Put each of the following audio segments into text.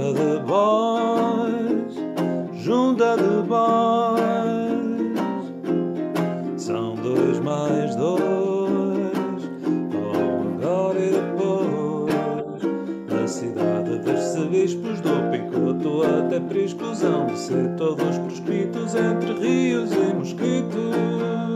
Junta de boys, junta de boys, são dois mais dois, ou agora e depois. A cidade destes bispos do picoto até priscos hão de ser todos proscritos entre rios e mosquitos.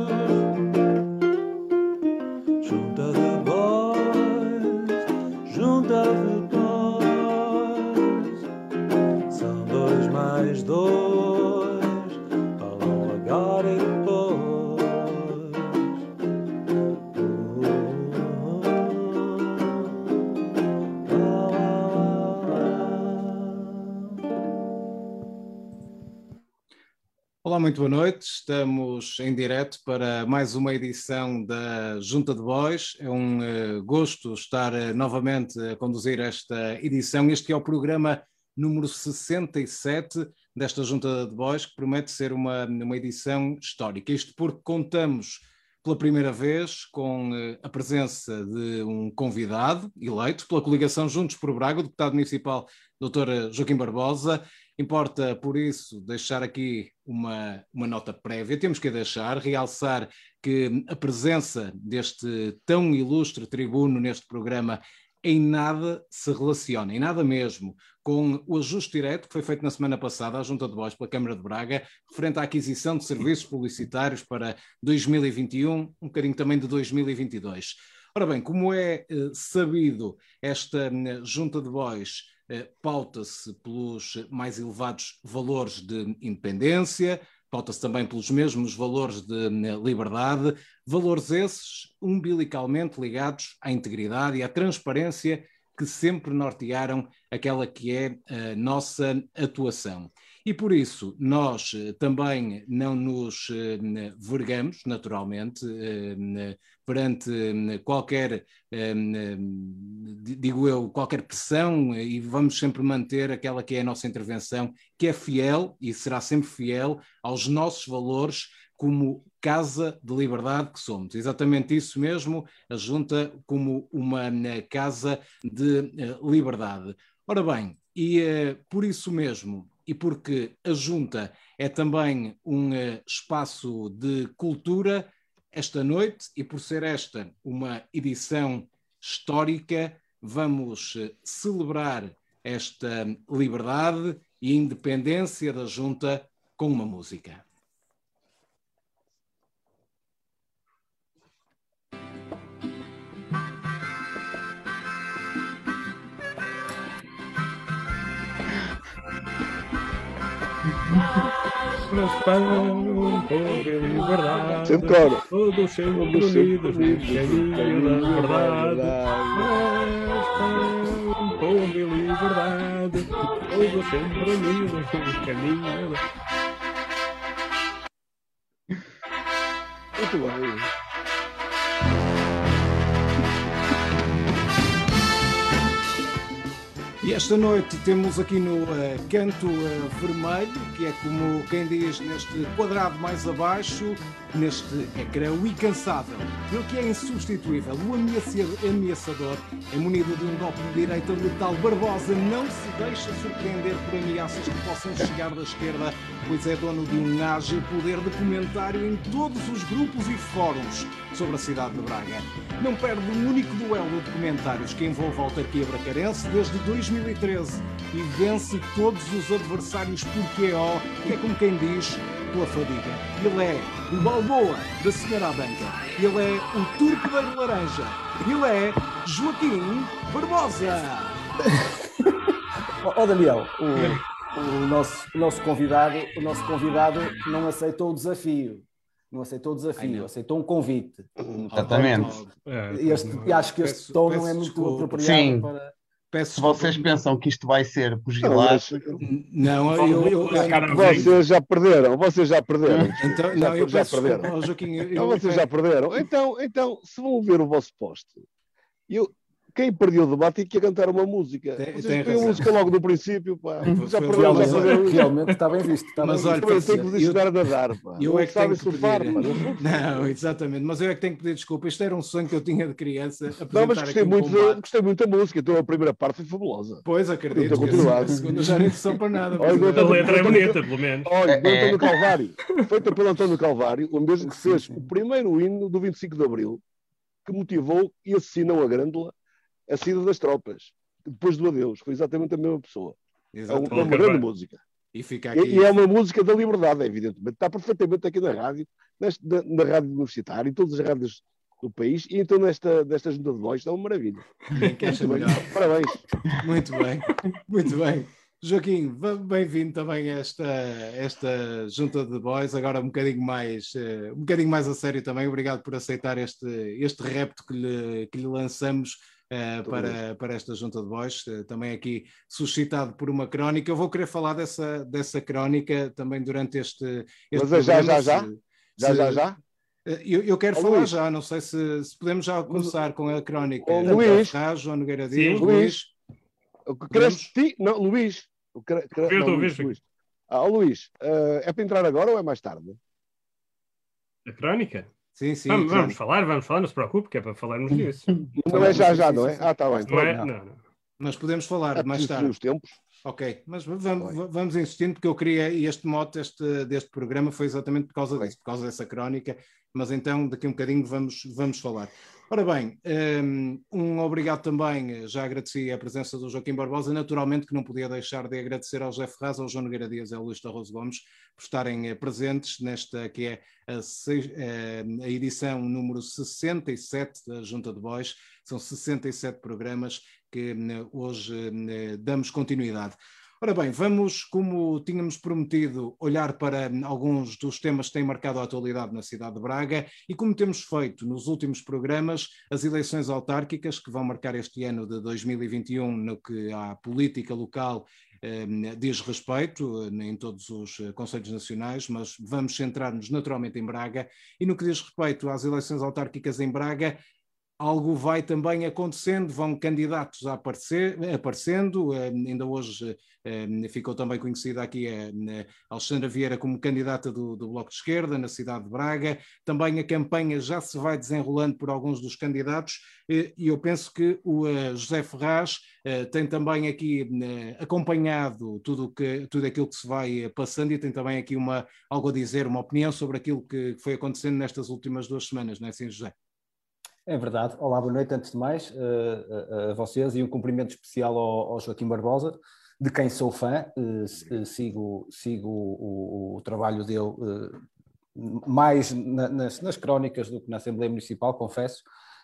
Muito boa noite. Estamos em direto para mais uma edição da Junta de Bois. É um eh, gosto estar eh, novamente a conduzir esta edição. Este é o programa número 67 desta Junta de Bois, que promete ser uma, uma edição histórica. Isto porque contamos pela primeira vez com eh, a presença de um convidado eleito pela coligação Juntos por Braga, o deputado municipal Dr. Joaquim Barbosa. Importa, por isso, deixar aqui uma, uma nota prévia. Temos que deixar, realçar que a presença deste tão ilustre tribuno neste programa em nada se relaciona, em nada mesmo, com o ajuste direto que foi feito na semana passada à Junta de Voz pela Câmara de Braga, referente à aquisição de serviços publicitários para 2021, um bocadinho também de 2022. Ora bem, como é eh, sabido, esta eh, Junta de Voz pauta-se pelos mais elevados valores de independência, pauta-se também pelos mesmos valores de liberdade, valores esses umbilicalmente ligados à integridade e à transparência que sempre nortearam aquela que é a nossa atuação. E por isso nós também não nos vergamos, naturalmente, perante qualquer, digo eu, qualquer pressão e vamos sempre manter aquela que é a nossa intervenção, que é fiel e será sempre fiel aos nossos valores como casa de liberdade que somos. Exatamente isso mesmo, a Junta como uma casa de liberdade. Ora bem, e por isso mesmo, e porque a Junta é também um espaço de cultura, esta noite, e por ser esta uma edição histórica, vamos celebrar esta liberdade e independência da Junta com uma música. Mas para um povo liberdade, Sempre coro. todos sempre unidos no caminho da verdade. Mas um povo em liberdade, todos sempre unidos no caminho da Muito bem. E esta noite temos aqui no eh, canto eh, vermelho, que é como quem diz neste quadrado mais abaixo, neste ecrã, o incansável. Ele que é insubstituível, o ameaça- ameaçador, é munido de um golpe de direita letal. Barbosa não se deixa surpreender por ameaças que possam chegar da esquerda, pois é dono de um ágil poder de comentário em todos os grupos e fóruns sobre a cidade de Braga. Não perde um único duelo de comentários que envolve a autarquia bracarense desde 2013 e vence todos os adversários por QO, que é como quem diz, pela fadiga. Ele é o Balboa da Senhora Banca. Ele é o Torpedeiro Laranja. Ele é Joaquim Barbosa. Ó ó, Daniel, o, o nosso, o nosso convidado, o nosso convidado não aceitou o desafio. Não aceitou o Ai, desafio, não. aceitou um convite. Exatamente. E, este- e acho que este Peço- tom não é muito desculpa. apropriado Sim. para. Peço Se vocês desculpa. pensam que isto vai ser Não, pugilado, Não, eu, eu, eu- Vocês já perderam, vocês já perderam. então, já, não, eu já peço perderam. Joaquim. eu- Então eu- vocês já perderam. Então, então, se vão ver o vosso posto, eu quem perdeu o debate tinha que cantar uma música. Tem- Vocês tem a música logo no princípio, pá. Foi- Já perdeu, já perdeu. Realmente, está bem visto. Está Mas bem olha, visto. Eu tenho que vos ensinar a nadar, pá. eu Não é que tenho sabem que surfar, pedir. pá. Não- exatamente, mas eu é que tenho que pedir desculpa. Isto era um sonho que eu tinha de criança. Não, mas gostei muito, combate. gostei muito da música. Então a primeira parte foi fabulosa. Pois acredito. Que a segunda já não interessou para nada. Olha, eu A letra é Então, bonita, pelo menos. Olha, do É, é. António Calvário, feita pelo António Calvário, o mesmo que fez o primeiro hino do 25 de Abril, que motivou e assassinou a Grândola a saída das tropas, depois do adeus. Foi exatamente a mesma pessoa. É, um- é uma grande música. E fica E, aqui. e é uma música da liberdade, evidentemente. Está perfeitamente aqui na rádio, neste- na, na rádio universitária, em todas as rádios do país, e então nesta, nesta junta de voz, está uma maravilha. Quer Muito bem. melhor. Parabéns. Muito bem, muito bem. Joaquim, bem-vindo também a esta, esta junta de boys, agora um bocadinho mais, eh, um bocadinho mais a sério também. Obrigado por aceitar este, este repto que lhe, que lhe lançamos eh, para, para esta junta de boys, eh, também aqui suscitado por uma crónica. Eu vou querer falar dessa, dessa crónica também durante este, este Mas é já, programa, já, já? se- Já, se- já, já? Eh, Eu, eu quero falar Luís. já, não sei se, se podemos já começar com a crónica. José Luís. Ferraz, João Nogueira Sim, Dias, Luís. Luís. Ti? Não, Luís. O que cre- cre- não, ouvi, Luís. Luís. Ah, Luís, eh, é para entrar agora ou é mais tarde? A crónica? Sim, sim. vamos, vamos falar, vamos falar, não se preocupe, que é para falarmos disso. Não é já, sim, já, sim, não é? Ah, está bem. Não é? Não. Não. Mas podemos falar É mais tarde. os tempos. Ok, mas vamos, Tá vamos insistindo, porque eu queria, e este mote este, deste programa foi exatamente por causa disso, por causa dessa crónica, mas então daqui a um bocadinho vamos, vamos falar. Ora bem, hum, um obrigado também, já agradeci a presença do Joaquim Barbosa, naturalmente que não podia deixar de agradecer ao José Ferraz, ao João Nogueira Dias e ao Luís Tarroso Gomes por estarem eh, presentes nesta que é a, seis- eh, a edição número 67 da Junta de Bois, são 67 programas que eh, hoje eh, damos continuidade. Ora bem, vamos, como tínhamos prometido, olhar para alguns dos temas que têm marcado a atualidade na cidade de Braga e como temos feito nos últimos programas, as eleições autárquicas que vão marcar este ano de 2021 no que à política local eh, diz respeito eh, em todos os eh, Conselhos Nacionais, mas vamos centrar-nos naturalmente em Braga e no que diz respeito às eleições autárquicas em Braga, algo vai também acontecendo, vão candidatos a aparecer, aparecendo, eh, ainda hoje eh, ficou também conhecida aqui a, Alexandra Vieira como candidata do, do Bloco de Esquerda na cidade de Braga, também a campanha já se vai desenrolando por alguns dos candidatos eh, e eu penso que o eh, José Ferraz eh, tem também aqui eh, acompanhado tudo, que, tudo aquilo que se vai passando e tem também aqui uma, algo a dizer, uma opinião sobre aquilo que foi acontecendo nestas últimas duas semanas, não é assim, José? É verdade. Olá, boa noite antes de mais eh, a, a vocês e um cumprimento especial ao, ao Joaquim Barbosa, de quem sou fã, eh, eh, sigo, sigo o, o trabalho dele eh, mais na- nas, nas crónicas do que na Assembleia Municipal, confesso,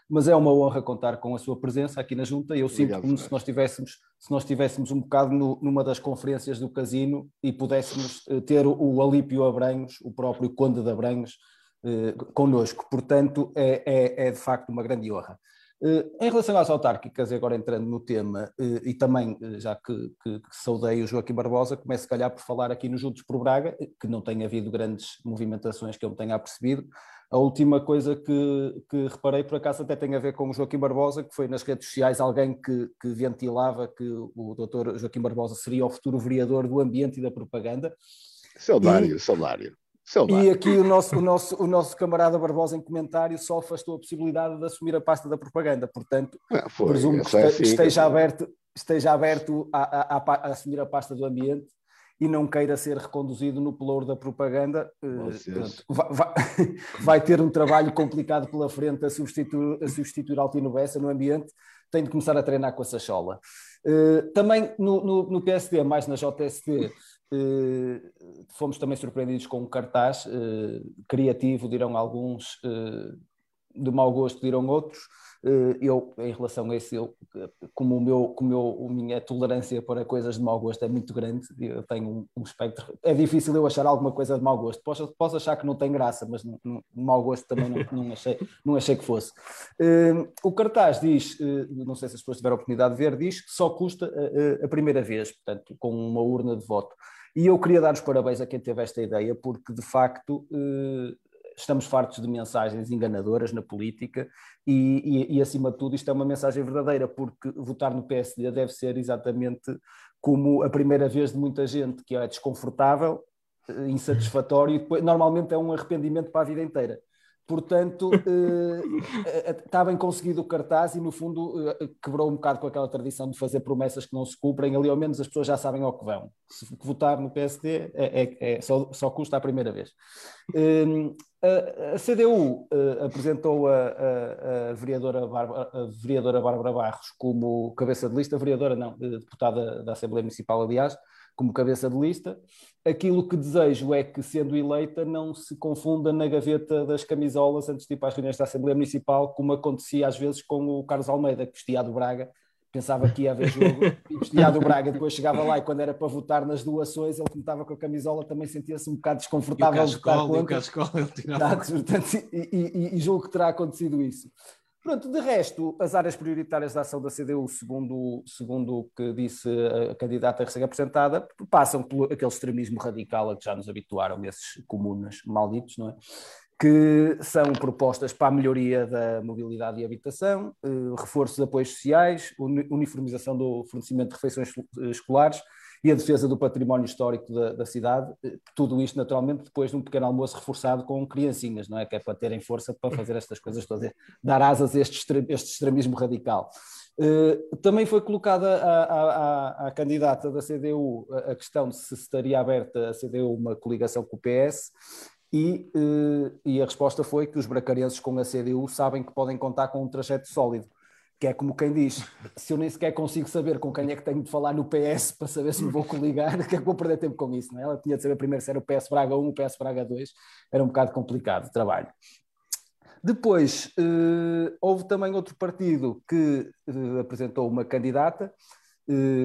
mas é uma honra contar com a sua presença aqui na Junta. Eu sinto Obrigado, como se nós tivéssemos, se nós tivéssemos um bocado no- numa das conferências do casino e pudéssemos eh, ter o, o Alípio Abranhos, o próprio Conde de Abranhos, eh, connosco. Portanto, é, é, é de facto uma grande honra. Eh, em relação às autárquicas, e agora entrando no tema, eh, e também, eh, já que, que, que saudei o Joaquim Barbosa, começo, se calhar, por falar aqui no Juntos por Braga, eh, que não tem havido grandes movimentações que eu me tenha apercebido. A última coisa que, que reparei, por acaso, até tem a ver com o Joaquim Barbosa, que foi nas redes sociais alguém que, que ventilava que o doutor Joaquim Barbosa seria o futuro vereador do ambiente e da propaganda. Saudário, saudário. E aqui o nosso, o, nosso, o nosso camarada Barbosa, em comentário, só afastou a possibilidade de assumir a pasta da propaganda. Portanto, Ah, foi, presumo que é assim, esteja, dizer, aberto, esteja aberto a, a- a a assumir a pasta do ambiente e não queira ser reconduzido no pelouro da propaganda. Eh, portanto, vai, vai- vai ter um trabalho complicado pela frente a substituir, a substituir Altino Bessa no ambiente. Tem de começar a treinar com a Sachola. Eh, também no, no, no PSD, mais na JST, fomos também surpreendidos com um cartaz eh, criativo, dirão alguns, eh, de mau gosto, dirão outros. Eh, eu, em relação a isso, eu, eh, como, o meu, como eu, a minha tolerância para coisas de mau gosto é muito grande, eu tenho um, um espectro. É difícil eu achar alguma coisa de mau gosto. Posso, posso achar que não tem graça, mas não, não, mau gosto também não, não, achei, não achei que fosse. Eh, o cartaz diz, eh, não sei se as pessoas tiveram a oportunidade de ver, diz que só custa eh, a primeira vez, portanto, com uma urna de voto. E eu queria dar os parabéns a quem teve esta ideia, porque de facto eh, estamos fartos de mensagens enganadoras na política e, e, e, acima de tudo, isto é uma mensagem verdadeira, porque votar no PSD deve ser exatamente como a primeira vez de muita gente, que é desconfortável, eh, insatisfatório, e depois, normalmente é um arrependimento para a vida inteira. Portanto, eh, está bem conseguido o cartaz e, no fundo, eh, quebrou um bocado com aquela tradição de fazer promessas que não se cumprem. Ali, ao menos, as pessoas já sabem ao que vão. Se votar no PSD é, é, é só, só, custa a primeira vez. Eh, a, a, CDU apresentou a, a, a, vereadora Bárbara, a vereadora Bárbara Barros como cabeça de lista, vereadora não, deputada da Assembleia Municipal, aliás, como cabeça de lista. Aquilo que desejo é que, sendo eleita, não se confunda na gaveta das camisolas antes de ir para as reuniões da Assembleia Municipal, como acontecia às vezes com o Carlos Almeida, que vestia do Braga, pensava que ia haver jogo e vestia do Braga, depois chegava lá e quando era para votar nas doações, ele como estava com a camisola também sentia-se um bocado desconfortável. E o cascol, e o cascol ele tirava. Portanto, e, e, e julgo que terá acontecido isso. Pronto, de resto, as áreas prioritárias da ação da CDU, segundo, segundo o que disse a candidata a ser apresentada, passam por aquele extremismo radical a que já nos habituaram esses comunas malditos, não é? que são propostas para a melhoria da mobilidade e habitação, eh, reforço de apoios sociais, uniformização do fornecimento de refeições escolares, e a defesa do património histórico da, da, cidade, eh, tudo isto naturalmente depois de um pequeno almoço reforçado com criancinhas, não é? Que é para terem força para fazer estas coisas todas, dar asas a este, este extremismo radical. Uh, também foi colocada à, candidata da CDU a, questão de se estaria aberta a CDU uma coligação com o PS e, uh, e a resposta foi que os bracarenses com a CDU sabem que podem contar com um trajeto sólido que é como quem diz, se eu nem sequer consigo saber com quem é que tenho de falar no PS para saber se me vou coligar, que é que vou perder tempo com isso, não é? Ela tinha de saber primeiro se era o PS Braga 1, o PS Braga 2, era um bocado complicado o trabalho. Depois, eh, houve também outro partido que eh, apresentou uma candidata,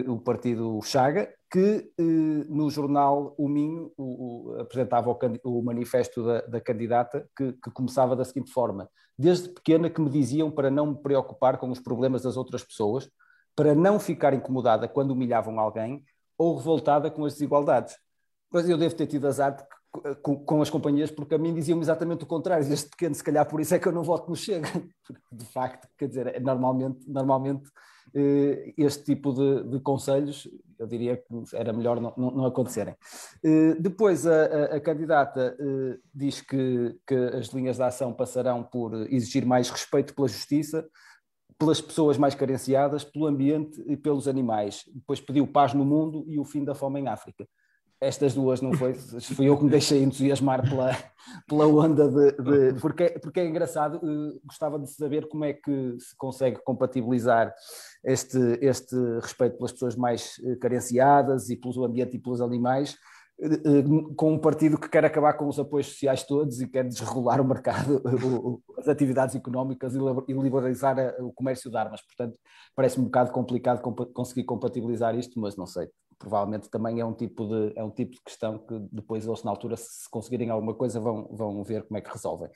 o partido Chaga, que eh, no jornal O Minho o, o, apresentava o, o manifesto da, da candidata, que, que, começava da seguinte forma: Desde pequena que me diziam para não me preocupar com os problemas das outras pessoas, para não ficar incomodada quando humilhavam alguém ou revoltada com as desigualdades. Mas eu devo ter tido azar com, as companhias, porque a mim diziam exatamente o contrário, desde pequeno, se calhar por isso é que eu não voto no Chega. De facto, quer dizer, é normalmente, normalmente eh, este tipo de, de, conselhos, eu diria que era melhor não, não, acontecerem. Eh, depois, a, a, a candidata eh, diz que, que as linhas de ação passarão por exigir mais respeito pela justiça, pelas pessoas mais carenciadas, pelo ambiente e pelos animais. Depois pediu paz no mundo e o fim da fome em África estas duas não foi, fui eu que me deixei entusiasmar pela, pela onda de, de porque, porque é engraçado, uh, gostava de saber como é que se consegue compatibilizar este, este respeito pelas pessoas mais uh, carenciadas e pelo ambiente e pelos animais uh, com um partido que quer acabar com os apoios sociais todos e quer desregular o mercado, as atividades económicas e liberalizar o comércio de armas. Portanto, parece-me um bocado complicado conseguir compatibilizar isto, mas não sei provavelmente também é um tipo de, é um tipo de questão que depois eles na altura, se conseguirem alguma coisa, vão, vão ver como é que resolvem.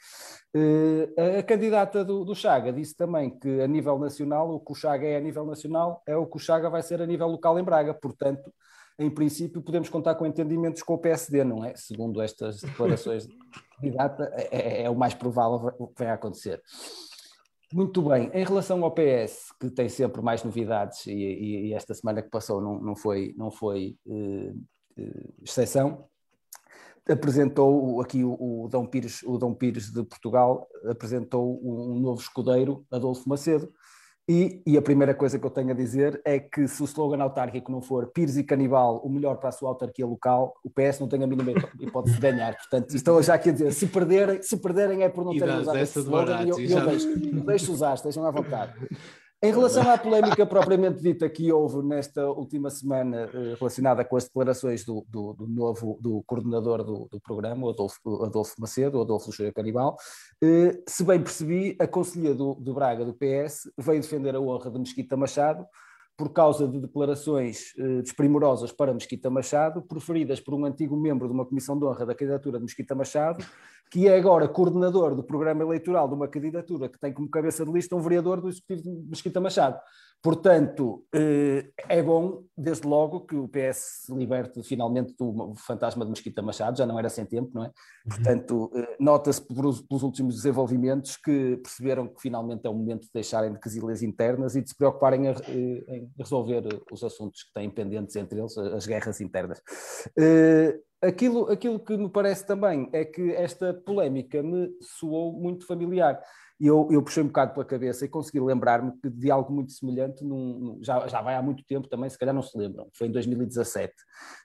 Uh, a candidata do, do, Chaga disse também que a nível nacional, o que o Chaga é a nível nacional é o que o Chaga vai ser a nível local em Braga, portanto, em princípio podemos contar com entendimentos com o PSD, não é? Segundo estas declarações de candidata, é, é, é o mais provável que a acontecer. Muito bem, em relação ao PS, que tem sempre mais novidades, e, e, e esta semana que passou não, não foi, não foi uh, uh, exceção, apresentou aqui o, o, Dom Pires, o Dom Pires de Portugal, apresentou um novo escudeiro, Adolfo Macedo, e, e, a primeira coisa que eu tenho a dizer é que se o slogan autárquico não for Pires e Canibal, o melhor para a sua autarquia local, o PS não tem a mínima hipótese de ganhar. Portanto, estou já aqui a dizer, se perderem, se perderem é por não terem usado esse slogan e eu, eu deixo, deixo usar, estejam à vontade. Em relação à polémica propriamente dita que houve nesta última semana eh, relacionada com as declarações do, do, do novo do coordenador do, do programa, Adolfo, Adolfo Macedo, Adolfo Luxúria Canibal, eh, se bem percebi, a conselheira do, do Braga, do PS, veio defender a honra de Mesquita Machado por causa de declarações eh, desprimorosas para Mesquita Machado, proferidas por um antigo membro de uma comissão de honra da candidatura de Mesquita Machado, que é agora coordenador do programa eleitoral de uma candidatura que tem como cabeça de lista um vereador do Executivo de Mesquita Machado. Portanto, eh, é bom, desde logo, que o PS se liberte finalmente do fantasma de Mesquita Machado, já não era sem tempo, não é? Portanto, eh, nota-se pelos, últimos desenvolvimentos que perceberam que finalmente é o momento de deixarem de quesilhas internas e de se preocuparem a- eh, em resolver os assuntos que têm pendentes entre eles, as guerras internas. Aquilo, aquilo que me parece também é que esta polémica me soou muito familiar. E eu, eu puxei um bocado pela cabeça e consegui lembrar-me de algo muito semelhante, num- já, já vai há muito tempo também, se calhar não se lembram, foi em 2017,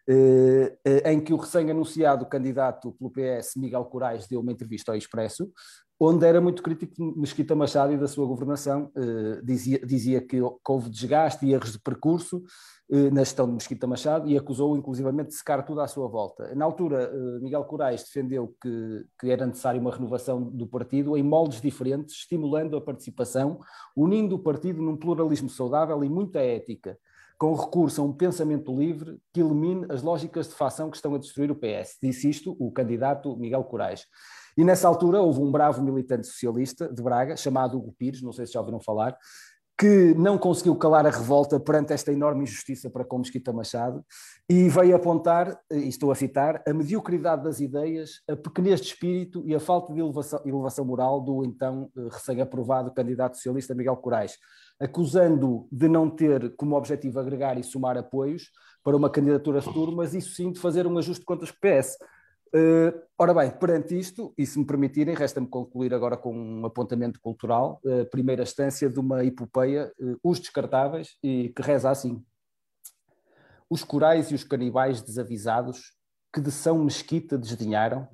eh, eh, em que o recém-anunciado candidato pelo PS, Miguel Corais, deu uma entrevista ao Expresso, onde era muito crítico de Mesquita Machado e da sua governação, eh, dizia, dizia que, houve desgaste e erros de percurso eh, na gestão de Mesquita Machado e acusou inclusivamente de secar tudo à sua volta. Na altura, eh, Miguel Corais defendeu que, que era necessária uma renovação do partido em moldes diferentes, estimulando a participação, unindo o partido num pluralismo saudável e muita ética, com recurso a um pensamento livre que elimine as lógicas de facção que estão a destruir o PS. Disse isto o candidato Miguel Corais. E nessa altura houve um bravo militante socialista de Braga, chamado Hugo Pires, não sei se já ouviram falar, que não conseguiu calar a revolta perante esta enorme injustiça para com Mesquita Machado e veio apontar, e estou a citar, a mediocridade das ideias, a pequenez de espírito e a falta de elevação, elevação moral do então eh, recém-aprovado candidato socialista Miguel Corais, acusando de não ter como objetivo agregar e somar apoios para uma candidatura futura, mas isso sim de fazer um ajuste de contas PS. Uh, ora bem, perante isto, e se me permitirem, resta-me concluir agora com um apontamento cultural, uh, primeira instância de uma epopeia, uh, Os Descartáveis, e que reza assim. Os corais e os canibais desavisados, que de São Mesquita desdenharam,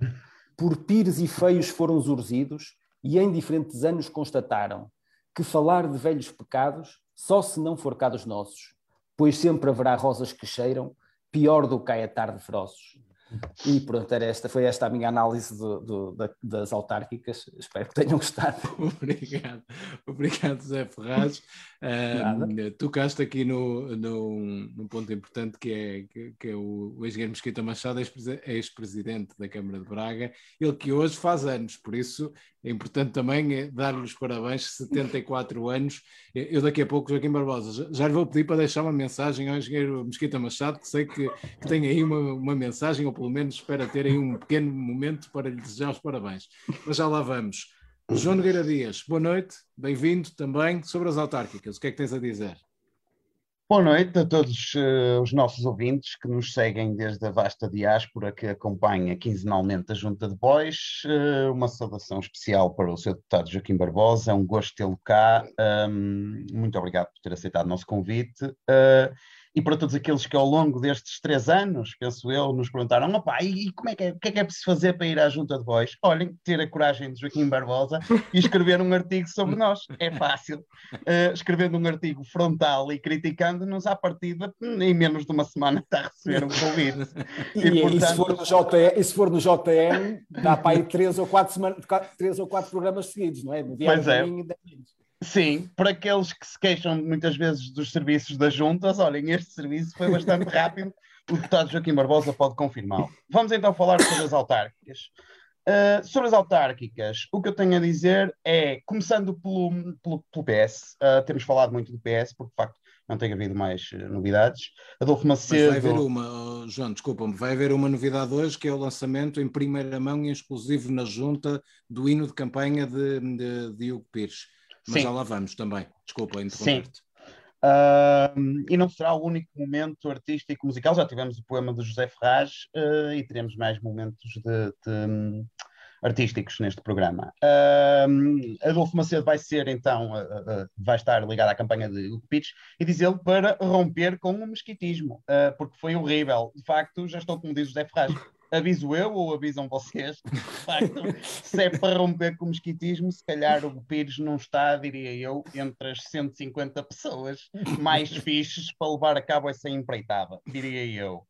por pires e feios foram urzidos, e em diferentes anos constataram que falar de velhos pecados só se não for cá dos nossos, pois sempre haverá rosas que cheiram, pior do que a tarde ferozes. E pronto, era esta, foi esta a minha análise do, do, da, das autárquicas. Espero que tenham gostado. Obrigado, obrigado Zé Ferraz. Uh, tocaste aqui no, no, num ponto importante que é, que, que é o, o ex-guerreiro Mesquita Machado, ex-presidente da Câmara de Braga, ele que hoje faz anos, por isso é importante também dar-lhe os parabéns, 74 anos. Eu daqui a pouco, Joaquim Barbosa, já lhe vou pedir para deixar uma mensagem ao engenheiro Mesquita Machado, que sei que, que tem aí uma, uma mensagem, pelo menos espera ter aí um pequeno momento para lhe desejar os parabéns. Mas já lá vamos. João Nogueira Dias, boa noite, bem-vindo também sobre as autárquicas. O que é que tens a dizer? Boa noite a todos uh, os nossos ouvintes que nos seguem desde a vasta diáspora que acompanha quinzenalmente a Junta de Bois. Uh, uma saudação especial para o seu deputado Joaquim Barbosa, é um gosto tê-lo cá. Um, muito obrigado por ter aceitado o nosso convite. Uh, e para todos aqueles que ao longo destes três anos, penso eu, nos perguntaram, opá, e como é que é, o que é que é preciso fazer para ir à junta de voz? Olhem, ter a coragem de Joaquim Barbosa e escrever um artigo sobre nós. É fácil. Uh, escrevendo um artigo frontal e criticando-nos à partida, em menos de uma semana está a receber um convite. e, e, portanto... e, se for no JN, e se for no JN, dá para ir três ou quatro, semanas, três ou quatro programas seguidos, não é? No dia pois é. Sim, para aqueles que se queixam muitas vezes dos serviços das juntas, olhem, este serviço foi bastante rápido, o deputado Joaquim Barbosa pode confirmá-lo. Vamos então falar sobre as autárquicas. Uh, sobre as autárquicas, o que eu tenho a dizer é, começando pelo, pelo, pelo PS, uh, temos falado muito do PS, porque de facto não tem havido mais uh, novidades. Adolfo Macedo. Mas vai haver uma, João, desculpa-me, vai haver uma novidade hoje que é o lançamento em primeira mão e exclusivo na junta do hino de campanha de, de, de Hugo Pires. Mas Sim. já lá vamos também. Desculpa interromper-te. Uh, e não será o único momento artístico musical. Já tivemos o poema de José Ferraz uh, e teremos mais momentos de, de, um, artísticos neste programa. Uh, Adolfo Macedo vai ser então, vai estar ligado à campanha de Hugo Pitch e diz ele para romper com o mesquitismo, porque foi horrível. De facto, já estou como diz José Ferraz aviso eu ou avisam vocês? De facto, se é para romper com o mosquitismo, se calhar o Pires não está, diria eu, entre as 150 pessoas mais fixes para levar a cabo essa empreitada, diria eu.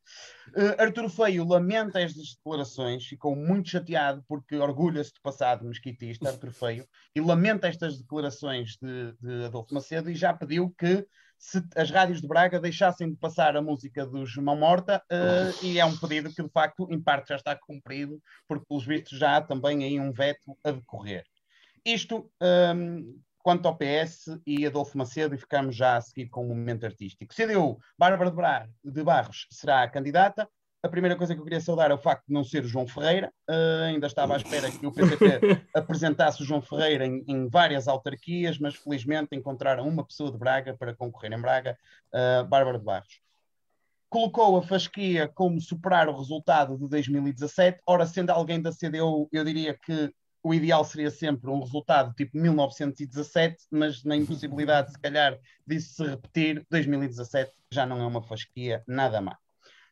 Uh, Arturo Feio lamenta estas declarações, ficou muito chateado porque orgulha-se de passado mosquitista, Arturo Feio, e lamenta estas declarações de, de Adolfo Macedo e já pediu que se as rádios de Braga deixassem de passar a música dos Mão Morta, uh, e é um pedido que de facto, em parte, já está cumprido, porque pelos vistos já há também aí um veto a decorrer. Isto um, quanto ao PS e Adolfo Macedo, e ficamos já a seguir com o momento artístico. CDU, Bárbara de Barros será a candidata. A primeira coisa que eu queria saudar é o facto de não ser o João Ferreira. Uh, ainda estava à espera que o PCP apresentasse o João Ferreira em, em, várias autarquias, mas felizmente encontraram uma pessoa de Braga para concorrer em Braga, uh, Bárbara de Barros. Colocou a fasquia como superar o resultado de 2017. Ora, sendo alguém da CDU, eu diria que o ideal seria sempre um resultado tipo 1917, mas na impossibilidade, se calhar, disso se repetir, 2017 já não é uma fasquia nada má.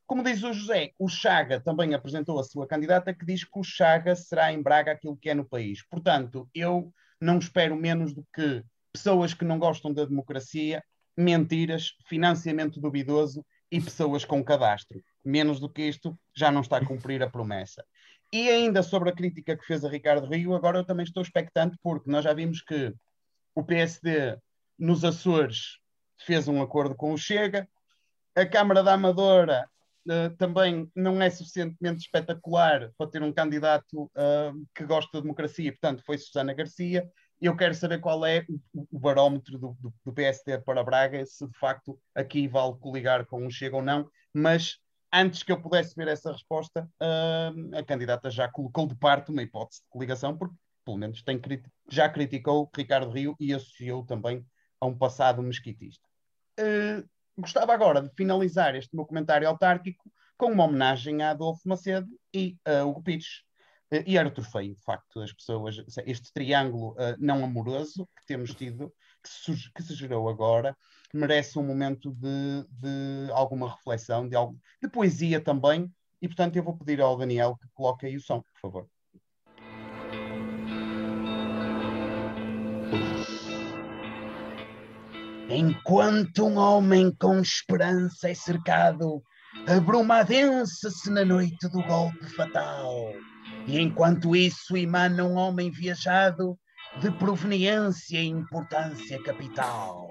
Como diz o José, o Chaga também apresentou a sua candidata que diz que o Chaga será em Braga aquilo que é no país. Portanto, eu não espero menos do que pessoas que não gostam da democracia, mentiras, financiamento duvidoso e pessoas com cadastro. Menos do que isto, já não está a cumprir a promessa. E ainda sobre a crítica que fez a Ricardo Rio, agora eu também estou expectante, porque nós já vimos que o PSD nos Açores fez um acordo com o Chega, a Câmara da Amadora uh, também não é suficientemente espetacular para ter um candidato uh, que gosta da democracia, portanto foi Susana Garcia. Eu quero saber qual é o, o barómetro do, do, do, PSD para Braga, se de facto aqui vale coligar com o Chega ou não, mas antes que eu pudesse ver essa resposta, uh, a candidata já colocou de parte uma hipótese de coligação, porque pelo menos tem, já criticou Ricardo Rio e associou também a um passado mesquitista. Uh, gostava agora de finalizar este meu comentário autárquico com uma homenagem a Adolfo Macedo e a Hugo Pires. Uh, e Arthur Feio, de facto, as pessoas, este triângulo uh, não amoroso que temos tido, que se, que se gerou agora, merece um momento de, de alguma reflexão, de, algo, de poesia também, e portanto eu vou pedir ao Daniel que coloque aí o som, por favor. Enquanto um homem com esperança é cercado, a bruma adensa-se na noite do golpe fatal. E enquanto isso emana um homem viajado de proveniência e importância capital.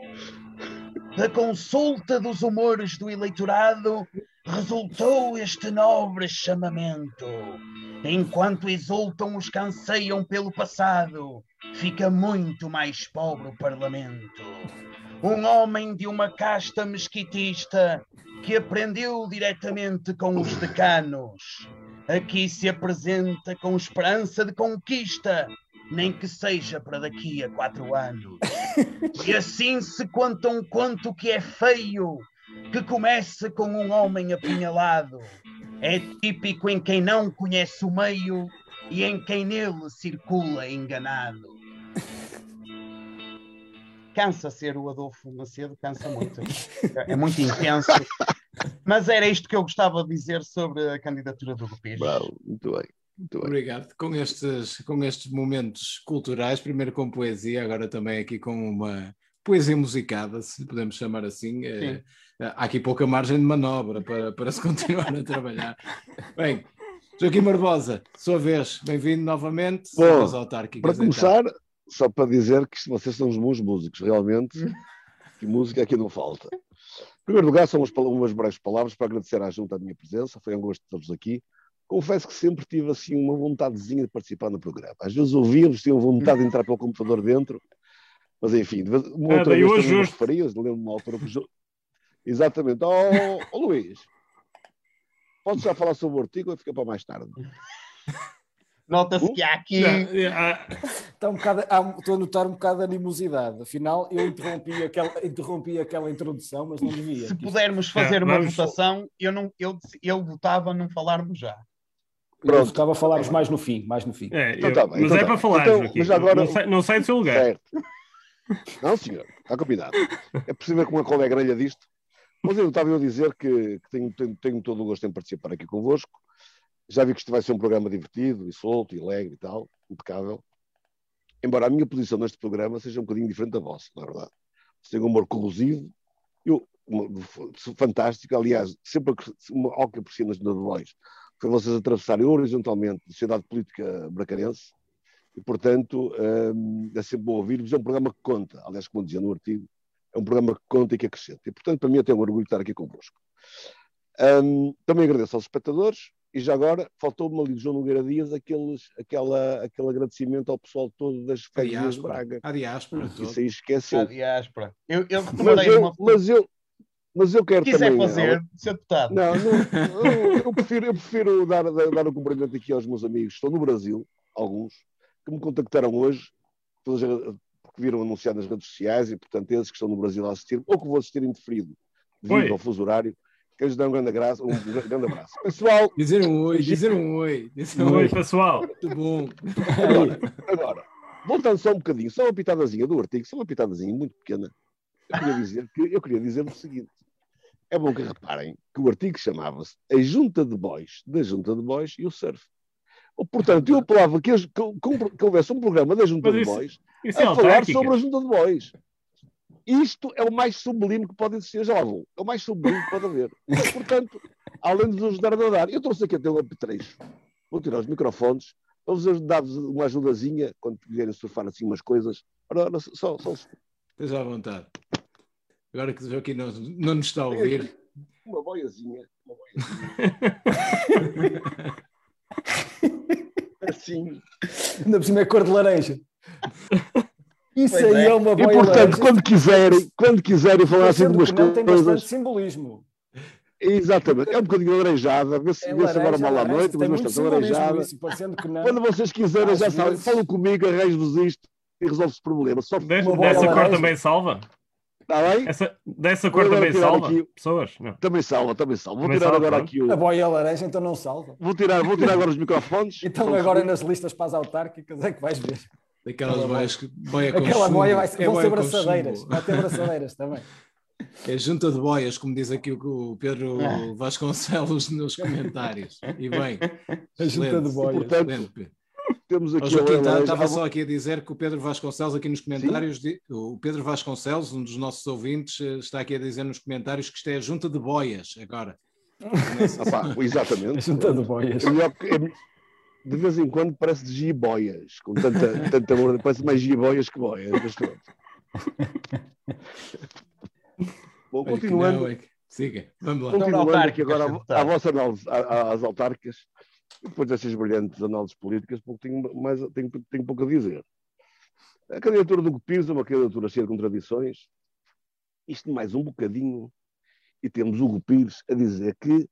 Da consulta dos humores do eleitorado resultou este nobre chamamento. Enquanto exultam os que anseiam pelo passado, fica muito mais pobre o Parlamento. Um homem de uma casta mesquitista que aprendeu diretamente com os decanos. Aqui se apresenta com esperança de conquista nem que seja para daqui a quatro anos. E assim se conta um conto que é feio, que começa com um homem apunhalado. É típico em quem não conhece o meio e em quem nele circula enganado. Cansa ser o Adolfo Macedo, cansa muito. É muito intenso. Mas era isto que eu gostava de dizer sobre a candidatura do Pires. muito bem. Muito Obrigado. Com estes, com estes momentos culturais, primeiro com poesia, agora também aqui com uma poesia musicada, se podemos chamar assim. É, há aqui pouca margem de manobra para, para se continuar a trabalhar. Bem, Joaquim Barbosa, sua vez, bem-vindo novamente. Bom, para começar, então. Só para dizer que vocês são os bons músicos, realmente, que música aqui não falta. Em primeiro lugar, são umas, breves palavras para agradecer à junta a minha presença, foi um gosto de todos aqui confesso que sempre tive assim uma vontadezinha de participar no programa. Às vezes ouvia-vos, tinha vontade de entrar pelo computador dentro, mas enfim, uma outra ah, vez hoje, faria, lembro-me uma altura que... Exatamente. Oh, oh, Luís, podes já falar sobre o artigo ou fica para mais tarde? Nota-se uh? que há aqui. Está um bocado, há, estou a notar um bocado de animosidade. Afinal, eu interrompi aquela, interrompi aquela introdução, mas não devia. Se pudermos fazer é, uma votação, eu, não, eu, eu votava não falarmos já. Pronto. Estava a falarmos mais no fim, mais no fim. É, então, eu, tá bem, mas então, é tá. para falar, então, mas agora... não, sai, não sai do seu lugar. Certo. Não, senhor, está combinado. É possível que uma colega grelha disto. Mas eu estava a dizer que, que tenho, tenho, tenho, todo o gosto em participar aqui convosco. Já vi que isto vai ser um programa divertido e solto e alegre e tal, impecável. Embora a minha posição neste programa seja um bocadinho diferente da vossa, na é verdade. Você tem um humor corrosivo, eu, fantástico, aliás, sempre algo que aprecio nas Voz foi vocês atravessarem horizontalmente a sociedade política bracarense e, portanto, hum, é sempre bom ouvir-vos. É um programa que conta, aliás, como dizia no artigo, é um programa que conta e que acrescenta. E, portanto, para mim, eu tenho um orgulho de estar aqui convosco. Um, também agradeço aos espectadores e já agora, faltou-me ali do João Nogueira Dias aqueles, aquela, aquele agradecimento ao pessoal todo das freguesias de Braga. A diáspora. Isso aí esqueceu. A diáspora. Eu, eu mas, eu, uma... mas, eu, mas eu quero quiser também... fazer, ser deputado. Não, não eu, eu, prefiro, eu prefiro dar, dar um cumprimento aqui aos meus amigos que estão no Brasil, alguns, que me contactaram hoje, porque viram anunciado nas redes sociais e, portanto, esses que estão no Brasil a assistir, ou que vou assistir indeferido, devido ao fuso horário, Quero lhes dar um grande abraço. Um grande abraço. Pessoal. Dizer um oi, dizer um oi. Dizer um oi, pessoal. Muito bom. Agora, agora, voltando só um bocadinho, só uma pitadazinha do artigo, só uma pitadazinha muito pequena. Eu queria dizer, que, eu queria dizer o seguinte. É bom que reparem que o artigo chamava-se A Junta de Boys, da Junta de Boys e o Surf. Portanto, eu apelava que, que, que, houvesse um programa da Junta Mas de Boys a é falar sobre a Junta de Boys. Isto é o mais sublime que pode existir, já lá vou. É o mais sublime que pode haver. Portanto, além de nos ajudar a nadar, eu trouxe aqui até um apetrecho. Vou tirar os microfones, vou-vos dar uma ajudazinha quando quiserem surfar assim umas coisas. Ora, ora, só, só... Esteja à vontade. Agora que o Joaquim não, não nos está a ouvir. Uma boiazinha. Uma boiazinha. assim. Ainda por cima é cor de laranja. Isso pois aí é. é. uma boa E portanto, quando quiserem, quando quiserem falar assim de umas coisas. Tem bastante simbolismo. Exatamente, é um bocadinho alaranjada, vê-se é vê agora mal à noite, mas bastante alaranjada. Quando vocês quiserem, já sabem, falam comigo, arranjo-vos isto e resolve-se o problema. Só de, dessa cor também salva? Está bem? Essa, dessa cor também salva aqui, pessoas? Não. Também salva, também salva. Vou também tirar salva, agora não? aqui o. A boia laranja então não salva. Vou tirar, vou tirar agora os microfones. então agora nas listas para as autárquicas é que vais ver. Daquelas boias que boia com Aquela boia vai ser, é vão ser braçadeiras, vai ter braçadeiras também. É junta de boias, como diz aqui o Pedro ah. Vasconcelos nos comentários. E bem, a junta de boias. Portanto, temos aqui Joaquim, estava só aqui a dizer que o Pedro Vasconcelos aqui nos comentários, Sim? o Pedro Vasconcelos, um dos nossos ouvintes, eh, está aqui a dizer nos comentários que isto é a junta de boias agora. ah, pá, exatamente. A junta de boias. É de vez em quando parece de giboias, com tanta, tanta parece mais giboias que boias, mas pronto. Bom, continuando. Não, é que... Siga, vamos lá. Continuando aqui agora a, a vossa análise às autárquicas, depois dessas brilhantes análises políticas, porque tenho, mais, tenho, tenho pouco a dizer. A candidatura do Gupires é uma candidatura cheia de contradições. Isto mais um bocadinho, e temos o Gupires a dizer que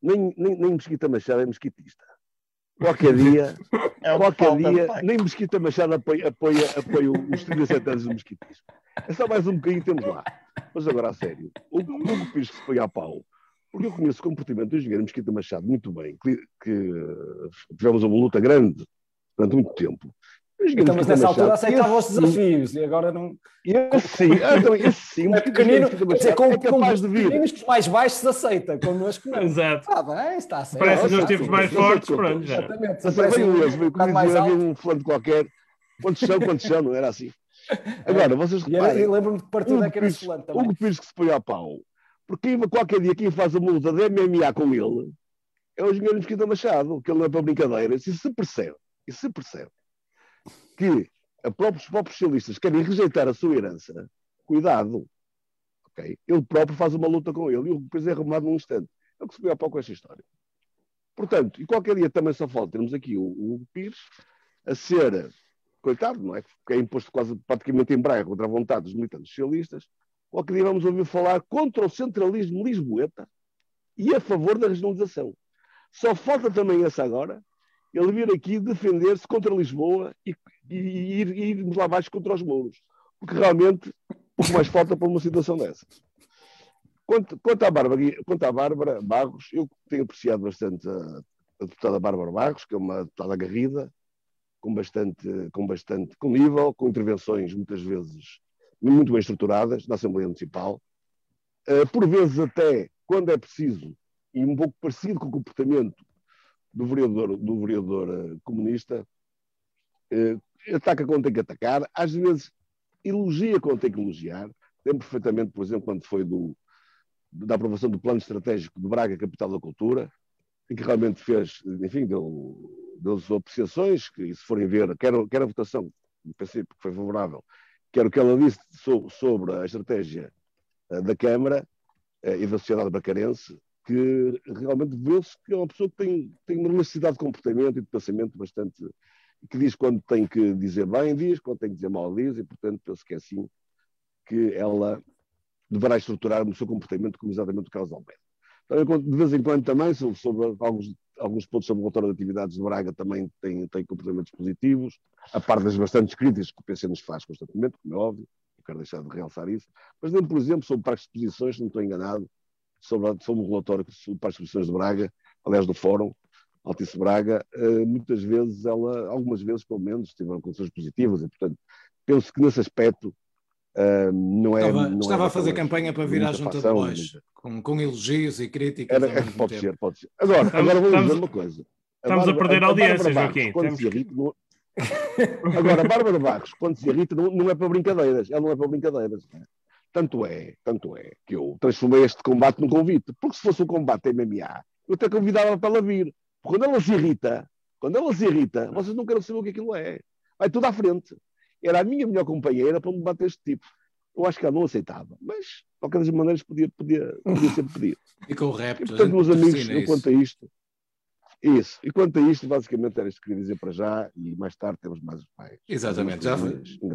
nem, nem, nem Mesquita Machado é mesquitista. Qualquer dia, é qualquer dia, nem Mesquita Machado apoia, apoia, apoia os 37 anos do mesquitismo. É só mais um bocadinho temos lá. Mas agora, a sério, o, o que se foi a pau, porque eu conheço o comportamento do engenheiro Mesquita Machado muito bem, que, que tivemos uma luta grande durante muito tempo. Então, mas nessa altura aceitava os desafios e agora não. Esse sim, ah, então, esse sim. É pequenino, quer dizer, com, é capaz com de vir. que os mais baixos aceitam, connosco não. Exato. Está bem, está certo. Parece que nós temos mais fortes, pronto. Exatamente. Parece um, um, mais havia um fulano qualquer. Quantos são, quantos são, não era assim. Agora, vocês reparem. Eu lembro-me de partido é que era fulano também. O Pires que se põe a pau. Porque qualquer dia quem faz uma luta de MMA com ele é o engenheiro Mesquita Machado, que ele não é para brincadeira. E se percebe, e se percebe que próprios, os próprios socialistas querem rejeitar a sua herança, cuidado. Okay? Ele próprio faz uma luta com ele e depois é arrumado num instante. É o que se preocupa com esta história. Portanto, e qualquer dia também só falta termos aqui o, o Pires a ser, coitado, não é? Que é imposto quase praticamente em braille contra a vontade dos militantes socialistas. Qualquer dia vamos ouvir falar contra o centralismo lisboeta e a favor da regionalização. Só falta também essa agora, ele vir aqui defender-se contra Lisboa e, e, e, ir, e irmos lá abaixo contra os mouros. Porque realmente o que mais falta para uma situação dessa. Quanto, quanto, à Bárbara, quanto à Bárbara Barros, eu tenho apreciado bastante a, a deputada Bárbara Barros, que é uma deputada agarrida, com bastante, com bastante com nível, com intervenções muitas vezes muito bem estruturadas na Assembleia Municipal. Uh, por vezes até, quando é preciso, e um pouco parecido com o comportamento do vereador, do vereador uh, comunista, uh, ataca quando tem que atacar, às vezes elogia quando tem que elogiar. Lembro perfeitamente, por exemplo, quando foi do, da aprovação do plano estratégico de Braga, capital da cultura, em que realmente fez, enfim, deu, deu apreciações, que se forem ver, quer, quer a votação, no princípio, que foi favorável, quer o que ela disse sobre a estratégia uh, da Câmara e da sociedade bracarense, que realmente vê-se que é uma pessoa que tem, tem uma elasticidade de comportamento e de pensamento bastante. que diz quando tem que dizer bem, diz, quando tem que dizer mal, diz, e portanto penso que é assim que ela deverá estruturar o seu comportamento, como exatamente o Carlos Almeida. Então, de vez em quando também, sobre, sobre alguns, alguns pontos sobre o relatório de atividades de Braga, também tem, tem comportamentos positivos, a par das bastantes críticas que o PC nos faz constantemente, como é óbvio, não quero deixar de realçar isso. Mas, por exemplo, sobre parques de exposições, se não estou enganado, sobre, sobre um relatório parques de exposições de Braga, aliás, do Fórum, Altice Braga, eh, muitas vezes ela, algumas vezes pelo menos, tiveram condições positivas e, portanto, penso que nesse aspecto Uh, não é, estava, não estava é a fazer campanha para vir à junta de voz, com, com, elogios e críticas. Era, pode tempo. ser, pode ser. Agora, estamos, agora vou estamos, dizer uma coisa. A estamos Bárbara, a perder a audiência, Joaquim. Temos... Irrita, não... agora, a Bárbara Barros, quando se irrita, não, não, é para brincadeiras. Ela não é para brincadeiras. Né? Tanto é, tanto é, que eu transformei este combate num convite. Porque se fosse um combate MMA, eu até convidava para ela vir. Porque quando ela se irrita, quando ela se irrita, vocês não querem saber o que aquilo é. Vai tudo à frente era a minha melhor companheira para um debate deste tipo. Eu acho que ela não aceitava, mas de qualquer das maneiras podia, podia, podia sempre pedir. E com o rap, e, portanto, meus amigos, quanto a isto, isso. E quanto a isto, basicamente era isto que queria dizer para já e mais tarde temos mais mais. Exatamente, já,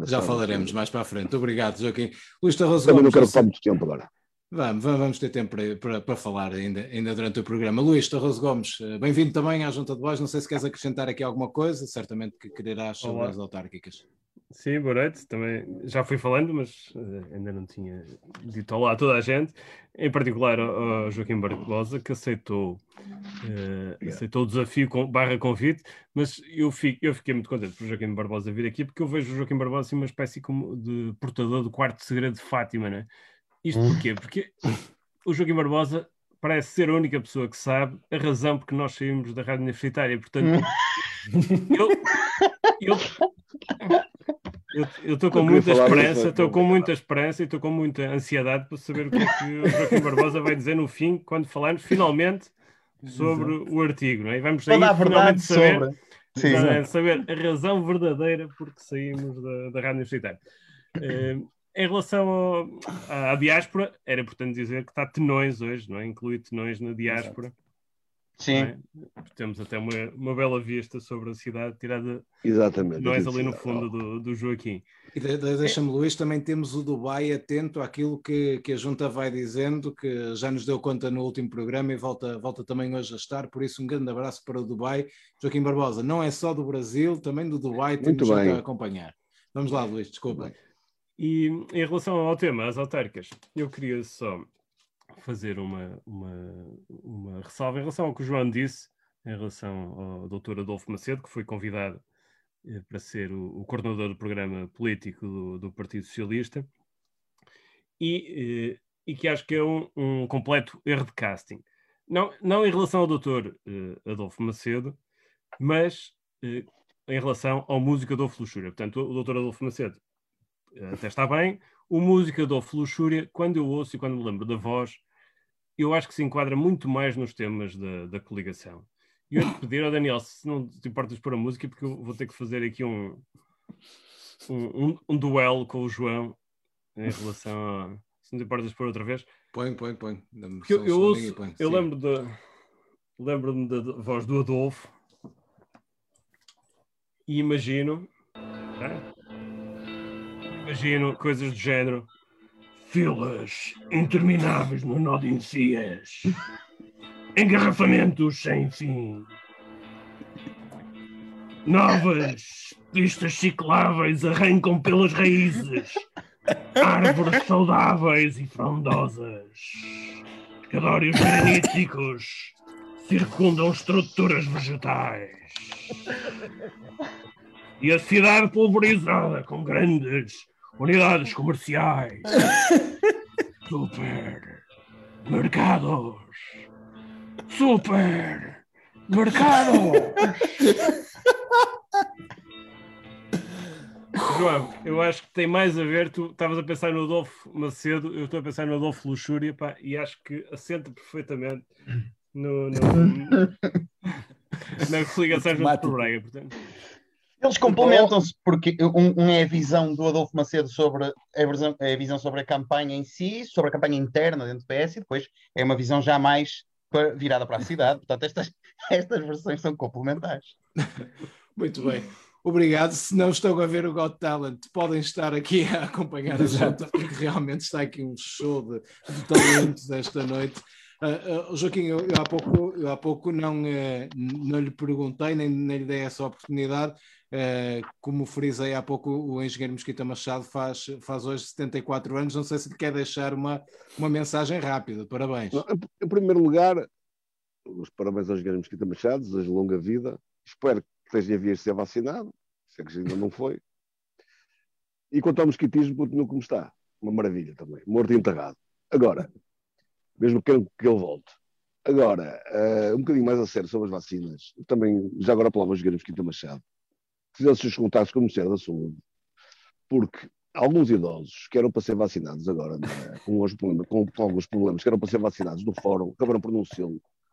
já falaremos mais para a frente. Obrigado, Joaquim. Luís Tarroso Também Gomes, não quero ocupar muito tempo agora. Vamos, vamos ter tempo para, para, para, falar ainda, ainda durante o programa. Luís Tarroso Gomes, eh, bem-vindo também à Junta de Voz. Não sei se queres acrescentar aqui alguma coisa, certamente que quererás sobre as autárquicas. Sim, boa noite. Também já fui falando, mas uh, ainda não tinha dito olá a toda a gente, em particular ao, ao Joaquim Barbosa, que aceitou, uh, aceitou o desafio com, barra convite, mas eu, fico, eu fiquei muito contente por Joaquim Barbosa vir aqui, porque eu vejo o Joaquim Barbosa assim uma espécie como de portador do quarto segredo de Fátima, né? Isto hum. porquê? Porque o Joaquim Barbosa parece ser a única pessoa que sabe a razão porque nós saímos da rádio universitária. Portanto, eu, eu, eu estou com muita esperança, estou com muita esperança e estou com muita ansiedade para saber o que é que o Joaquim Barbosa vai dizer no fim, quando falarmos finalmente sobre Exato. o artigo, não é? E vamos aí finalmente saber, sobre. Sim, saber a razão verdadeira porque saímos da, da rádio universitária. Uh, em relação ao, à, à, diáspora, era importante dizer que está Tenões hoje, não é? Incluir Tenões na diáspora. Exato. Sim. É? Temos até uma, uma bela vista sobre a cidade, tirada Exatamente, nós ali no fundo do, do Joaquim. E de, de, deixa-me, Luís, também temos o Dubai atento àquilo que, que a Junta vai dizendo, que já nos deu conta no último programa e volta, volta também hoje a estar. Por isso, um grande abraço para o Dubai. Joaquim Barbosa, não é só do Brasil, também do Dubai, temos que acompanhar. Vamos lá, Luís, desculpa. E em relação ao tema, as autárquicas, eu queria só fazer uma, uma, uma ressalva em relação ao que o João disse, em relação ao doutor Adolfo Macedo, que foi convidado eh, para ser o, o, coordenador do programa político do, do Partido Socialista, e, eh, e, que acho que é um, um, completo erro de casting. Não, não em relação ao doutor eh, Adolfo Macedo, mas em relação ao músico Adolfo Luxúria. Portanto, o doutor Adolfo Macedo até está bem. O músico Adolfo Luxúria, quando eu ouço e quando me lembro da voz, eu acho que se enquadra muito mais nos temas da, da coligação. E eu te pedir ao Daniel, se não te importas pôr a música, porque eu vou ter que fazer aqui um, um, um, um duelo com o João em relação a. Se não te importas pôr outra vez. Põe, põe, põe. Eu, eu, ouço, põe. eu lembro da. Lembro-me da voz do Adolfo e imagino. É? Imagino coisas do género. Filas intermináveis no nó de encias, engarrafamentos sem fim, novas pistas cicláveis arrancam pelas raízes, árvores saudáveis e frondosas, cadórios graníticos circundam estruturas vegetais. E a cidade pulverizada com grandes unidades comerciais, super mercados, super mercados. João, eu acho que tem mais a ver. Tu estavas a pensar no Adolfo Macedo, eu estou a pensar no Adolfo Luxúria, pá, e acho que assenta perfeitamente no, no, na coligação junto com o Braga. Portanto. Eles complementam-se porque um, um, é a visão do Adolfo Macedo sobre a visão, é a visão sobre a campanha em si, sobre a campanha interna dentro do PS, e depois é uma visão já mais virada para a cidade. Portanto, estas, estas versões são complementares. Muito bem. Obrigado. Se não estão a ver o Got Talent, podem estar aqui a acompanhar a junta, porque realmente está aqui um show de, de talentos esta noite. Uh, uh, Joaquim, eu, eu, há pouco, eu há pouco não, uh, não lhe perguntei, nem, nem lhe dei essa oportunidade. como frisei há pouco, o engenheiro Mosquita Machado faz, faz hoje 74 anos. Não sei se lhe quer deixar uma, uma mensagem rápida. Parabéns. Em primeiro lugar, os parabéns ao engenheiro Mosquita Machado, desejo longa vida. Espero que esteja vias de ser vacinado, se é que ainda não foi. E quanto ao mosquitismo, continua como está. Uma maravilha também. Morto e enterrado. Agora, mesmo que que ele volte. Agora, uh, um bocadinho mais a sério sobre as vacinas, também, já agora pela voz de Mosquita Machado, fizesse os contatos com o Ministério da Saúde, porque alguns idosos que eram para ser vacinados agora, é? com, problemas, com, com, alguns problemas, que eram para ser vacinados no fórum, acabaram por não ser,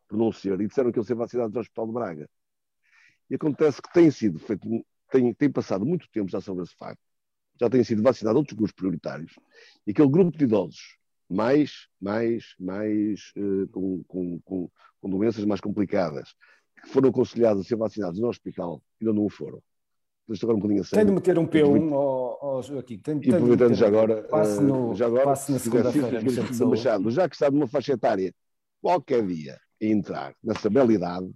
por não ser e disseram que iam ser vacinados no Hospital de Braga. E acontece que tem sido feito, tem, tem passado muito tempo já sobre esse facto, já têm sido vacinados outros grupos prioritários, e aquele grupo de idosos mais, mais, mais uh, com, com, com, com, doenças mais complicadas, que foram aconselhados a ser vacinados no hospital, ainda não o foram. Isto agora um bocadinho a sério. Tem de meter um P1 ao, ao Joaquim. Tem, e aproveitando já agora, passe no, uh, já agora, passe na segunda-feira. Machado, já que está numa faixa etária, qualquer dia, entrar nessa bela idade,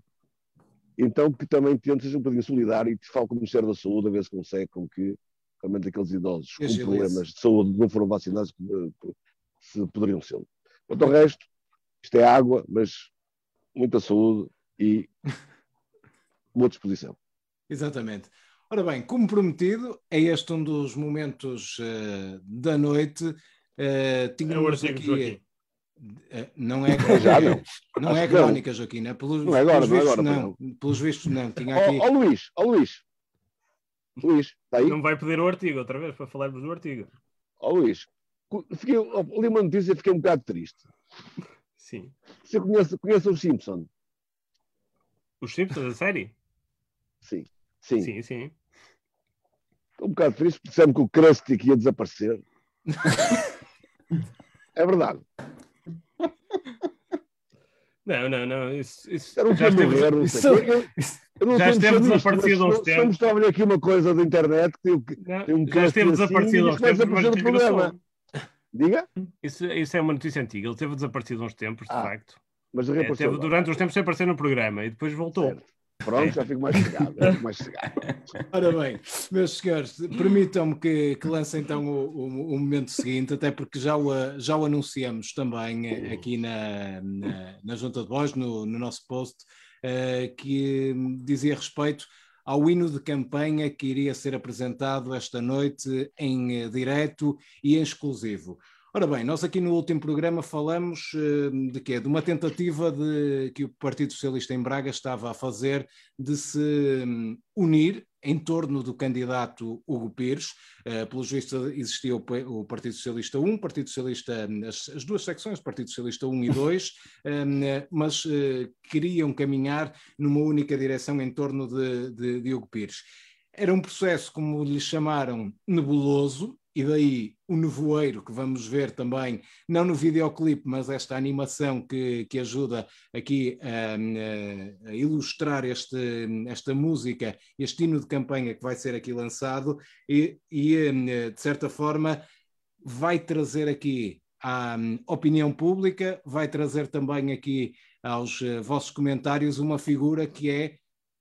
então que também tente ser um bocadinho solidário e que fale com o Ministério da Saúde a ver se consegue com que realmente aqueles idosos com problemas de saúde não foram vacinados se poderiam ser. Quanto ao resto, isto é água, mas muita saúde e boa disposição. Exatamente. Ora bem, como prometido, é este um dos momentos uh, da noite. Uh, tínhamos é aqui. Uh, não é já não. Não é crónica, Joaquim. É pelos, não é agora, pelos não é vistos, agora, não. Pelos vistos, não. Tinha aqui... Ó oh, oh, Luís, ó oh, Luís. Luís, está aí? Não vai pedir o artigo outra vez para falarmos do artigo. Ó Luís, fiquei, li uma notícia e fiquei um bocado triste. Sim. Você conhece, conhece os Simpsons? Os Simpsons, a série? Sim. Sim, sim. sim. Estou um bocado triste porque disseram que o Krusty ia desaparecer. é verdade. Não, não, não. Isso, isso Era um já esteve, morrer, não sei. Eu, eu não já esteve desaparecido há uns tempos. Só mostrava-lhe aqui uma coisa da internet que tem, tem um Já esteve desaparecido uns tempos, mas programa. Diga? Isso, isso é uma notícia antiga. Ele teve desaparecido uns tempos, de ah, facto. Mas é, teve durante uns tempos sem aparecer no programa e depois voltou. Certo. Pronto, é. já fico mais chegado. mais chegado. Ora bem, meus senhores, permitam-me que, que lance então o, o, o, momento seguinte, até porque já o, já o anunciamos também eh, aqui na, na, na Junta de Voz, no, no nosso post, uh, que dizia respeito ao hino de campanha que iria ser apresentado esta noite em eh, direto e em exclusivo. Ora bem, nós aqui no último programa falamos uh, de quê? De uma tentativa de, que o Partido Socialista em Braga estava a fazer de se um, unir em torno do candidato Hugo Pires. Uh, pelos vistos, existia o, o, Partido Socialista 1, Partido Socialista, as, as, duas secções, Partido Socialista 1 e 2, um, mas uh, queriam caminhar numa única direção em torno de, de, de Hugo Pires. Era um processo, como lhe chamaram, nebuloso, e daí o nevoeiro que vamos ver também, não no videoclipe, mas esta animação que, que ajuda aqui a, a ilustrar este, esta música, este hino de campanha que vai ser aqui lançado e, e de certa forma vai trazer aqui à opinião pública, vai trazer também aqui aos eh, vossos comentários uma figura que é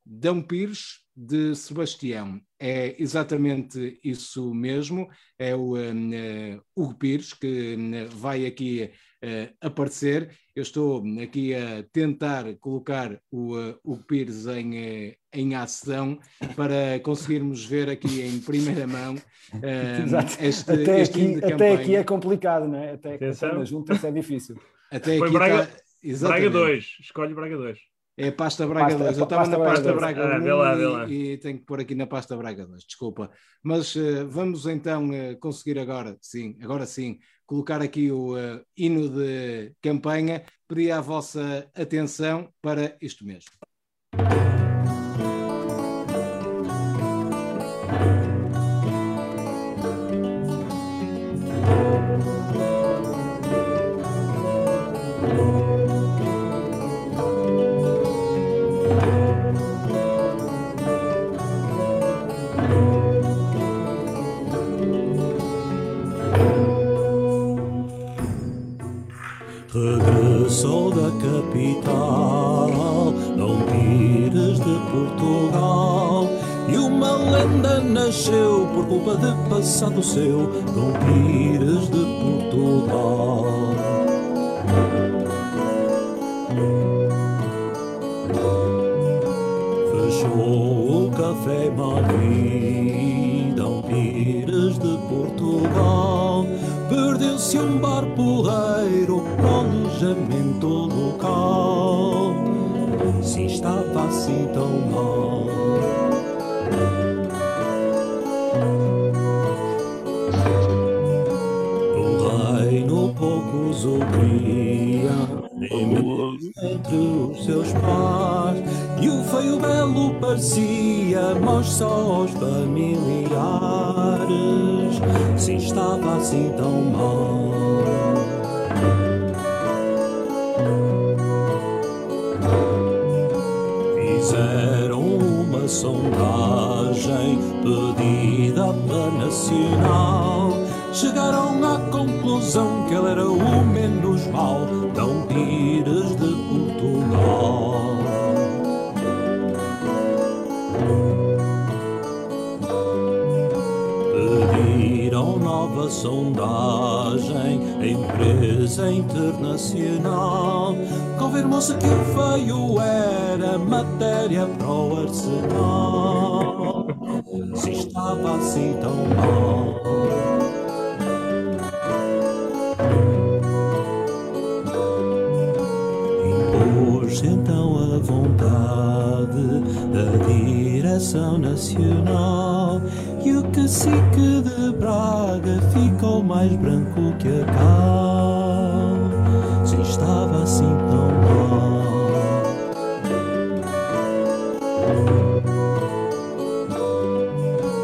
Dão Pires de Sebastião. É exatamente isso mesmo, é o uh, Hugo Pires que uh, vai aqui uh, aparecer. Eu estou aqui a tentar colocar o uh, Hugo Pires em, em ação para conseguirmmos ver aqui em primeira mão este, até, este aqui, até aqui é complicado, não é? Até, até na junta é difícil. Até Foi aqui Braga, tá... Braga 2, escolhe Braga 2. É a pasta Braga 2. Eu estava na pasta Braga 1 ah, e, e, tenho que pôr aqui na pasta Braga 2, desculpa. Mas uh, vamos então uh, conseguir agora, sim, agora sim, colocar aqui o uh, hino de campanha. Pedi a vossa atenção para isto mesmo. Capital, não tires de Portugal. E uma lenda nasceu por culpa de passado seu, não tires de Portugal. Fechou o café Madrid, não tires de Portugal. Perdeu-se um bar porreiro pro alojamento local. Se estava assim tão mal. O reino poucos ouvia, nem mesmo entre os seus pais. E o feio belo parecia, mas só aos familiares. Se estava assim tão mal. Fizeram uma sondagem pedida pela Nacional. Chegaram à conclusão que ele era o menos mau. Não tires de nova sondagem, empresa internacional. Confirmou-se que o feio era matéria para o arsenal. Se estava assim tão mal. Então a vontade da direção nacional e o cacique de Braga ficou mais branco que a cal. Se estava assim tão mal.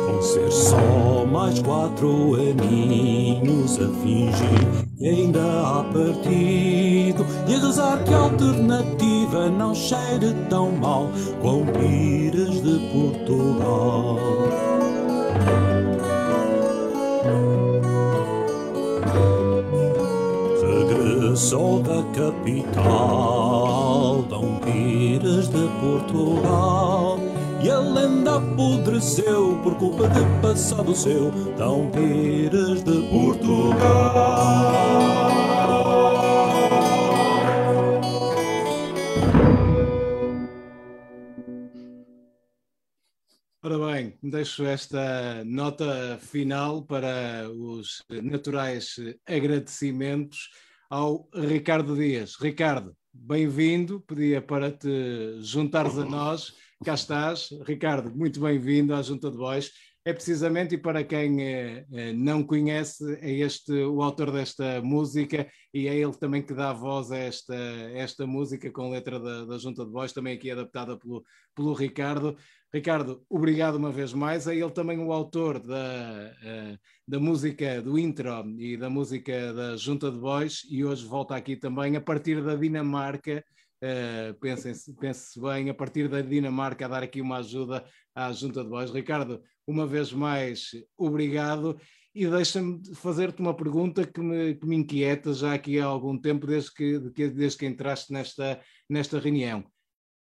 Vão ser só mais quatro aninhos a fingir que ainda há partido e a rezar que a alternativa não cheire tão mal com pires de Portugal. Regressou da capital, Dom Pires de Portugal. E a lenda apodreceu por culpa de passado seu, Dom Pires de Portugal. Ora bem, deixo esta nota final para os naturais agradecimentos ao Ricardo Dias. Ricardo, bem-vindo, pedia para te juntares a nós. Cá estás, Ricardo, muito bem-vindo à Junta de Bois. É precisamente, e para quem eh, eh, não conhece, é este o autor desta música e é ele também que dá voz a esta, esta música com letra da, da Junta de Bois, também aqui adaptada pelo, pelo Ricardo. Ricardo, obrigado uma vez mais. É ele também o autor da, uh, da música do intro e da música da Junta de Bois e hoje volta aqui também a partir da Dinamarca. Uh, pensem-se, pense bem, a partir da Dinamarca, a dar aqui uma ajuda à Junta de Bois. Ricardo, uma vez mais, obrigado. E deixa-me fazer-te uma pergunta que me, que me inquieta já aqui há algum tempo, desde que, desde que entraste nesta, nesta reunião.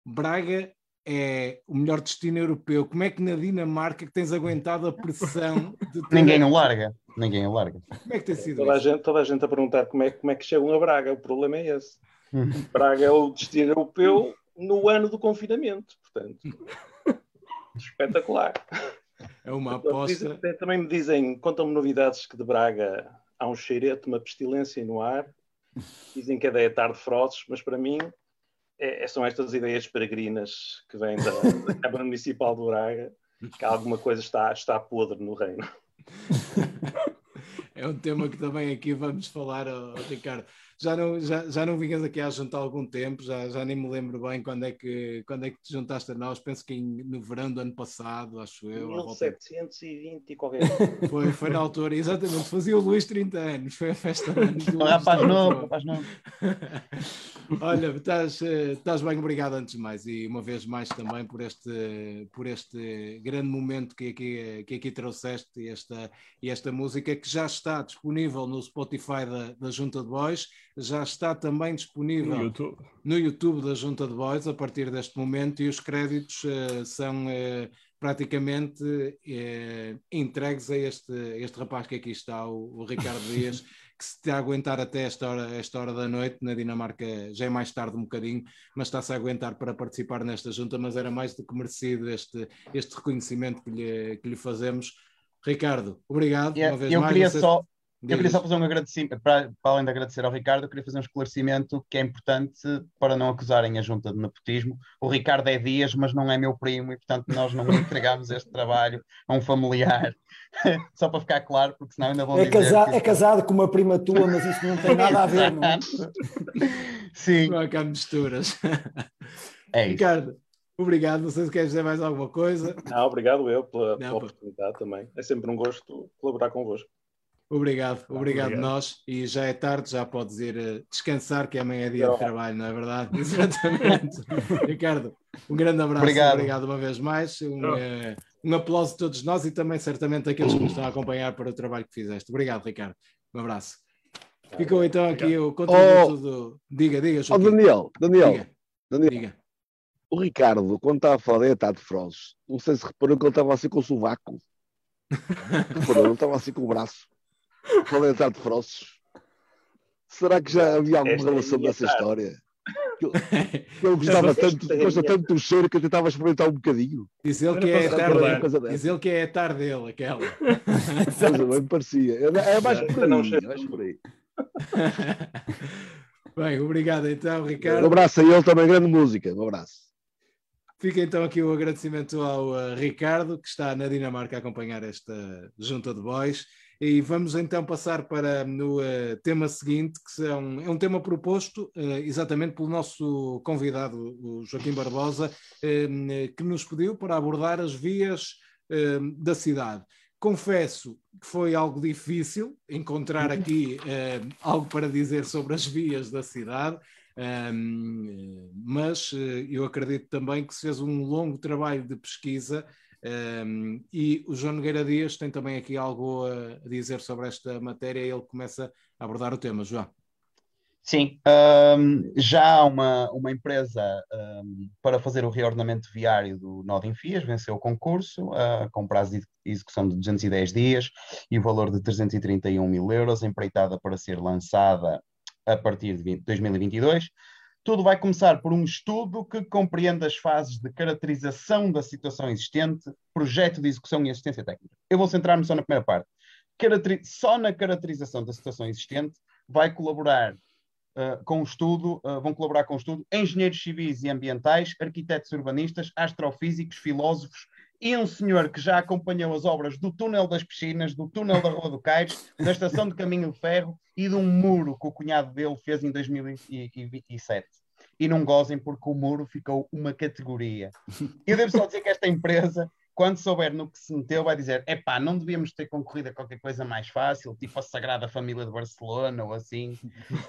Braga é o melhor destino europeu. Como é que na Dinamarca que tens aguentado a pressão de ter... Ninguém o larga. Ninguém o larga. Como é que tem sido toda a, isso? gente, toda a gente a perguntar como é, como é que chegam a Braga. O problema é esse. Braga é o destino europeu no ano do confinamento. Portanto, espetacular. É uma Dizem- aposta. também me dizem, contam-me novidades que de Braga há um cheirete, uma pestilência no ar. Dizem que é da tarde frozes, mas para mim é- é- são estas ideias peregrinas que vêm da, da Câmara Municipal de Braga, que alguma coisa está, está podre no reino. É um tema que também aqui vamos falar, ó, Ricardo. Já não, já, já não vinhas aqui à junta há algum tempo, já, já nem me lembro bem quando é, que, quando é que te juntaste a nós. Penso que em- no verão do ano passado, acho eu. à volta- 1720 e qualquer coisa. Foi, foi na altura, exatamente. Fazia o Luís 30 anos, foi a festa de anos do rapaz Luís. novo, rapaz novo. Olha, estás, estás bem, obrigado antes de mais e uma vez mais também por este, por este grande momento que aqui, que aqui trouxeste e esta, e esta música que já está disponível no Spotify da, da Junta de Boys. já está também disponível No YouTube. no YouTube da Junta de Boys a partir deste momento e os créditos eh, são eh, praticamente eh, entregues a este, este rapaz que aqui está, o, o Ricardo Dias, que se está a aguentar até esta hora, esta hora da noite, na Dinamarca já é mais tarde um bocadinho, mas está-se a aguentar para participar nesta junta, mas era mais do que merecido este, este reconhecimento que lhe, que lhe fazemos. Ricardo, obrigado Eu, uma vez eu mais. queria só, eu queria só fazer um agradecimento, para, para além de agradecer ao Ricardo, eu queria fazer um esclarecimento que é importante para não acusarem a junta de nepotismo. O Ricardo é Dias, mas não é meu primo e, portanto, nós não entregámos este trabalho a um familiar. Só para ficar claro, porque senão ainda vão É, dizer casa- que- é casado com uma prima tua, mas isso não tem nada a ver, não é? Sim, Não há cá misturas. é isso. Ricardo, obrigado. Não sei se queres dizer mais alguma coisa. Não, obrigado eu pela, Não, pela oportunidade também. É sempre um gosto colaborar convosco. Obrigado, obrigado, Obrigado. nós. E já é tarde, já podes ir eh, descansar, que amanhã é dia de Obrigado. trabalho, não é verdade? Exatamente. Ricardo, um grande abraço, Obrigado. obrigado, uma vez mais. Um, eh, um aplauso a todos nós e também, certamente, aqueles que nos estão a acompanhar para o trabalho que fizeste. Obrigado, Ricardo. Um abraço. Ficou então aqui o contributo do. Diga, diga, Ó Joaquim. Daniel, Daniel, Diga, Daniel, diga. O Ricardo, quando estava a falar de etade de Frozes, não sei se reparou que ele estava assim com o sovaco. Reparou, não estava assim com o braço. Falei de etade de Frozes. Será que já havia alguma Esta é relação dessa tarde. história? Que ele- que ele gostava tanto, é a gosta tanto do cheiro que eu tentava experimentar um bocadinho. Diz ele que é a tarde. Diz ele que é a tarde dele, aquela. Mas bem me parecia. É mais por aí. mais por aí. Bem, obrigado então, Um Ricardo. abraço a ele também, grande música. Um abraço. Fica então aqui o agradecimento ao uh, Ricardo, que está na Dinamarca a acompanhar esta junta de boys. E vamos então passar para no uh, tema seguinte, que são, é um tema proposto uh, exatamente pelo nosso convidado, o Joaquim Barbosa, eh, que nos pediu para abordar as vias eh, da cidade. Confesso que foi algo difícil encontrar aqui algo para dizer sobre as vias da cidade. Um, mas eh, eu acredito também que se fez um longo trabalho de pesquisa um, e o João Nogueira Dias tem também aqui algo a dizer sobre esta matéria e ele começa a abordar o tema. João. Sim, hum, já há uma, uma empresa hum, para fazer o reordenamento viário do Nó de Enfias, venceu o concurso uh, com prazo de execução de 210 dias e o valor de 331 mil euros, empreitada para ser lançada a partir de 20 2022. Tudo vai começar por um estudo que compreende as fases de caracterização da situação existente, projeto de execução e assistência técnica. Eu vou centrar-me só na primeira parte. Caracteri- só na caracterização da situação existente vai colaborar uh, com o estudo, uh, vão colaborar com o estudo engenheiros civis e ambientais, arquitetos urbanistas, astrofísicos, filósofos e um senhor que já acompanhou as obras do túnel das piscinas, do túnel da Rua do Caires, da estação de caminho de ferro e de um muro que o cunhado dele fez em 2027. E não gozem porque o muro ficou uma categoria. Eu devo só dizer que esta empresa, quando souber no que se meteu, vai dizer: epá, não devíamos ter concorrido a qualquer coisa mais fácil, tipo a Sagrada Família de Barcelona ou assim.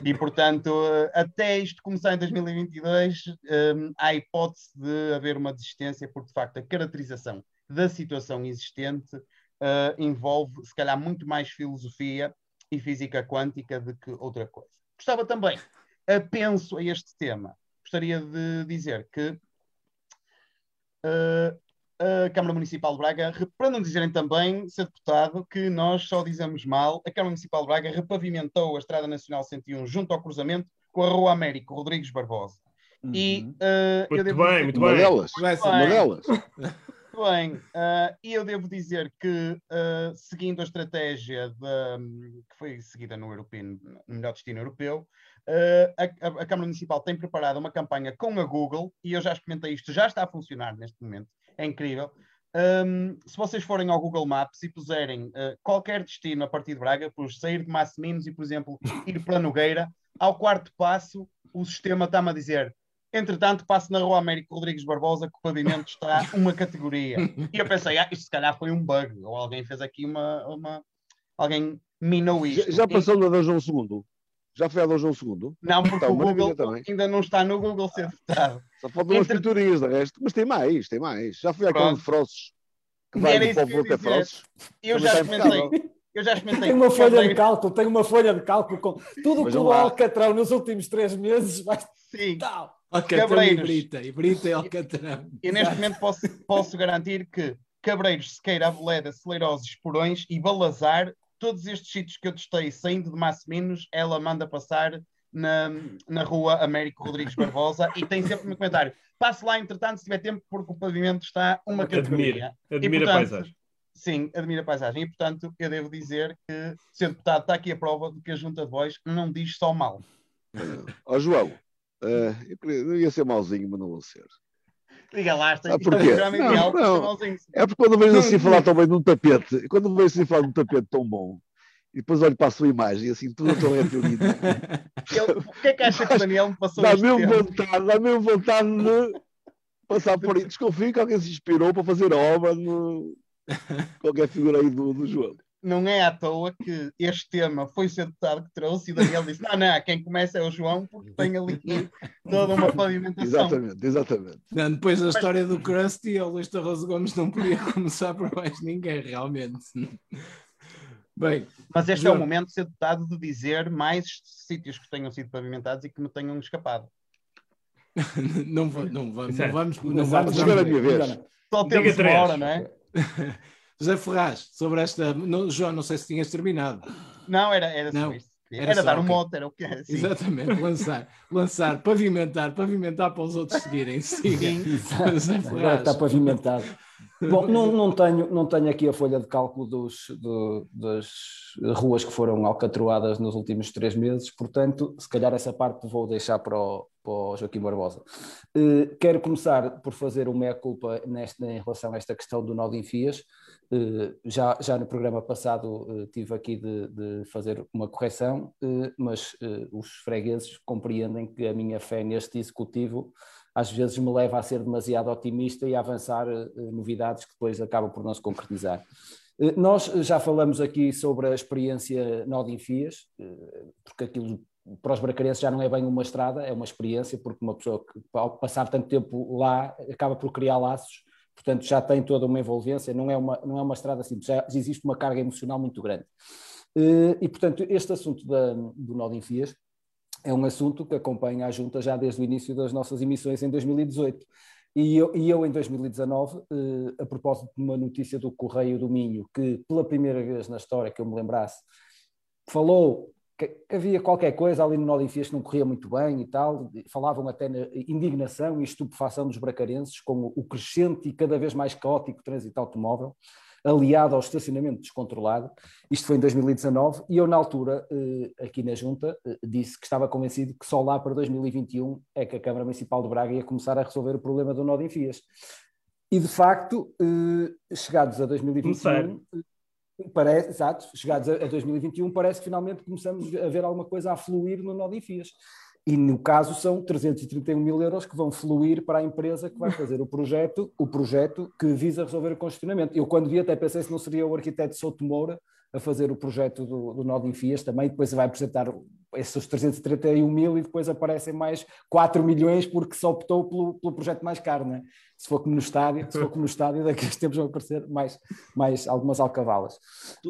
E portanto, eh, até isto começar em 2022, hum, há hipótese de haver uma desistência, porque de facto a caracterização da situação existente eh, envolve, se calhar, muito mais filosofia e física quântica do que outra coisa. Gostava também, apenso a este tema, gostaria de dizer que eh, a Câmara Municipal de Braga, para não dizerem também, ser deputado, que nós só dizemos mal, a Câmara Municipal de Braga repavimentou a Estrada Nacional 101 junto ao cruzamento com a Rua Américo Rodrigues Barbosa. E Uhum. eh, eu Muito devo bem, dizer muito bem. delas. Uma Bem. delas. muito bem, ah, e eu devo dizer que, ah, seguindo a estratégia da- que foi seguida no, europeu, no melhor destino europeu, a, a- a Câmara Municipal tem preparado uma campanha com a Google, e eu já experimentei isto, já está a funcionar neste momento, é incrível. Ahm, se vocês forem ao Google Maps e puserem ah, qualquer destino a partir de Braga, por sair de Massiminos e, por exemplo, ir para Nogueira, ao quarto passo, o sistema está-me a dizer Entretanto, passo na Rua Américo Rodrigues Barbosa, que o pavimento está uma categoria. E eu pensei, ah, isto se calhar foi um bug, ou alguém fez aqui uma. uma... Alguém minou Já, isto. já passou na Dom João II? Já foi a Dom João II? Não, porque Então, o Google também. ainda não está no Google ser deputado. Só faltam umas Entre- pinturinhas de resto. Mas tem mais, tem mais. Já fui àquele de Frosses. Que vai do povo até dizer. Frosses. Eu já experimentei. eu já experimentei. Tenho uma folha de cálculo, tenho uma folha de cálculo com tudo o que o. Alcatrão nos últimos três meses vai Sim. tal. Alcatrão e. Brita. E Brita e Alcatrão. E neste momento posso, posso garantir que Cabreiros, Sequeira, Aveleda, Celeirosos, Esporões e Balazar, todos estes sítios que eu testei saindo de Massiminos, ela manda passar na, na rua Américo Rodrigues Barbosa e tem sempre um comentário. Passe lá, entretanto, se tiver tempo, porque o pavimento está uma categoria. Admira E, a portanto, paisagem. Sim, admira a paisagem. E, portanto, eu devo dizer que, sendo deputado, está aqui a prova de que a Junta de Voz não diz só mal. Ó João, eh, eu, queria- eu ia ser mauzinho, mas não vou ser. Isto é Ah, porquê? programa Não, não. É porque quando vejo assim falar também de um tapete, quando vejo assim falar de um tapete tão bom, e depois olho para a sua imagem, assim, tudo tão é. Eu- O que é que acha que o Daniel me passou Dá mesmo tempo? vontade, dá mesmo vontade de passar por aí. Desconfio que alguém se inspirou para fazer a obra no qualquer figura aí do, do João. Não é à toa que este tema foi o seu deputado que trouxe e o Daniel disse: não, não, quem começa é o João, porque tem ali toda uma pavimentação. Exatamente, exatamente. Não, depois da história do Krusty, o Luís Torroso Gomes não podia começar por mais ninguém, realmente. Bem, Mas este é o João. momento de ser deputado de dizer mais sítios que tenham sido pavimentados e que me tenham escapado. não, não vamos, não vamos, não vamos. A vamos- minha vez. Só Diga temos uma três. hora, não é? José Ferraz, sobre esta. não, João, não sei se tinhas terminado. Não, era, era Não, isto. era Era, dar um mote, era o que era. Sim. Exatamente, lançar, lançar, pavimentar, pavimentar para os outros seguirem. Siga. Sim. Agora está pavimentado. Bom, não, não, tenho, não tenho aqui a folha de cálculo dos, do- das ruas que foram alcatroadas nos últimos três meses, portanto, se calhar essa parte vou deixar para o, para o Joaquim Barbosa. Eh, quero começar por fazer uma meia-culpa em relação a esta questão do nó de enfias. Eh, já, já no programa passado eh, tive aqui de, de fazer uma correção, mas os fregueses compreendem que a minha fé neste executivo às vezes me leva a ser demasiado otimista e a avançar eh, novidades que depois acabam por não se concretizar. Eh, Nós já falamos aqui sobre a experiência eh, porque aquilo para os bracarenses já não é bem uma estrada, é uma experiência, porque uma pessoa que ao passar tanto tempo lá acaba por criar laços, portanto já tem toda uma envolvência, não é uma, não é uma estrada simples, já existe uma carga emocional muito grande. Eh, E, portanto, este assunto da, do enfias é um assunto que acompanha a Junta já desde o início das nossas emissões em 2018. E eu, e eu em 2019, eh, a propósito de uma notícia do Correio do Minho, que pela primeira vez na história que eu me lembrasse, falou que, havia qualquer coisa ali no Nó de Enfias que não corria muito bem e tal, falavam até na indignação e estupefação dos bracarenses com o crescente e cada vez mais caótico trânsito automóvel, aliado ao estacionamento descontrolado. Isto foi em 2019 e eu, na altura, eh, aqui na Junta, eh, disse que estava convencido que só lá para 2021 é que a Câmara Municipal de Braga ia começar a resolver o problema do nó de enfias. E, de facto, eh, chegados a 2021, Começar. eh, parece, exato, chegados a, a 2021, parece que finalmente começamos a ver alguma coisa a fluir no nó de enfias. E no caso são 331 mil euros que vão fluir para a empresa que vai fazer o projeto, o projeto que visa resolver o congestionamento. Eu quando vi até pensei se não seria o arquiteto Souto Moura a fazer o projeto do, do nó de enfias também, depois vai apresentar esses 331 mil e depois aparecem mais 4 milhões porque só optou pelo, pelo projeto mais caro, não é? Se for como no estádio, se for como no estádio, daqui a uns tempos vão aparecer mais, mais algumas alcavalas.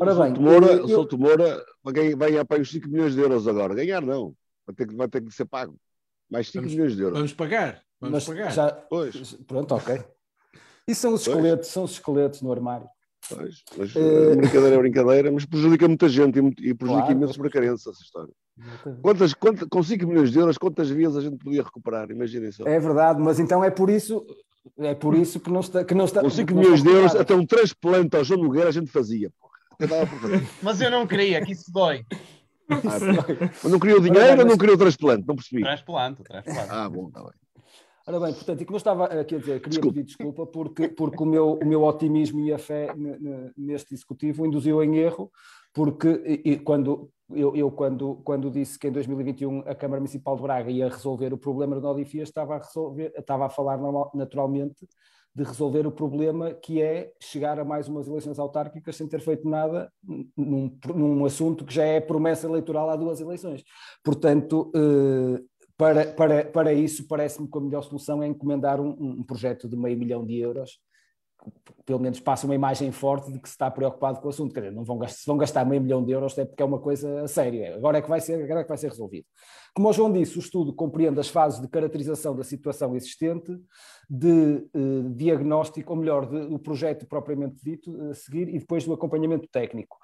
Ora bem, Souto Moura, eu- Souto Moura vai ganhar para os 5 milhões de euros agora. Ganhar não, vai ter que, vai ter que ser pago. Mais 5 Vamos- milhões de euros. Vamos pagar. Vamos mas pagar. já, Pois, pronto, ok. E são os Pois. esqueletos, são os esqueletos no armário. pois. Mas, Eh, a brincadeira é brincadeira, mas prejudica muita gente e, e prejudica Claro, imensos pois. bracarenses essa história. Quantas, quanta- com 5 milhões de euros, quantas vezes a gente podia recuperar? Imaginem só. É verdade, mas então é por isso, é por isso que não está. Que não está Com 5 que não milhões de euros, até um transplante ao João Nogueira a gente fazia. Porra. Mas eu não queria, que isso dói. Ah, não queria o dinheiro ou não queria o transplante? Não percebi. Transplante, transplante. Ah, bom, está bem. Ora bem, portanto, e como eu estava aqui a dizer, queria Desculpe. pedir desculpa porque, porque o, meu, o meu otimismo e a fé ne- ne- neste executivo induziu em erro, porque e, e quando, eu, eu quando, quando disse que em 2021 a Câmara Municipal de Braga ia resolver o problema do Nodifia, estava a, resolver, estava a falar normal- naturalmente de resolver o problema que é chegar a mais umas eleições autárquicas sem ter feito nada num, num assunto que já é promessa eleitoral há duas eleições. Portanto, eh, para, para, para isso, parece-me que a melhor solução é encomendar um, um projeto de meio milhão de euros pelo menos passa uma imagem forte de que se está preocupado com o assunto. Quer dizer, não vão gastar, se vão gastar meio milhão de euros é porque é uma coisa séria. Agora é que vai ser, agora é que vai ser resolvido. Como o João disse, o estudo compreende as fases de caracterização da situação existente, de eh, diagnóstico, ou melhor, do de, projeto propriamente dito a seguir e depois do acompanhamento técnico.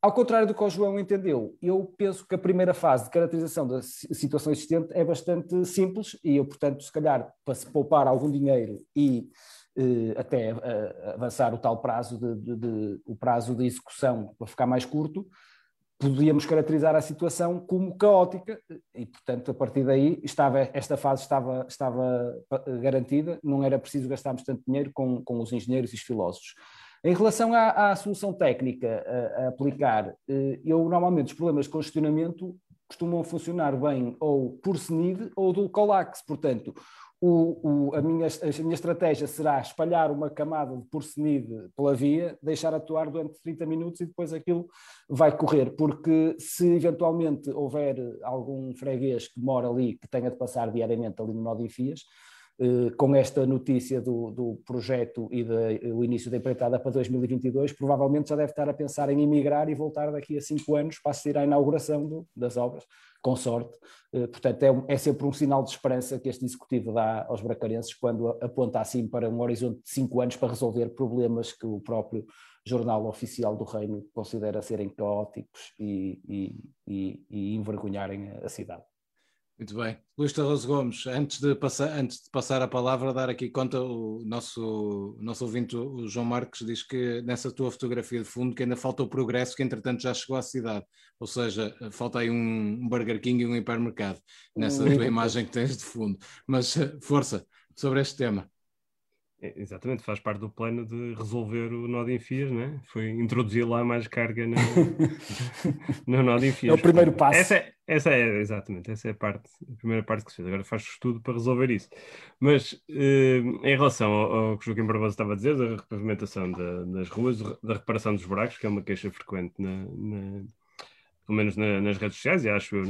Ao contrário do que o João entendeu, eu penso que a primeira fase de caracterização da situação existente é bastante simples e eu, portanto, se calhar, para se poupar algum dinheiro e até eh, avançar o tal prazo de, de, de, o prazo de execução para ficar mais curto, podíamos caracterizar a situação como caótica e, portanto, a partir daí estava, esta fase estava, estava garantida, não era preciso gastarmos tanto dinheiro com, com os engenheiros e os filósofos. Em relação à, à solução técnica a, a, aplicar, eh, eu normalmente os problemas de congestionamento costumam funcionar bem ou por SNID ou do COLAX, portanto, o, o, a, minha, a minha estratégia será espalhar uma camada de porcenide pela via, deixar atuar durante 30 minutos e depois aquilo vai correr, porque se eventualmente houver algum freguês que mora ali, que tenha de passar diariamente ali no nó de Fias, eh, com esta notícia do, do projeto e do início da empreitada para 2022, provavelmente já deve estar a pensar em emigrar e voltar daqui a cinco anos para assistir à inauguração do, das obras, com sorte. Eh, portanto, é, é, sempre um sinal de esperança que este executivo dá aos bracarenses quando aponta assim para um horizonte de cinco anos para resolver problemas que o próprio jornal oficial do reino considera serem caóticos e, e, e, e envergonharem a cidade. Muito bem. Luís Tarroso Gomes, antes de, passar, antes de passar a palavra, dar aqui conta, o nosso, o nosso ouvinte, o João Marques, diz que nessa tua fotografia de fundo que ainda falta o progresso, que entretanto já chegou à cidade. Ou seja, falta aí um Burger King e um hipermercado nessa tua imagem que tens de fundo. Mas eh, força sobre este tema. É, exatamente, faz parte do plano de resolver o nó de enfias, né? Foi introduzir lá mais carga no, no nó de enfias. É o primeiro passo. Essa é, essa é, exatamente, essa é a parte, a primeira parte que se fez. Agora faz estudo para resolver isso. Mas eh, em relação ao, ao, que o Joaquim Barbosa estava a dizer, da repavimentação da, das ruas, da reparação dos buracos, que é uma queixa frequente na, na pelo menos na, nas redes sociais, e acho eu,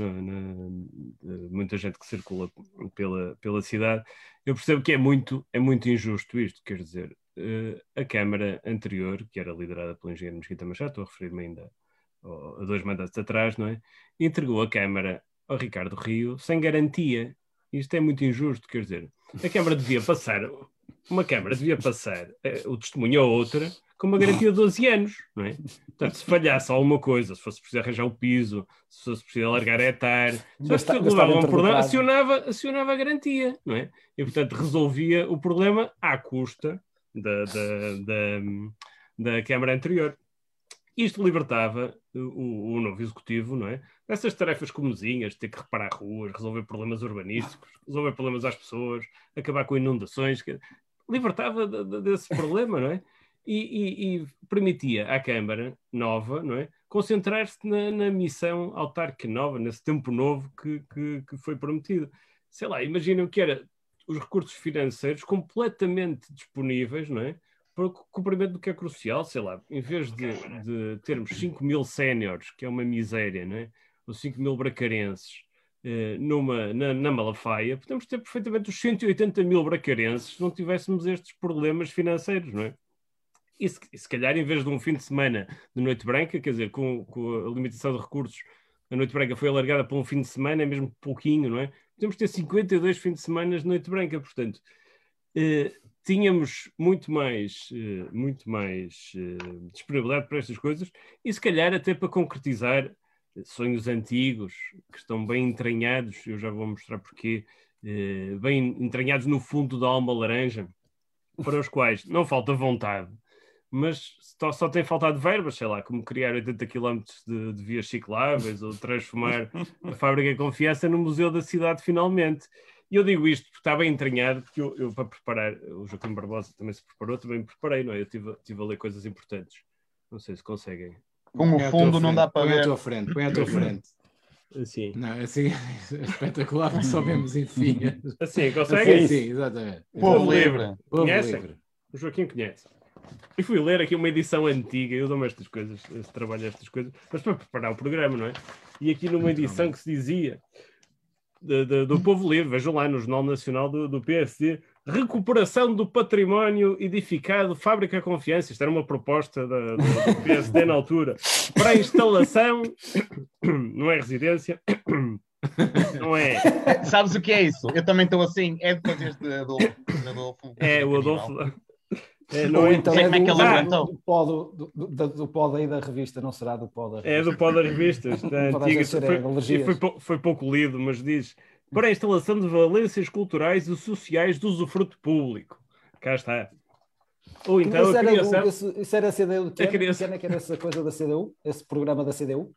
muita gente que circula pela, pela cidade, eu percebo que é muito, é muito injusto isto, quer dizer, uh, a Câmara anterior, que era liderada pelo engenheiro Mesquita Machado, estou a referir-me ainda a dois mandatos atrás, não é? Entregou a Câmara ao Ricardo Rio sem garantia. Isto é muito injusto, quer dizer, a Câmara devia passar, uma Câmara devia passar uh, o testemunho a outra com uma garantia de 12 anos, não é? Portanto, se falhasse alguma coisa, se fosse preciso arranjar o piso, se fosse preciso alargar a etar, se fosse preciso um problema, acionava, acionava a garantia, não é? E, portanto, resolvia o problema à custa da, da, da, da Câmara anterior. Isto libertava o, o, novo executivo, não é? Dessas tarefas comezinhas, ter que reparar ruas, resolver problemas urbanísticos, resolver problemas às pessoas, acabar com inundações, libertava desse problema, não é? e, e, e permitia à Câmara nova, não é? concentrar-se na, na, missão autárquica nova, nesse tempo novo que, que, que foi prometido. Sei lá, imaginem que era os recursos financeiros completamente disponíveis, não é? Para o cumprimento do que é crucial, sei lá, em vez de, de termos 5 mil séniores, que é uma miséria, não é? Ou 5 mil bracarenses eh, numa, na, na Malafaia, podemos ter perfeitamente os 180 mil bracarenses se não tivéssemos estes problemas financeiros, não é? E se, se, calhar, em vez de um fim de semana de noite branca, quer dizer, com, com, a limitação de recursos, a noite branca foi alargada para um fim de semana, é mesmo pouquinho, não é? Podemos ter 52 fins de semana de noite branca, portanto, tínhamos muito mais, eh, muito mais eh, disponibilidade para estas coisas e, se calhar, até para concretizar sonhos antigos que estão bem entranhados, eu já vou mostrar porquê, eh, bem entranhados no fundo da alma laranja, para os quais não falta vontade mas só, só tem faltado verbas, sei lá, como criar 80 km de, de vias cicláveis ou transformar a fábrica de confiança no museu da cidade finalmente. E eu digo isto porque está bem entranhado, porque eu, eu, para preparar, o Joaquim Barbosa também se preparou, também me preparei, não é? Eu estive, tive a ler coisas importantes. Não sei se conseguem. Com o fundo não dá para põe ver. Põe à tua frente, põe à tua frente. Assim. Não, assim é espetacular, só vemos enfim. Assim, conseguem? Assim, sim, exatamente. Povo livre. Povo Conhecem? livre. O Joaquim conhece. E fui ler aqui uma edição antiga, eu dou-me estas coisas, trabalho estas coisas, mas para preparar o programa, não é? E aqui numa edição que se dizia de- de- do Povo Livre, vejam lá no Jornal Nacional do, do PSD, recuperação do património edificado, Fábrica Confiança, isto era uma proposta da- do, PSD na altura, para a instalação, não é residência, não é, Sabes o que é isso? Eu também estou assim. É depois este Adolfo. Adolfo é o Adolfo, é, não Ou é, então sei é como é que do, ele do, aguentou. do, pó do, do, do, do pó daí da revista, não será do pó da revista. É do pó das revistas, da Toda a antiga. Foi, e foi, foi pouco lido, mas diz para a instalação de valências culturais e sociais do usufruto público. Cá está. Ou então isso, a era criação. do, esse, isso era a CDU de que criação-? Que é era essa coisa da CDU? Esse programa da CDU?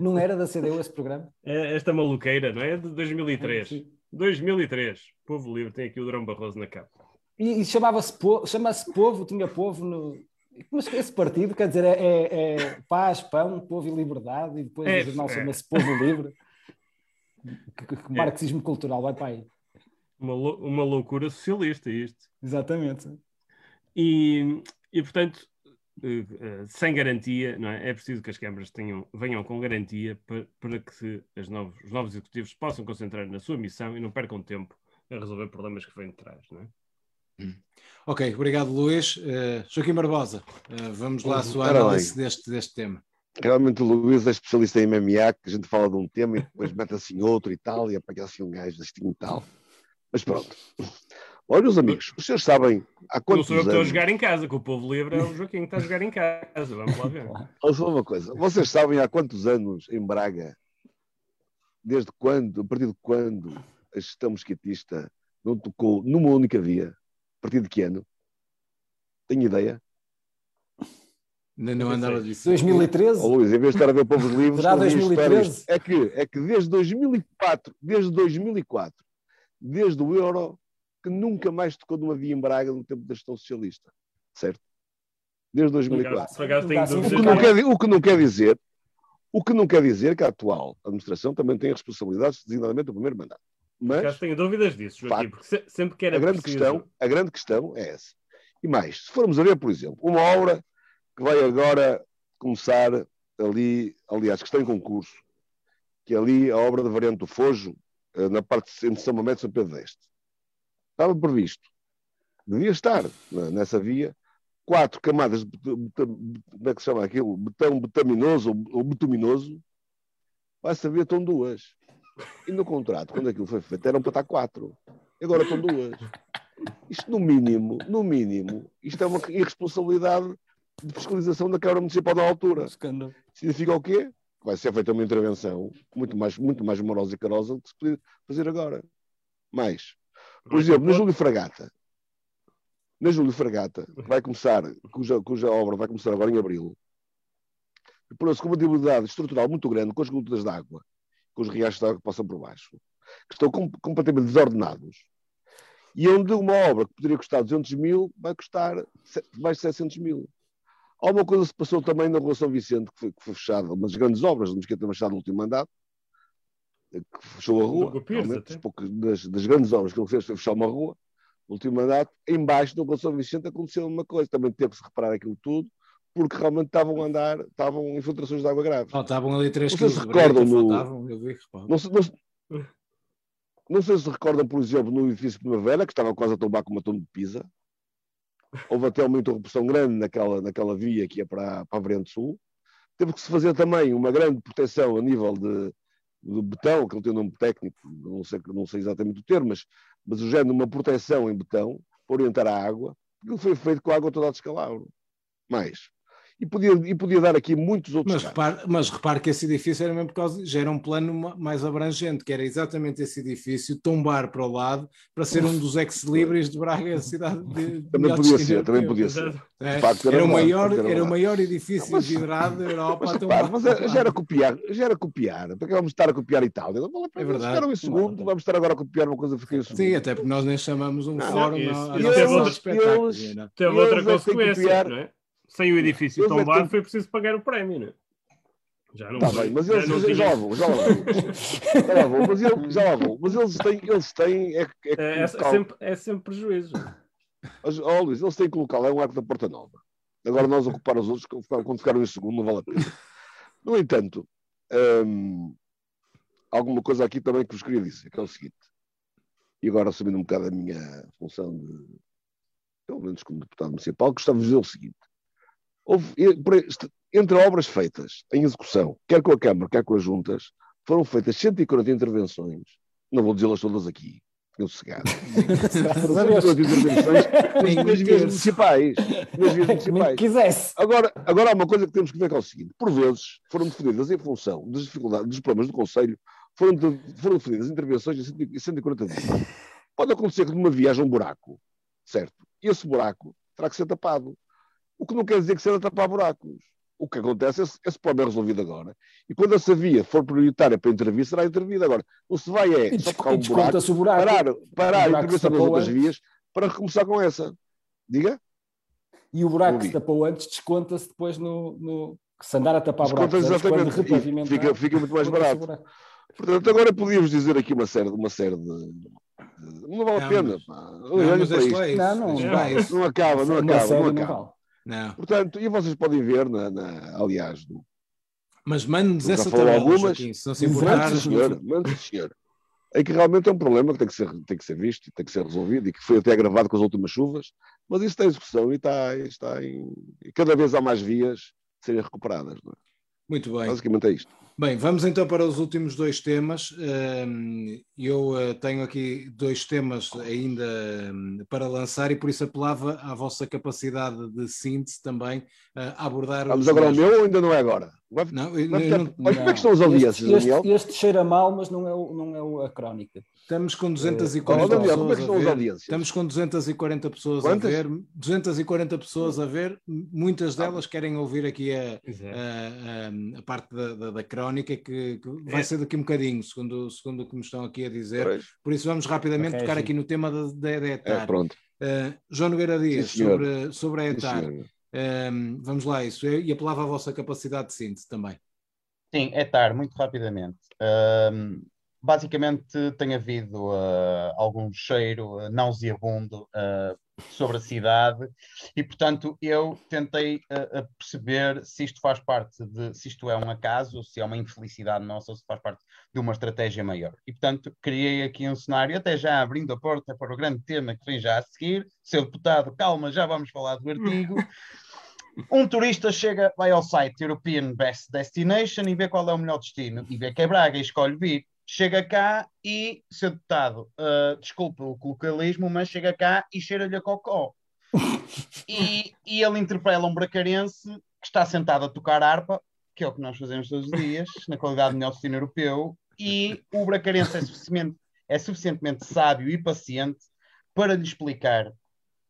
Não era da CDU esse programa? é Esta maluqueira, não é? De 2003. Sim. 2003. 2003. Povo Livre tem aqui o Durão Barroso na capa. E, e chamava-se povo, chama-se povo, tinha povo no. Mas esse partido, quer dizer, é, é- é paz, pão, povo e liberdade, e depois É, o jornal é. chama-se Povo Livre. Que, que- que marxismo cultural vai para aí. Uma, lou- uma loucura socialista isto. Exatamente. E, e portanto, eh, eh, sem garantia, não é? É preciso que as câmaras tenham, venham com garantia para, para que novos, os novos executivos possam concentrar na sua missão e não percam tempo a resolver problemas que vêm de trás, não é? Ok, obrigado Luís. Eh, Joaquim Barbosa, eh, vamos lá à sua análise deste, deste tema. Realmente o Luís é especialista em MMA, que a gente fala de um tema e depois mete assim outro e tal, e apanha assim um gajo assim e tal. Mas pronto. Olha, meus amigos, os senhores sabem há Não quantos sou eu que estou a anos... jogar em casa, que o povo livre é o Joaquim que está a jogar em casa. Vamos lá ver. Olha só uma coisa, vocês sabem há quantos anos em Braga, desde quando, a partir de quando a gestão mosquitista não tocou numa única via? A partir de que ano? Tenho ideia? Ainda não andava de 2013? Ó Luís, em vez de estar a ver povos livres, Será eu vi 2013? histórias. É que, é que desde 2004, desde 2004, desde o euro, que nunca mais tocou numa via em Braga no tempo da gestão socialista. Certo? Desde 2004. Por acaso tenho Assim, O que, não quer, o que não quer dizer, o que não quer dizer que a atual administração também tem responsabilidades, designadamente o primeiro mandato. Mas acaso tenho dúvidas disso, Joaquim, Facto. porque se- sempre que era a grande, preciso... questão, a grande questão é essa. E mais, se formos a ver, por exemplo, uma obra que vai agora começar ali, aliás, que está em concurso, que é ali a obra da variante do Fojo, eh, na parte de entre São Mamede e São Pedro deste. Estava previsto, devia estar nessa via, quatro camadas de como é que se chama aquilo? Betão betaminoso ou, ou betuminoso, vai saber, estão duas. E no contrato, quando aquilo foi feito, eram para estar quatro. E agora estão duas. Isto, no mínimo, no mínimo, isto é uma irresponsabilidade de fiscalização da Câmara Municipal na altura. Escândalo. Significa o quê? Que vai ser feita uma intervenção muito mais, muito mais morosa e carosa do que se podia fazer agora. Mais. Por exemplo, na Júlio Fragata. Na Júlio Fragata, que vai começar, cuja, cuja obra vai começar agora em abril, por com uma debilidade estrutural muito grande com as gotas de água, com os riachos de água que passam por baixo, que estão com- completamente desordenados, e onde uma obra que poderia custar 200 mil vai custar mais de 700 mil. Alguma coisa se passou também na Rua São Vicente, que foi, que foi fechada, uma das grandes obras do Mesquita Machado no último mandato, que fechou a rua, das, poucas- das- das grandes obras que ele fez foi fechar uma rua, no último mandato, embaixo da Rua São Vicente aconteceu uma coisa, também teve que se reparar aquilo tudo, porque realmente estavam a andar, estavam infiltrações de água graves. Faltavam ali 3 Não sei quilos se de recordam no- faltavam, eu vi. Não, se- não, se- não sei se recordam, por exemplo, no edifício Primavera, que estava quase a tombar com uma torre de Pisa. Houve até uma interrupção grande naquela, naquela via que ia para, para a Variante Sul. Teve que se fazer também uma grande proteção a nível de, de betão, que não tem um nome técnico, não sei, não sei exatamente o termo, mas, mas o género de uma proteção em betão para orientar a água, porque foi feito com a água toda a descalabro. Mais. E podia, e podia dar aqui muitos outros Mas repare, mas repare que esse edifício era mesmo por causa, já era um plano ma- mais abrangente, que era exatamente esse edifício tombar para o lado para ser um dos ex-libris de Braga, a cidade de, de Também melhor podia ser, também podia ser. É, De facto, era era, o maior, de era era o maior edifício Mas- vidrado da Europa. Mas, repare, mas é- já era copiar, já era copiar. Para que vamos estar a copiar Itália? Não. É verdade. Ficaram em segundo, vamos estar agora a copiar uma coisa que fica em segundo. Sim, até porque nós nem chamamos um Não, fórum isso- a- a isso de espetáculo, eles- não é? Teve Eles outra é que têm que consequência, copiar- não é? Sem o edifício tombado têm- foi preciso pagar o prémio, não é? Já não foi. bem, mas já eles já, tinha- lá vão, já lá vão. Já lá vão, mas, ele- já lá vão. Mas eles têm, eles têm é, é, É, é sempre, é sempre prejuízo. Mas, ó, Luís, eles têm que colocar lá um arco da Porta Nova. Agora nós ocupar os outros, quando ficaram em segundo, não vale a pena. No entanto, hum, alguma coisa aqui também que vos queria dizer, que é o seguinte, e agora assumindo um bocado a minha função de, pelo menos como deputado municipal, gostava de dizer o seguinte, houve, entre obras feitas em execução, quer com a Câmara, quer com as juntas, foram feitas 140 intervenções, não vou dizê-las todas aqui, eu sossegado. nas vias municipais. Nas vias municipais. Quisesse. Agora, agora há uma coisa que temos que ver que é o seguinte: por vezes foram definidas em função das dificuldades, dos problemas do Conselho, foram, foram definidas intervenções em 140 dias. Pode acontecer que numa via haja um buraco, certo? E esse buraco terá que ser tapado. O que não quer dizer que seja tapar buracos. O que acontece, esse, esse problema é resolvido agora. E quando essa via for prioritária para intervir, será intervida agora. Não se vai é só tocar um buraco, o buraco, parar, parar a intervenção nas outras vias para recomeçar com essa. Diga? E o buraco que se tapou antes desconta-se depois no, no... Se andar a tapar buracos exatamente. Quando fica, fica muito mais barato. Portanto, agora podíamos dizer aqui uma série, uma série de, não vale a pena. É. Não, não, não, não acaba, não acaba, não acaba. Não. Portanto, e vocês podem ver, na, na aliás, do, mas mande-nos essa tabela, algumas, Joaquim, se não se importar. Mande, senhor, mande, senhor. É que realmente é um problema que tem que, ser, tem que ser visto, tem que ser resolvido e que foi até agravado com as últimas chuvas, mas isso tem execução e está, está em. E cada vez há mais vias de serem recuperadas. É? Muito bem. Basicamente é isto. Bem, vamos então para os últimos dois temas. Eu eh, tenho aqui dois temas ainda para lançar e por isso apelava à vossa capacidade de síntese também a abordar. Vamos agora ao meu ou ainda não é agora? Vai, não, vai ficar, não, como é que estão os audiências, este, Daniel? Este, este cheira mal, mas não é, o, não é a crónica. Estamos com 240 uh, Daniel, pessoas como é que a ver. Estamos com 240 pessoas Quantas? a ver. 240 pessoas a ver. Muitas ah. delas ah. querem ouvir aqui a, a, a, a parte da, da, da, crónica que, que vai é. ser daqui um bocadinho, segundo, segundo o que me estão aqui a dizer. Pois. Por isso vamos rapidamente okay, tocar sim. aqui no tema da, da, da ETAR. É, pronto. Uh, João Nogueira Dias, sim, sobre, sobre a ETAR. Sim, um, vamos lá, isso. E apelava à vossa capacidade de síntese também. Sim, é tarde, muito rapidamente. Um, basicamente, tem havido uh, algum cheiro uh, nauseabundo uh, sobre a cidade e, portanto, eu tentei perceber se isto faz parte de, se isto é um acaso, se é uma infelicidade nossa ou se faz parte de uma estratégia maior. E, portanto, criei aqui um cenário, até já abrindo a porta para o grande tema que vem já a seguir. Seu deputado, calma, já vamos falar do artigo. Um turista chega, vai ao site European Best Destination e vê qual é o melhor destino e vê que é Braga e escolhe vir. Chega cá e, seu deputado, uh, desculpa o colocalismo, mas chega cá e cheira-lhe a cocó. e, e ele interpela um bracarense que está sentado a tocar harpa, que é o que nós fazemos todos os dias, na qualidade de melhor destino europeu, e o bracarense é suficientemente, é suficientemente sábio e paciente para lhe explicar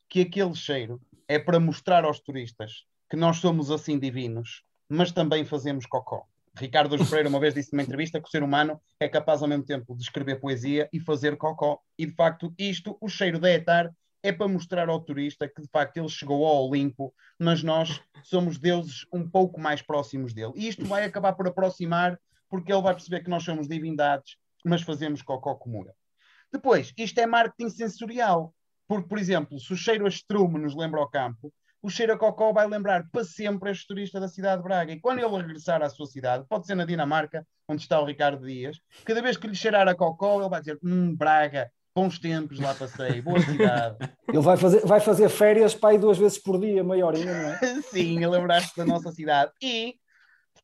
que aquele cheiro é para mostrar aos turistas que nós somos assim divinos, mas também fazemos cocó. Ricardo Pereira uma vez disse numa entrevista que o ser humano é capaz ao mesmo tempo de escrever poesia e fazer cocó. E de facto, isto, o cheiro de etar, é para mostrar ao turista que de facto ele chegou ao Olimpo, mas nós somos deuses um pouco mais próximos dele. E isto vai acabar por aproximar, porque ele vai perceber que nós somos divindades, mas fazemos cocó como ele. Depois, isto é marketing sensorial. Porque, por exemplo, se o cheiro a estrume nos lembra ao campo, o cheiro a cocó vai lembrar para sempre este turista da cidade de Braga. E quando ele regressar à sua cidade, pode ser na Dinamarca, onde está o Ricardo Dias, cada vez que lhe cheirar a cocó, ele vai dizer: Hum, Braga, bons tempos, lá passei, boa cidade. Ele vai fazer, vai fazer férias para aí duas vezes por dia, meia horinha, não é? Sim, a lembrar-se da nossa cidade. E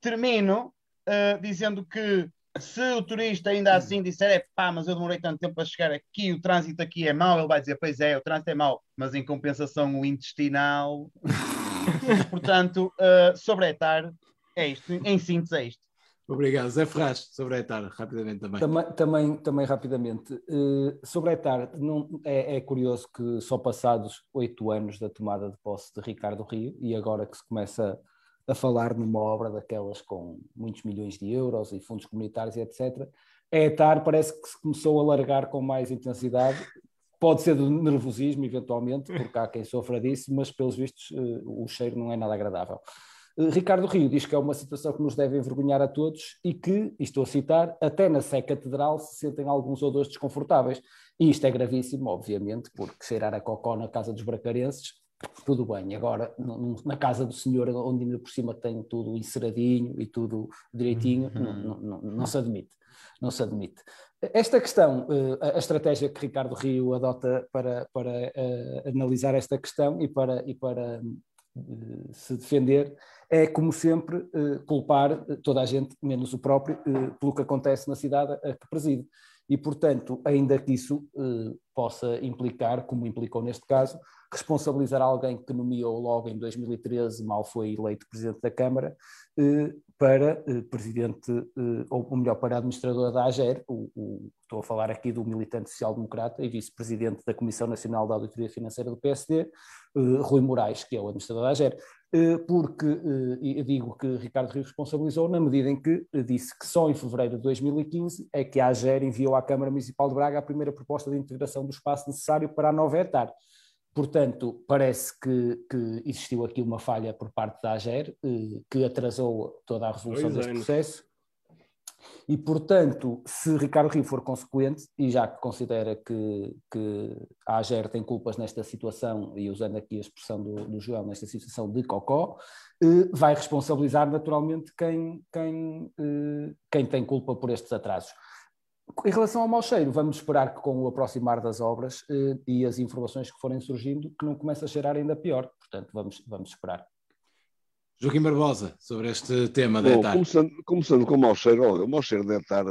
termino uh, dizendo que se o turista ainda assim disser, é pá, mas eu demorei tanto tempo para chegar aqui, o trânsito aqui é mau, ele vai dizer, pois é, o trânsito é mau, mas em compensação o intestinal. Portanto, uh, sobre a etar, é isto, em síntese é isto. Obrigado. Zé Ferraz, sobre a etar, rapidamente também. Também, também, também rapidamente. Uh, sobre a etar, não, é, é, curioso que só passados oito anos da tomada de posse de Ricardo Rio, e agora que se começa a falar numa obra daquelas com muitos milhões de euros e fundos comunitários e etc. A ETAR parece que se começou a largar com mais intensidade. Pode ser do nervosismo, eventualmente, porque há quem sofra disso, mas pelos vistos eh, o cheiro não é nada agradável. Eh, Ricardo Rio diz que é uma situação que nos deve envergonhar a todos e que, estou a citar, até na Sé Catedral se sentem alguns odores desconfortáveis. E isto é gravíssimo, obviamente, porque cheirar a cocó na casa dos bracarenses tudo bem. Agora, na casa do senhor, onde ainda por cima tem tudo enceradinho e tudo direitinho, uhum. não, não, não, se admite. não se admite. Esta questão, a estratégia que Ricardo Rio adota para, para analisar esta questão e para, e para se defender é, como sempre, culpar toda a gente, menos o próprio, pelo que acontece na cidade a que preside. E, portanto, ainda que isso possa implicar, como implicou neste caso, responsabilizar alguém que nomeou logo em 2013, mal foi eleito presidente da Câmara, eh, para eh, presidente, eh, ou melhor, para administrador da AGER, o, o, estou a falar aqui do militante social-democrata e vice-presidente da Comissão Nacional da Auditoria Financeira do PSD, Rui Moraes, que é o administrador da AGER, porque eu digo que Ricardo Rio responsabilizou na medida em que disse que só em fevereiro de 2015 é que a AGER enviou à Câmara Municipal de Braga a primeira proposta de integração do espaço necessário para a nova etar. Portanto, parece que, que, existiu aqui uma falha por parte da AGER, eh, que atrasou toda a resolução pois deste processo. E, portanto, se Ricardo Rio for consequente, e já que considera que, que a AGER tem culpas nesta situação, e usando aqui a expressão do, do João, nesta situação de cocó, eh, vai responsabilizar naturalmente quem, quem, eh, quem tem culpa por estes atrasos. Em relação ao mau cheiro, vamos esperar que com o aproximar das obras eh, e as informações que forem surgindo, que não comece a cheirar ainda pior. Portanto, vamos, vamos esperar. Joaquim Barbosa, sobre este tema da ETAR. Começando, começando com o mau cheiro, olha, o mau cheiro da ETAR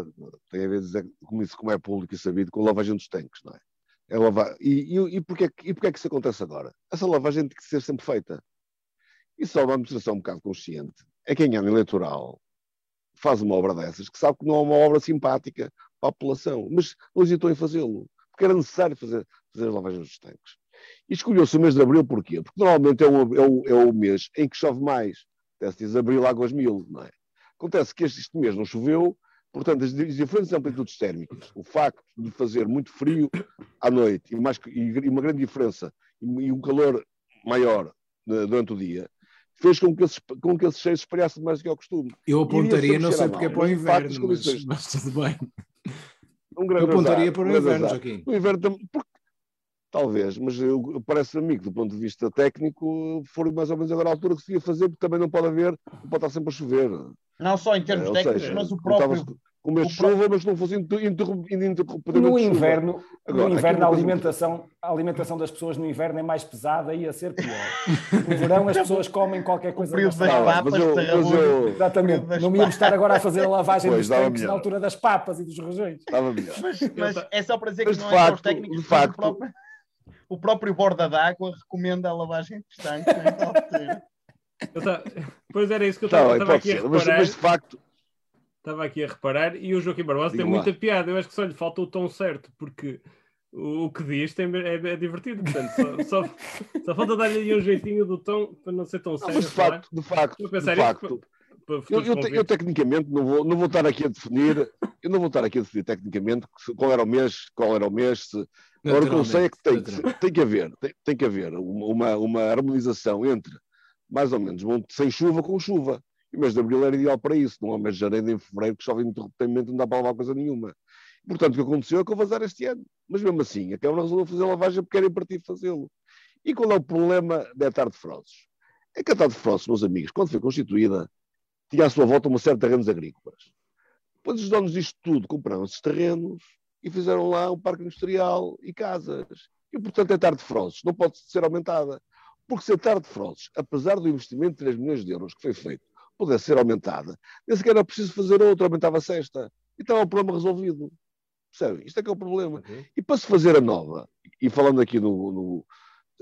tem a ver, dizer, como, isso, como é público e sabido, com a lavagem dos tanques, não é? é lavar... E, e, e, porquê, e porquê é que isso acontece agora? Essa lavagem tem que ser sempre feita. E só uma administração um bocado consciente é que em ano eleitoral faz uma obra dessas, que sabe que não é uma obra simpática para a população, mas não hesitou em fazê-lo, porque era necessário fazer, fazer as lavagens dos tanques. E escolheu-se o mês de abril porquê? Porque normalmente é o, é o, é o mês em que chove mais. Se diz abril, águas mil, não é? Acontece que este, este mês não choveu, portanto, as diferentes amplitudes térmicas, o facto de fazer muito frio à noite e, mais, e uma grande diferença e, um calor maior né, durante o dia, fez com que esses, com que esses cheiros espalhassem mais do que ao costume. Eu apontaria, não sei porque é para o inverno, mas, mas, tudo bem. Um grande eu apontaria para o inverno, azar. Joaquim. O inverno porque, talvez, mas parece-me que do ponto de vista técnico foi mais ou menos agora a altura que se ia fazer, porque também não pode haver, não pode estar sempre a chover. Não só em termos é, técnicos, seja, mas o próprio com uma chuva, mas não fosse ininterrupidamente No inverno, Agora, no inverno a, alimentação, a alimentação das pessoas no inverno é mais pesada e a ser pior. No verão as pessoas comem qualquer coisa. O período das papas, eu, eu, Exatamente. Não íamos estar agora a fazer a lavagem pois, dos tanques na altura das papas e dos rojões. Estava melhor. Mas, mas é só para dizer que não é só os técnicos, de facto, o próprio, o próprio borda d'água recomenda a lavagem dos tanques. Tá... Pois era isso que eu estava tá, aqui a reparar. Mas, mas de facto Estava aqui a reparar e o Joaquim Barbosa tem muita piada. Eu acho que só lhe falta o tom certo, porque o, o que diz tem, é, é, divertido. Portanto, só, só, só falta dar-lhe um jeitinho do tom para não ser tão sério. Mas de facto, de facto, de facto. Para, para eu, eu, eu, tecnicamente não vou, não vou estar aqui a definir, eu não vou estar aqui a definir tecnicamente qual era o mês, qual era o mês. Se, agora o que eu sei é que tem, tem que haver, tem, tem que haver uma, uma harmonização entre mais ou menos sem chuva com chuva. E o mês de abril era ideal para isso, não é o mês de janeiro nem fevereiro que chove interruptamente não dá para lavar coisa nenhuma. portanto, o que aconteceu é que vou vazar este ano. Mas mesmo assim, a Câmara resolveu fazer lavagem porque querem partir fazê-lo. E qual é o problema da Tarde de Frozes? É que a Tarde de Frozes, meus amigos, quando foi constituída, tinha à sua volta uma série de terrenos agrícolas. Depois os donos disto tudo compraram esses terrenos e fizeram lá um parque industrial e casas. E, portanto, a Tarde de Frozes não pode ser aumentada. Porque se a Tarde de Frozes, apesar do investimento de 3 milhões de euros que foi feito, pudesse ser aumentada, nem sequer era preciso fazer outra, aumentava a sexta. E estava o problema resolvido. Percebe? Isto é que é o problema. Uhum. E para se fazer a nova, e falando aqui no, no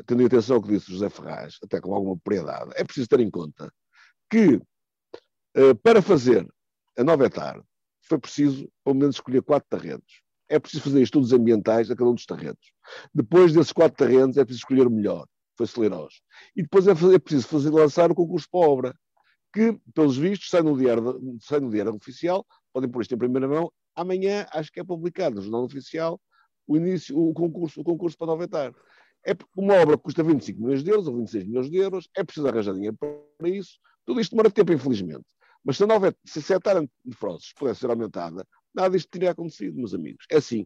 tendo atenção ao que disse José Ferraz, até com alguma propriedade, é preciso ter em conta que uh, para fazer a nova etar foi preciso, pelo menos, escolher quatro terrenos. É preciso fazer estudos ambientais a cada um dos terrenos. Depois desses quatro terrenos é preciso escolher o melhor. Foi Celeiros. E depois é, é preciso fazer, lançar o concurso para a obra que, pelos vistos, sai no diário, sai no diário oficial, podem pôr isto em primeira mão, amanhã acho que é publicado no Jornal Oficial o início, o concurso, o concurso para Novetar. É uma obra que custa 25 milhões de euros ou 26 milhões de euros, é preciso arranjar dinheiro para isso, tudo isto demora tempo, infelizmente. Mas se a, nova, se a hectare de frozes pudesse ser aumentada, nada disto teria acontecido, meus amigos. É assim.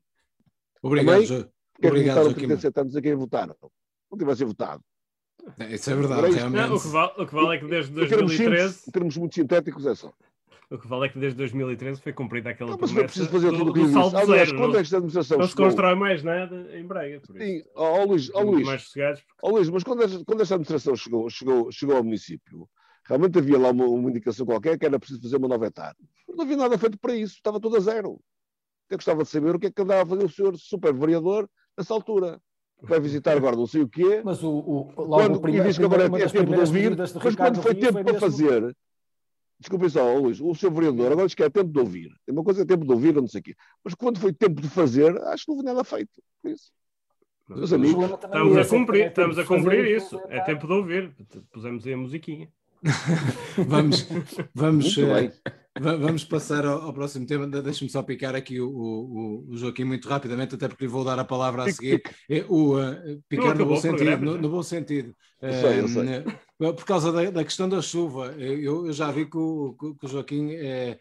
Obrigado, Também, Obrigado, votaram 37 anos a quem votaram. Não tivessem votado. Isso é verdade, realmente. Não, o, que vale, o, que vale, é que desde 2013. Em termos, muito sintéticos, é só. O que vale é que desde 2013 foi cumprida aquela Não, mas não é promessa preciso fazer do, tudo o que disse. Aliás, quando Não, esta administração não se chegou- constrói mais nada em Braga. Por isso. Sim, ó Luís, ó, Luís, mais sossegados. porque- ó, Luís, mas quando esta, quando esta administração chegou, chegou, chegou ao município, realmente havia lá uma, uma indicação qualquer que era preciso fazer uma nova etapa. Mas não havia nada feito para isso, estava tudo a zero. Eu gostava de saber o que é que andava a fazer o senhor super vereador nessa altura. Vai visitar agora não sei o quê. Mas o, o, logo Quando, o primeiro, e diz que agora é tempo de ouvir, mas quando foi tempo foi para mesmo- fazer, desculpem só, Luís, o seu vereador agora diz que é tempo de ouvir. Tem uma coisa é tempo de ouvir, ou não sei o quê. Mas quando foi tempo de fazer, acho que não houve nada feito. Por isso. Meus amigos, também Estamos é a é cumprir, é estamos a cumprir isso. É tempo de ouvir. Pusemos aí a musiquinha. Vamos, vamos, Muito eh, bem. Va- vamos passar ao, ao próximo tema. De- Deixa-me só picar aqui o, o, o Joaquim muito rapidamente, até porque lhe vou dar a palavra a seguir. É, O, eh, picar no bom sentido. programa, No, no bom sentido. Eu sei, eu sei. eh, Por causa da, da questão da chuva, eh, eu, eu já vi que o, que Joaquim eh,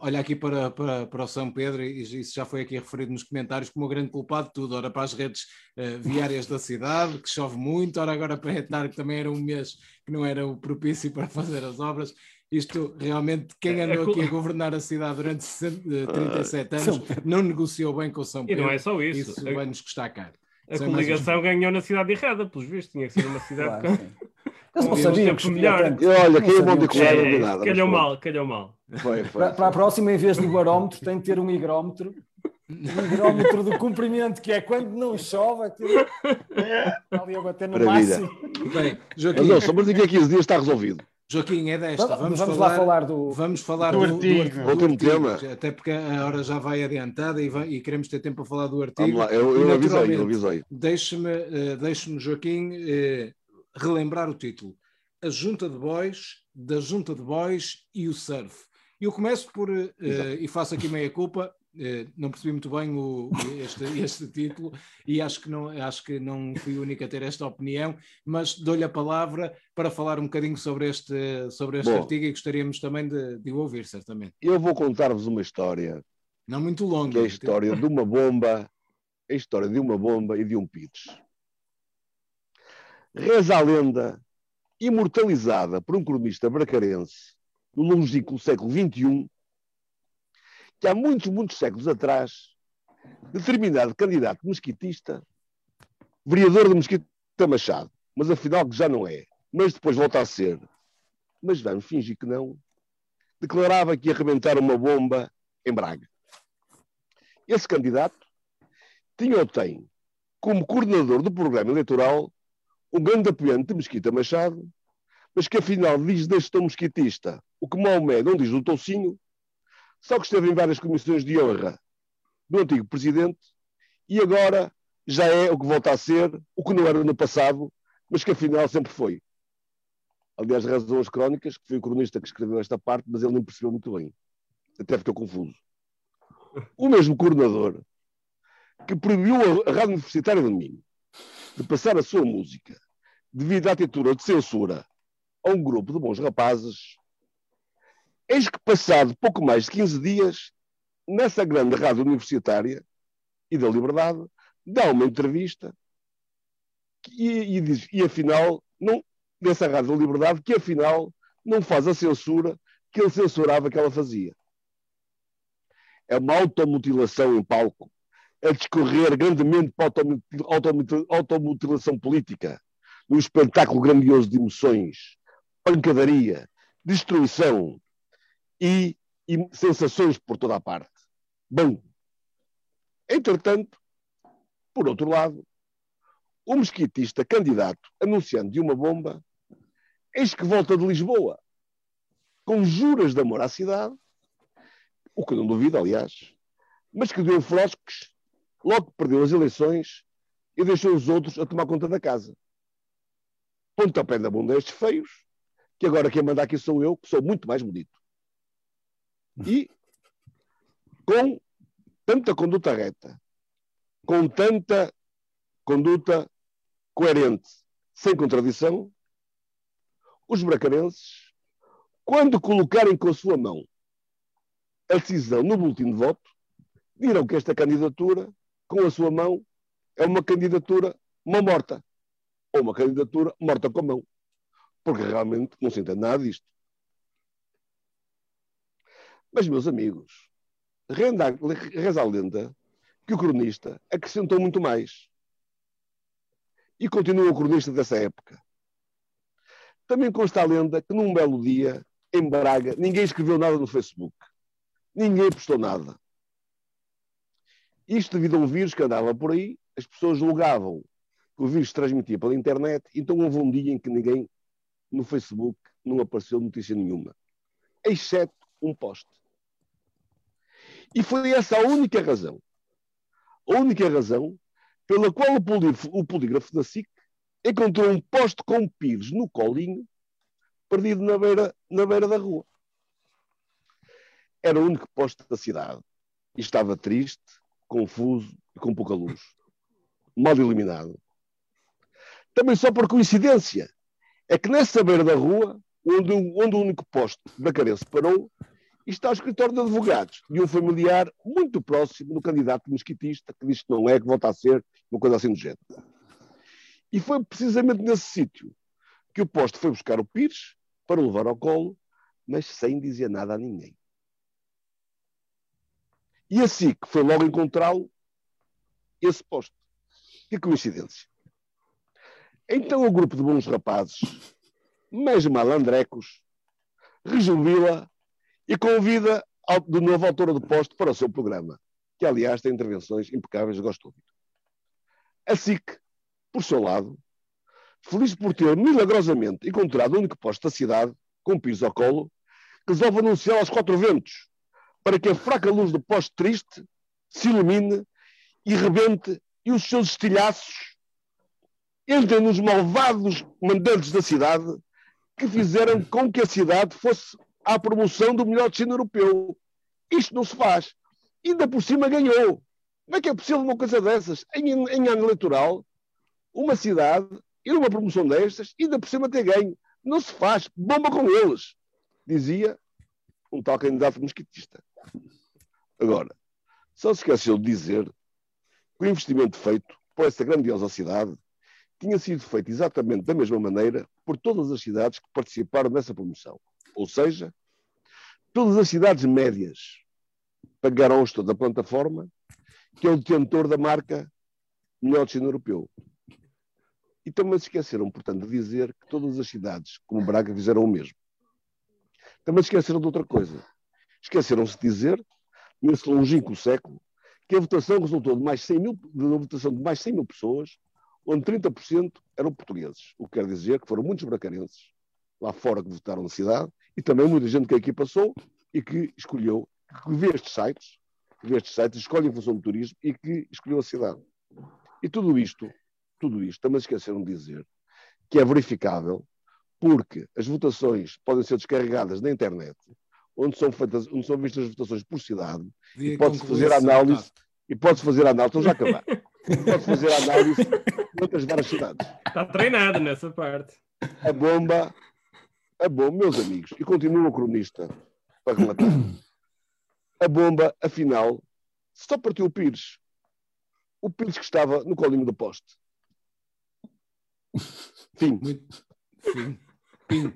olha aqui para, para, para o São Pedro e isso já foi aqui referido nos comentários como o grande culpado de tudo. Ora, para as redes eh, viárias da cidade, que chove muito, ora agora para Etar, que também era um mês que não era o propício para fazer as obras. Isto realmente, quem É, andou é aqui a governar a cidade durante 60, eh, 37 anos não negociou bem com o São E Pedro. não é só isso. Isso vai-nos custar caro. A Sem mais coligação ganhou na cidade errada, pelos vistos. Tinha que ser uma cidade Claro, com. Eles não sabiam que melhor. tanto. E olha, Não é bom sabiam de que colar não É, nada. mas calhou mal, calhou mal. Foi, foi, Para, para a próxima, em vez do barómetro, tem de ter um higrómetro. Um higrómetro do comprimento, que é quando não chove, aquilo está ali a bater no Maravilha. máximo. Bem, Mas Joaquim, não, só mas daqui a 15 dias está resolvido. Joaquim, é desta. Vamos, Vamos, vamos falar, lá falar do. Vamos falar Do do, artigo. do artigo, tema. Até porque a hora já vai adiantada e, vai- e queremos ter tempo para falar do artigo. Vamos lá, eu, eu avisei, eu avisei. Deixe-me, eh, deixe-me, Joaquim, eh, relembrar o título. A Junta de Boys, da Junta de Boys e o Surf. Eu começo por, eh, e faço aqui meia culpa, não percebi muito bem o, este, este título e acho que, não, acho que não fui o único a ter esta opinião, mas dou-lhe a palavra para falar um bocadinho sobre este, sobre este Bom. artigo e gostaríamos também de, de o ouvir, certamente. Eu vou contar-vos uma história, Não muito longa. é a história de uma bomba, a história de uma bomba e de um pitch. Reza a lenda, imortalizada por um cronista bracarense no longínquo século XXI, que há muitos, muitos séculos atrás, determinado candidato mesquitista, vereador de Mesquita Machado, mas afinal que já não é, mas depois volta a ser, mas vamos fingir que não, declarava que ia arrebentar uma bomba em Braga. Esse candidato tinha ou tem como coordenador do programa eleitoral um grande apoiante de Mesquita Machado, mas que afinal diz da gestão mesquitista o que Maomé não diz do Toucinho, só que esteve em várias comissões de honra do antigo presidente e agora já é o que volta a ser, o que não era no passado, mas que afinal sempre foi. Aliás, razão as crónicas, que foi o cronista que escreveu esta parte, mas ele nem percebeu muito bem. Até ficou confuso. O mesmo coordenador que proibiu a- a Rádio Universitária de Minho de passar a sua música devido à atitude de censura a um grupo de bons rapazes, eis que passado pouco mais de 15 dias, nessa grande rádio universitária e da Liberdade, dá uma entrevista e, e diz, e afinal, não, dessa rádio da Liberdade, que afinal não faz a censura que ele censurava que ela fazia. É uma automutilação em palco, a discorrer grandemente para a automutil- automutil- automutilação política, num espetáculo grandioso de emoções, pancadaria, destruição e, e sensações por toda a parte. Bom, entretanto, por outro lado, o mesquitista candidato anunciando de uma bomba, eis que volta de Lisboa, com juras de amor à cidade, o que não duvido, aliás, mas que deu frosques, logo perdeu as eleições e deixou os outros a tomar conta da casa. Pontapé da bunda a estes feios, que agora quem manda aqui sou eu, que sou muito mais bonito. E com tanta conduta reta, com tanta conduta coerente, sem contradição, os bracarenses, quando colocarem com a sua mão a decisão no boletim de voto, dirão que esta candidatura, com a sua mão, é uma candidatura mão morta. Ou uma candidatura morta com a mão. Porque realmente não se entende nada disto. Mas, meus amigos, renda, reza a lenda que o cronista acrescentou muito mais. E continua o cronista dessa época. Também consta a lenda que num belo dia, em Braga, ninguém escreveu nada no Facebook. Ninguém postou nada. Isto devido a um vírus que andava por aí, as pessoas julgavam que o vírus se transmitia pela internet, então houve um dia em que ninguém no Facebook não apareceu notícia nenhuma, exceto um post. E foi essa a única razão, a única razão pela qual o polígrafo da SIC encontrou um poste com pires no colinho, perdido na beira, na beira da rua. Era o único poste da cidade. E estava triste, confuso e com pouca luz. Mal iluminado. Também só por coincidência, é que nessa beira da rua, onde, onde o único poste da cabeça parou, está o escritório de advogados de um familiar muito próximo do candidato mosquitista, que diz que não é, que volta a ser, uma coisa assim do género. E foi precisamente nesse sítio que o poste foi buscar o Pires para o levar ao colo, mas sem dizer nada a ninguém. E assim que foi logo encontrá-lo, esse poste. Que coincidência. Então o grupo de bons rapazes, mas malandrecos, rejubila e convida de novo a autora do posto para o seu programa, que aliás tem intervenções impecáveis, gosto ouvir. A SIC por seu lado, feliz por ter milagrosamente encontrado o único posto da cidade, com piso ao colo, resolve anunciar aos quatro ventos, para que a fraca luz do poste triste se ilumine e rebente e os seus estilhaços entrem nos malvados mandantes da cidade que fizeram com que a cidade fosse à promoção do melhor destino europeu. Isto não se faz. Ainda por cima ganhou. Como é que é possível uma coisa dessas? Em, em ano eleitoral, uma cidade ir uma promoção destas e ainda por cima ter ganho. Não se faz. Bomba com eles, dizia um tal candidato mosquitista. Agora, só se esqueceu de dizer que o investimento feito por esta grandiosa cidade tinha sido feito exatamente da mesma maneira por todas as cidades que participaram nessa promoção. Ou seja, todas as cidades médias pagaram o da plataforma, que é o detentor da marca Melhor Destino Europeu. E também se esqueceram, portanto, de dizer que todas as cidades, como Braga, fizeram o mesmo. Também se esqueceram de outra coisa. Esqueceram-se de dizer, nesse longínquo século, que a votação resultou de mais 100 mil, de uma votação de mais 100 mil pessoas, onde 30% eram portugueses. O que quer dizer que foram muitos bracarenses lá fora que votaram na cidade e também muita gente que aqui passou e que escolheu, que vê estes sites, que vê estes sites, escolhe em função do turismo e que escolheu a cidade. E tudo isto tudo isto, também esqueceram de dizer que é verificável porque as votações podem ser descarregadas na internet, onde são, feitas, onde são vistas as votações por cidade, e pode-se fazer a análise, e pode fazer a análise, estou já a acabar, pode fazer a análise de outras várias cidades. Está treinado nessa parte. A bomba, a bomba, meus amigos, e continua o cronista para relatar. A bomba, afinal, só partiu o Pires. O Pires que estava no colinho do poste. Fim. Muito... Fim. Fim.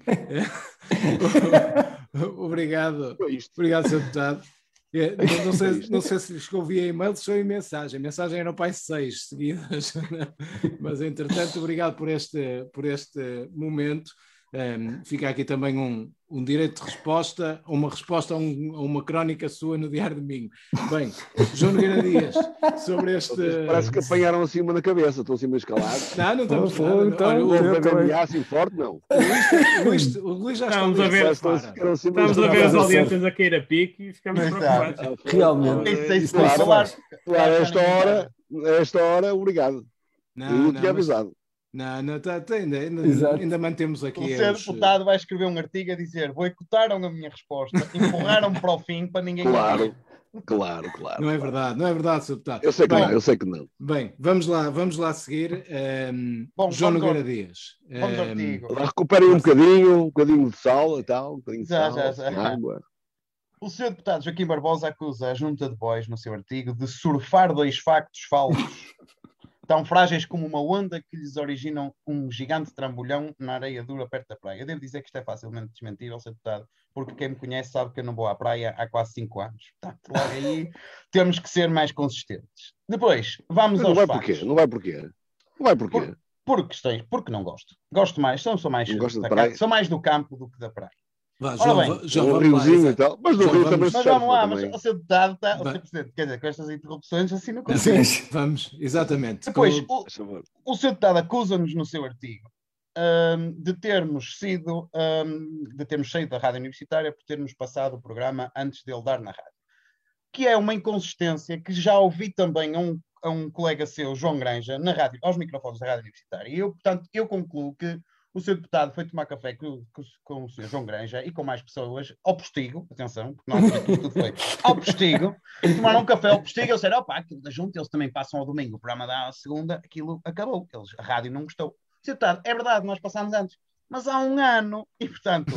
Obrigado. Obrigado, Sr. Deputado. É, não, sei, não sei se lhes via e-mail, se foi em mensagem. A mensagem era para seis seguidas. Mas, entretanto, obrigado por este, por este momento. Um, fica aqui também um, um direito de resposta, uma resposta a, um, a, uma crónica sua no Diário de Domingo. Bem, João Nogueira Dias, sobre este. Parece que apanharam assim uma na cabeça, estão assim meio escalados. Não, não estamos falando. Então, Olha, uma assim forte, não. O Luís, o Luís já estamos a ver, assim, estamos a ver as audiências a cair a pique e ficamos preocupados. Realmente. Claro, claro, esta hora, esta hora, obrigado. Não, Eu tinha avisado. Não, não, tá, tá, ainda, ainda, ainda, mantemos aqui. O ser deputado vai escrever um artigo a dizer boicotaram a minha resposta, empurraram para o fim para ninguém. Claro, claro, claro. Não é verdade, não é verdade, Sr. Deputado. Eu sei que Bem, não, eu sei que não. Bem, vamos lá, vamos lá seguir. Um, ehm, Bom, João Nogueira Dias. Um, ehm, recuperem um bocadinho, um bocadinho de sal e tal, um bocadinho de já, sal, já, já. água. O Sr. Deputado Joaquim Barbosa acusa a Junta de Bois, no seu artigo, de surfar dois factos falsos tão frágeis como uma onda que lhes originam um gigante trambolhão na areia dura perto da praia. Eu devo dizer que isto é facilmente desmentível, ser deputado, porque quem me conhece sabe que eu não vou à praia há quase 5 anos. Portanto, logo aí temos que ser mais consistentes. Depois, vamos Não aos vai factos. porquê? Não vai porquê? Não vai porquê? Por, por questões, porque não gosto. Gosto mais, sou, sou mais sou mais do campo do que da praia. Vá, João, bem, um vamos lá, riozinho e tal. Mas no Rio vamos- também Mas se vamos surfa lá, mas o seu deputado está, o seu presidente, quer dizer, com estas interrupções assim não consigo. Sim. Vamos, exatamente. Depois, Com- o, o seu deputado acusa-nos no seu artigo hum, de termos sido, hum, de termos saído da rádio universitária por termos passado o programa antes dele dar na rádio. Que é uma inconsistência que já ouvi também a um, a um colega seu, João Granja, na rádio, aos microfones da rádio universitária. E eu, portanto, eu concluo que o seu deputado foi tomar café com, com, com o Sr. João Granja e com mais pessoas ao postigo, atenção, porque não tudo foi ao postigo, tomaram um café ao postigo e eles disseram, opa, aquilo da junta, eles também passam ao domingo, o programa à segunda, aquilo acabou, eles, a rádio não gostou. Seu deputado, é verdade, nós passámos antes, mas há um ano, e portanto,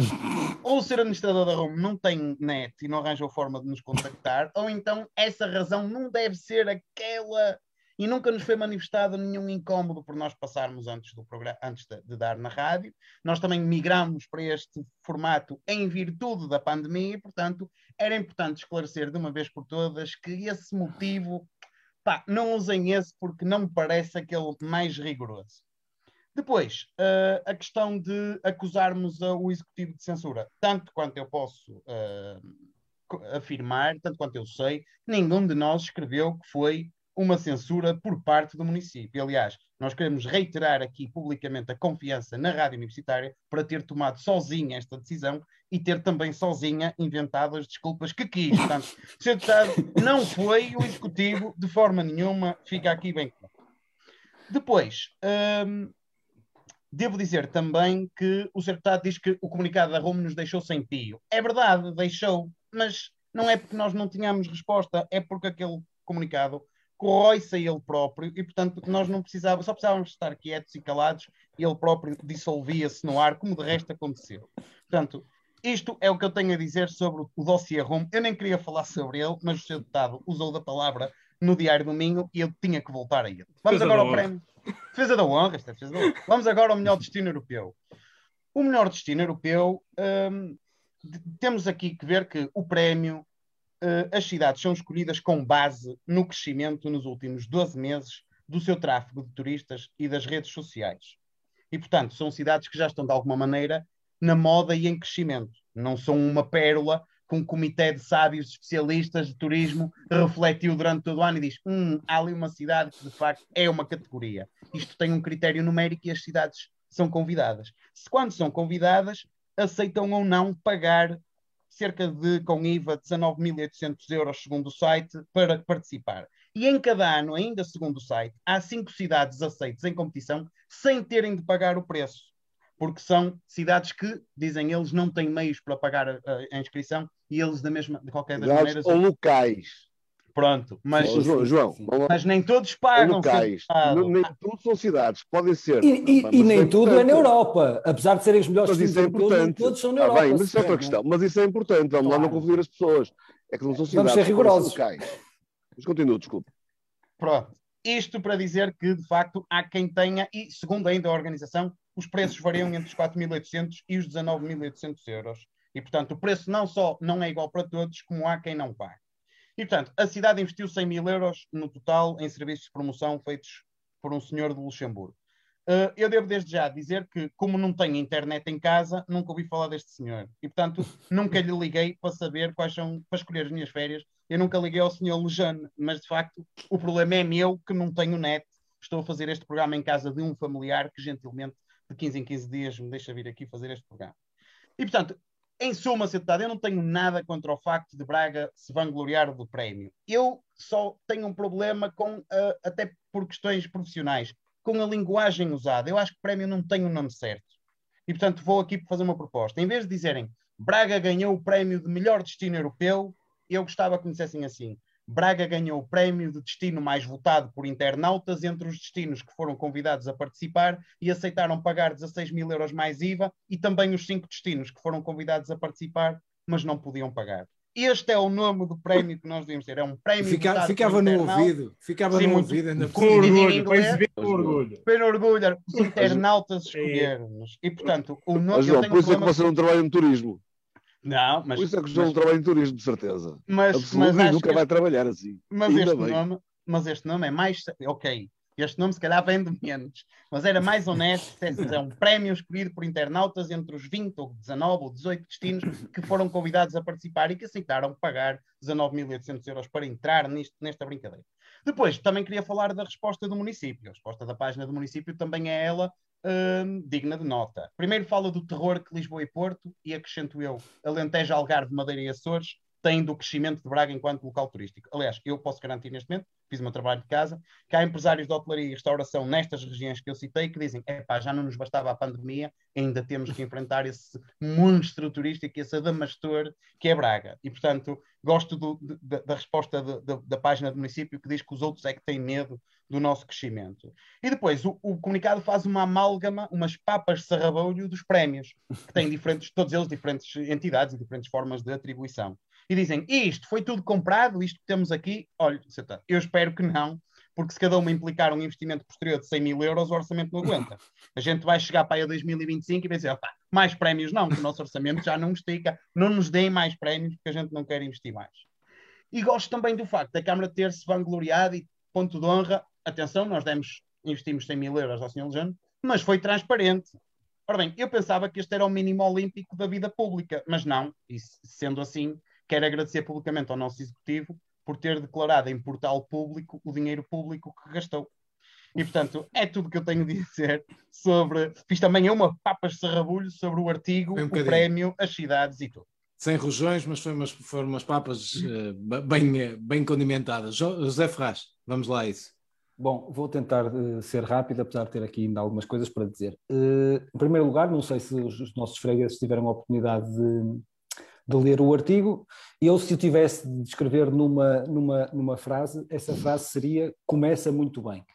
ou o ser administrador da RUM não tem net e não arranjou forma de nos contactar, ou então essa razão não deve ser aquela e nunca nos foi manifestado nenhum incómodo por nós passarmos antes do programa, antes de, de dar na rádio. Nós também migramos para este formato em virtude da pandemia e, portanto, era importante esclarecer de uma vez por todas que esse motivo, pá, não usem esse porque não me parece aquele mais rigoroso. Depois, eh, a questão de acusarmos o executivo de censura. Tanto quanto eu posso co- afirmar, tanto quanto eu sei, nenhum de nós escreveu que foi uma censura por parte do município. Aliás, nós queremos reiterar aqui publicamente a confiança na rádio universitária para ter tomado sozinha esta decisão e ter também sozinha inventado as desculpas que quis. Portanto, Sr. Deputado, não foi o executivo de forma nenhuma, fica aqui bem claro. Depois, hum, devo dizer também que o Sr. Deputado diz que o comunicado da RUM nos deixou sem pio. É verdade, deixou, mas não é porque nós não tínhamos resposta, é porque aquele comunicado corrói-se a ele próprio e, portanto, nós não precisávamos, só precisávamos estar quietos e calados e ele próprio dissolvia-se no ar, como de resto aconteceu. Portanto, isto é o que eu tenho a dizer sobre o dossiê RUM. Eu nem queria falar sobre ele, mas o Sr. Deputado usou da palavra no Diário Domingo e eu tinha que voltar a ele. Vamos Defesa agora ao prémio. Defesa da honra, esta é defesa da honra. Vamos agora ao melhor destino europeu. O melhor destino europeu, hum, temos aqui que ver que o prémio, as cidades são escolhidas com base no crescimento nos últimos 12 meses do seu tráfego de turistas e das redes sociais. E, portanto, são cidades que já estão, de alguma maneira, na moda e em crescimento. Não são uma pérola que um comitê de sábios especialistas de turismo refletiu durante todo o ano e diz: hum, há ali uma cidade que de facto é uma categoria. Isto tem um critério numérico e as cidades são convidadas. Se quando são convidadas, aceitam ou não pagar cerca de, com IVA, 19.800 euros, segundo o site, para participar. E em cada ano, ainda segundo o site, há cinco cidades aceitas em competição sem terem de pagar o preço. Porque são cidades que, dizem eles, não têm meios para pagar a, a inscrição e eles, da mesma, de qualquer das maneiras, ou locais. Pronto. Mas, Ó, João, João, vamos mas nem todos pagam. locais. Nem tudo são cidades. Podem ser. E, e- e nem tudo é na. Europa. Apesar de serem os melhores Mas isso é todos são na Está Europa. bem, mas isso é outra questão. Mas isso é importante. Vamos lá não Claro. confundir as pessoas. É que não são Vamos cidades. ser podem rigorosos. locais. Mas continua, desculpe. Pronto. Isto para dizer que, de facto, há quem tenha, e segundo ainda a organização, os preços variam entre os 4.800 e os 19.800 euros. E, portanto, o preço não só não é igual para todos, como há quem não pague. E, portanto, a cidade investiu 100 mil euros no total em serviços de promoção feitos por um senhor de Luxemburgo. Uh, eu devo desde já dizer que, como não tenho internet em casa, nunca ouvi falar deste senhor. E, portanto, nunca lhe liguei para saber quais são, para escolher as minhas férias. Eu nunca liguei ao senhor Lejane, mas de facto o problema é meu que não tenho net. Estou a fazer este programa em casa de um familiar que gentilmente de 15 em 15 dias me deixa vir aqui fazer este programa. E portanto, em suma. Deputado, eu não tenho nada contra o facto de Braga se vangloriar do prémio. Eu só tenho um problema com, ah, até por questões profissionais, com a linguagem usada. Eu acho que o prémio não tem o nome certo. E portanto, vou aqui fazer uma proposta. Em vez de dizerem Braga ganhou o prémio de melhor destino europeu, eu gostava que me dissessem assim: Braga ganhou o prémio de destino mais votado por internautas entre os destinos que foram convidados a participar e aceitaram pagar 16 mil euros mais IVA e também os cinco destinos que foram convidados a participar, mas não podiam pagar. este é o nome do prémio que nós devíamos ter. É um prémio. Fica, ficava no ouvido, ficava Sim, no muito- ouvido ainda Com orgulho, com orgulho. Pelo orgulho, os internautas escolheram-nos. E, portanto, o nome. Mas, tenho por um isso é que você não trabalha no turismo. Não, mas. Por isso é que o mas- João não trabalha em turismo, de certeza. mas, Absoluto, mas nunca que vai trabalhar assim. Mas Ainda este, bem. nome, mas este nome é mais. Ok, este nome se calhar vem de menos, mas era mais honesto é um prémio escolhido por internautas entre os 20 ou 19 ou 18 destinos que foram convidados a participar e que aceitaram pagar 19.800 euros para entrar nisto, nesta brincadeira. Depois, também queria falar da resposta do município. A resposta da página do município também é ela hum, digna de nota. Primeiro fala do terror que Lisboa e Porto, e acrescento eu, Alentejo, Algarve, Madeira e Açores têm do crescimento de Braga enquanto local turístico. Aliás, eu posso garantir neste momento, fiz o meu trabalho de casa, que há empresários de hotelaria e restauração nestas regiões que eu citei que dizem: epá, já não nos bastava a pandemia, ainda temos que enfrentar esse monstro turístico, esse adamastor que é Braga. E, portanto, gosto do- de- da resposta de- de- da página do município que diz que os outros é que têm medo do nosso crescimento. E depois, o, o comunicado faz uma amálgama, umas papas de sarrabolho dos prémios, que têm diferentes, todos eles diferentes entidades e diferentes formas de atribuição. E dizem, isto foi tudo comprado, isto que temos aqui, olha, eu espero que não, porque se cada uma implicar um investimento posterior de 100 mil euros, o orçamento não aguenta. A gente vai chegar para aí a 2025 e vai dizer, "Opá, mais prémios não, que o nosso orçamento já não estica, não nos deem mais prémios, porque a gente não quer investir mais. E gosto também do facto da Câmara ter-se vangloriado e, ponto de honra, atenção, nós demos, investimos 100 mil euros ao Sr. Lejano, mas foi transparente. Ora bem, eu pensava que este era o mínimo olímpico da vida pública, mas não, e se- sendo assim, quero agradecer publicamente ao nosso executivo por ter declarado em portal público o dinheiro público que gastou. E, portanto, é tudo que eu tenho de dizer sobre. Fiz também uma papas de sarrabulho sobre o artigo, um o prémio, as cidades e tudo. Sem rojões, mas foi umas, foram umas papas eh, bem, eh, bem condimentadas. Jo- José Ferraz, vamos lá a isso. Bom, vou tentar eh, ser rápido, apesar de ter aqui ainda algumas coisas para dizer. Eh, em primeiro lugar, não sei se os, os nossos fregueses tiveram a oportunidade de, de ler o artigo. Eu, se o tivesse de descrever numa, numa, numa frase, essa frase seria começa muito bem.